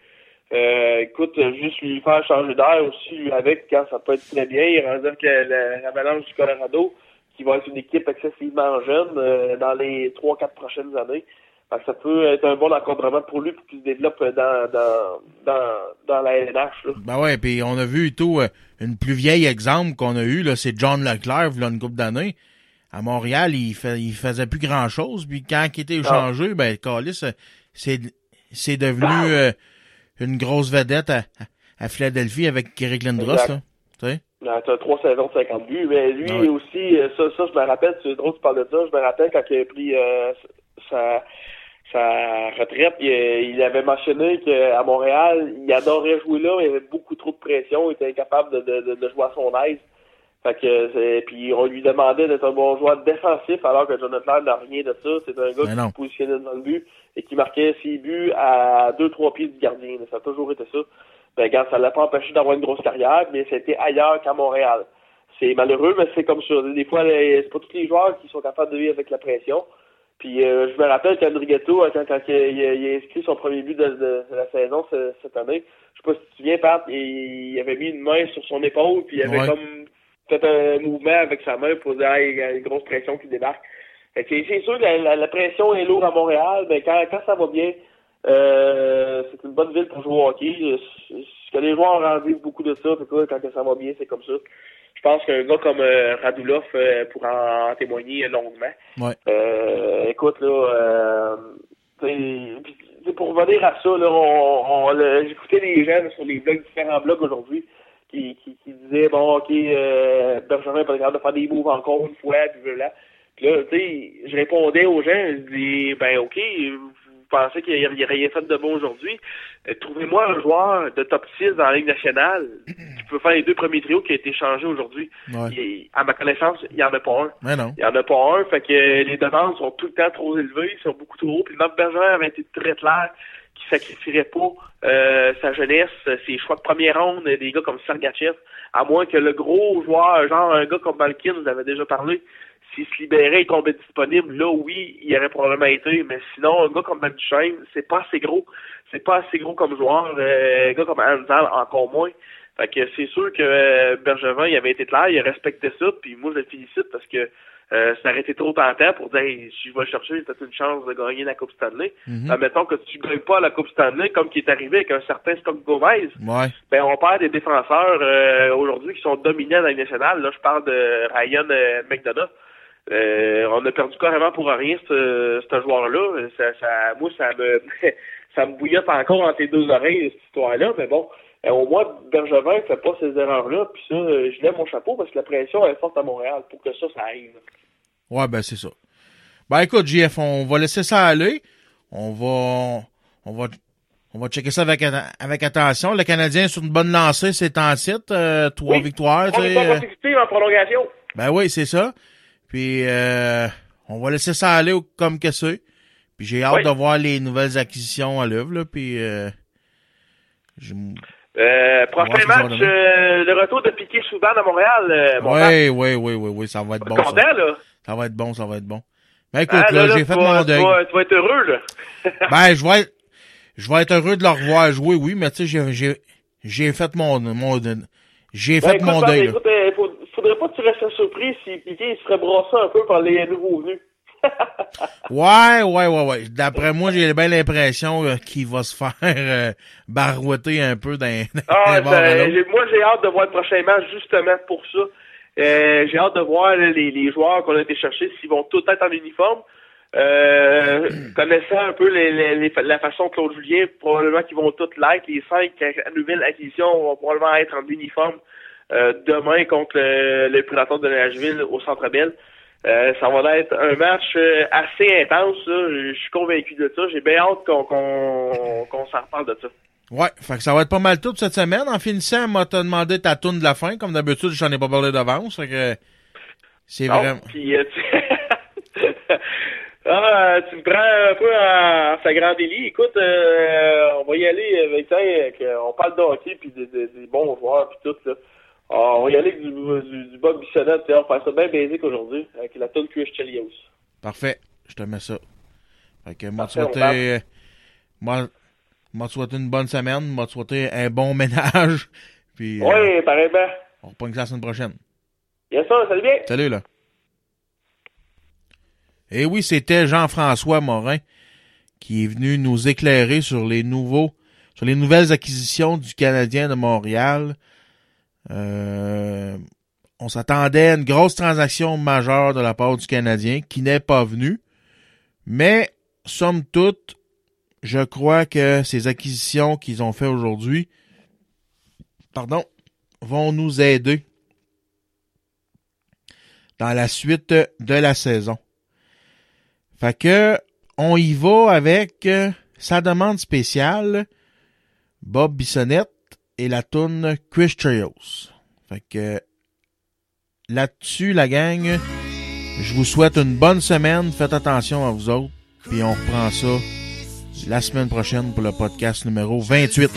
Euh, écoute, juste lui faire changer d'air aussi avec quand ça peut être très bien. Il dire que la- l'Avalanche du Colorado, qui va être une équipe excessivement jeune euh, dans les 3-4 prochaines années. Que ça peut être un bon encadrement pour lui pour qu'il se développe dans, dans, dans, dans la LNH. Là. Ben ouais, puis on a vu tout, euh, une plus vieille exemple qu'on a eu, là, c'est John Leclerc, là, une couple d'années. À Montréal, il, fait, il faisait plus grand chose, puis quand il était échangé, ben, Calis, euh, c'est, c'est devenu euh, une grosse vedette à, à Philadelphie avec Eric Lindros, Exact. là. Tu sais? Euh, T'as trois saisons de 50 buts, mais lui Ah aussi, ça, ça, je me rappelle, c'est drôle que tu parles de ça, je me rappelle quand il a pris euh, sa, sa retraite, il, il avait mentionné qu'à Montréal, il adorait jouer là, mais il avait beaucoup trop de pression, il était incapable de, de, de, de jouer à son aise. Fait que, puis on lui demandait d'être un bon joueur défensif, alors que Jonathan n'a rien de ça. C'est un gars Mais qui non. se positionnait dans le but et qui marquait ses buts à deux, trois pieds du gardien. Ça a toujours été ça. Ben, regarde, ça l'a pas empêché d'avoir une grosse carrière, mais c'était ailleurs qu'à Montréal. C'est malheureux, mais c'est comme ça. Des fois, c'est pas tous les joueurs qui sont capables de vivre avec la pression. Puis euh, je me rappelle qu'Andrighetto, euh, quand, quand il, a- il a- inscrit son premier but de, de- de la saison ce- cette année, je sais pas si tu te souviens, Pat, il, il avait mis une main sur son épaule, puis il avait Ouais. comme fait un mouvement avec sa main pour dire Hey, il y a une grosse pression qui débarque. Fait que c'est sûr que la, la- la pression est lourde à Montréal, mais quand, quand ça va bien, euh, c'est une bonne ville pour jouer au hockey. Ce que les joueurs en vivent beaucoup de ça, que, quand ça va bien, c'est comme ça. Je pense qu'un gars comme euh, Radulov euh, pourra en témoigner longuement. Ouais. Euh, écoute, là, euh, t'sais, pour revenir à ça, là, on, on, j'écoutais les gens là, sur les blogs, différents blogs aujourd'hui, qui, qui, qui disaient, bon, ok, euh, Benjamin est pas capable de faire des moves encore une fois, puis. Puis là, tu sais, je répondais aux gens, je dis, ben, ok, vous pensez qu'il n'y a rien fait de bon aujourd'hui? Euh, Trouvez-moi un joueur de top 6 dans la Ligue nationale qui peut faire les deux premiers trios qui a été changé aujourd'hui. Ouais. À ma connaissance, il n'y en a pas un. Mais non. Il n'y en a pas un, fait que les demandes sont tout le temps trop élevées, ils sont beaucoup trop hauts. Puis Marc Bergeron avait été très clair qu'il sacrifierait pas euh, sa jeunesse, ses choix de première ronde, des gars comme Sergachev, à moins que le gros joueur, genre un gars comme Malkin, vous avez déjà parlé, s'il se libérait et tombait disponible, là oui, il aurait probablement été, mais sinon, un gars comme Ben Duchesne, c'est pas assez gros. C'est pas assez gros comme joueur. Euh, un gars comme Anzal, encore moins. Fait que c'est sûr que euh, Bergevin, il avait été clair, il a respecté ça, puis moi je le félicite parce que euh, ça aurait été trop tentant pour dire hey, si je vais le chercher, j'ai peut-être une chance de gagner la Coupe Stanley. Mhm. Admettons que tu gagnes pas la Coupe Stanley, comme qui est arrivé avec un certain Stock Gomez, Ouais. ben on perd des défenseurs euh, aujourd'hui qui sont dominants dans la Ligue nationale. Là, je parle de Ryan euh, McDonough. Euh, on a perdu carrément pour rien ce, ce joueur-là. Ça, ça, moi, ça me [LAUGHS] ça me bouillotte encore entre les deux oreilles, cette histoire-là. Mais bon, euh, au moins, Bergevin fait pas ces erreurs-là. Puis ça, euh, je lève mon chapeau parce que la pression est forte à Montréal pour que ça, ça arrive. Ouais, ben c'est ça. Ben écoute, JF, on va laisser ça aller. On va on va on va checker ça avec, avec attention. Le Canadien est sur une bonne lancée, c'est en site, euh, trois Oui. victoires. On tu est sais, pas euh, compétitif en prolongation. Ben oui, c'est ça. Puis euh, on va laisser ça aller comme que c'est. Puis j'ai hâte Oui. de voir les nouvelles acquisitions à l'œuvre. Puis euh, Euh, prochain match, demain. euh, le retour de Piquet Souban à Montréal. Mon oui, oui, oui, oui, oui, ça va être bon. content, Ça. là. ça va être bon, ça va être bon. Ben écoute, Ah, là, là, j'ai fait mon tu deuil. vas- Tu vas être heureux, là. [LAUGHS] Ben, je vais être, je vais être heureux de le revoir jouer, oui, mais tu sais, j'ai, j'ai, j'ai fait mon, mon, j'ai Ben, fait écoute, mon deuil, là. écoute, faut- faudrait pas que tu restes surpris si Piquet il serait brassé un peu par les nouveaux venus. [LAUGHS] Ouais, ouais, ouais, ouais. D'après moi, j'ai bien l'impression euh, qu'il va se faire euh, barouetter un peu dans, dans Ah, moi, j'ai hâte de voir le prochain match justement pour ça. Euh, j'ai hâte de voir là, les, les joueurs qu'on a été chercher s'ils vont tous être en uniforme. Euh, [CLEARS THROAT] connaissant un peu les, les- les- la façon de Claude Julien, probablement qu'ils vont tous l'être. Les cinq nouvelles acquisitions vont probablement être en uniforme euh, demain contre le, le Prédateur de Nashville au Centre Bell. Euh, ça va être un match euh, assez intense. Je suis convaincu de ça. J'ai bien hâte qu'on s'en reparle de ça. Ouais, fait que ça va être pas mal tout cette semaine. En finissant, moi, t'as demandé ta tourne de la fin. Comme d'habitude, j'en ai pas parlé d'avance. Que c'est vraiment. Euh, tu... [LAUGHS] ah, tu me prends un peu en, en flagrant délit. Écoute, euh, on va y aller avec ça. avec, euh, On parle de hockey puis des, des- des bons joueurs puis tout. Là. Ah, on va y aller avec du, du, du Bob Bissonnette. On va faire ça bien basique aujourd'hui avec la tonne Chris Chelios. Parfait. Je te mets ça. Fait que moi, souhaiter, moi, moi, souhaiter une bonne semaine. Moi, te souhaiter un bon [LAUGHS] ménage. Puis, euh, Oui, pareillement. on reprend ça la semaine prochaine. Yes, ça, salut bien. Salut, là. Et oui, c'était Jean-François Morin qui est venu nous éclairer sur les nouveaux, sur les nouvelles acquisitions du Canadien de Montréal. Euh, on s'attendait à une grosse transaction majeure de la part du Canadien qui n'est pas venue. Mais, somme toute, je crois que ces acquisitions qu'ils ont fait aujourd'hui, pardon, vont nous aider dans la suite de la saison. Fait que on y va avec euh, sa demande spéciale, Bob Bissonnette et la toune Chris Trios. Fait que là-dessus, la gang, je vous souhaite une bonne semaine. Faites attention à vous autres. Puis on reprend ça la semaine prochaine pour le podcast numéro 28.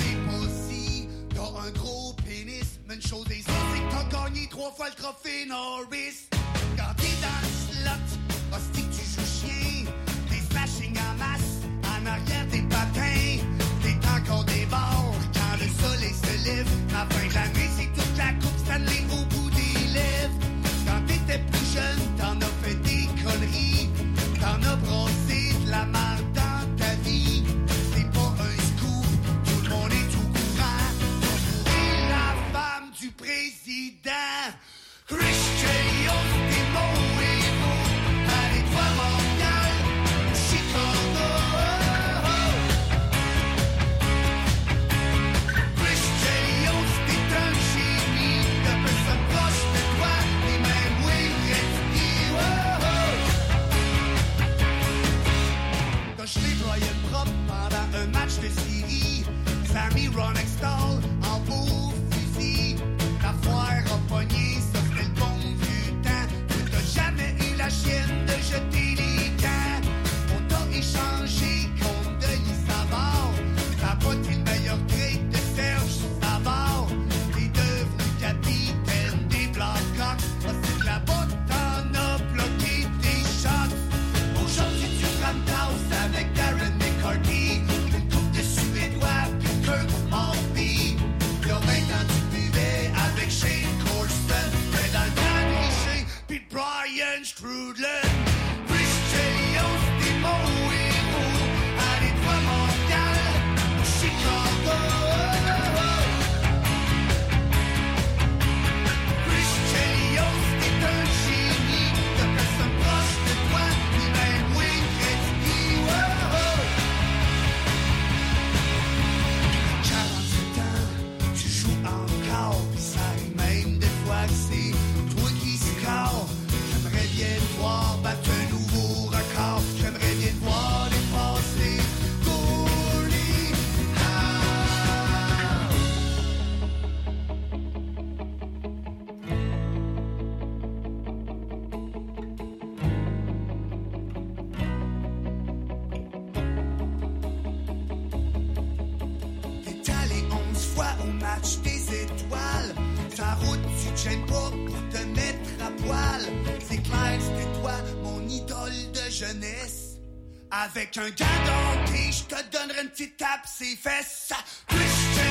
Une président. Christian, Brian Strudlin. Jeunesse. Avec un gars je te donnerai une petite tape, ses fesses. Chris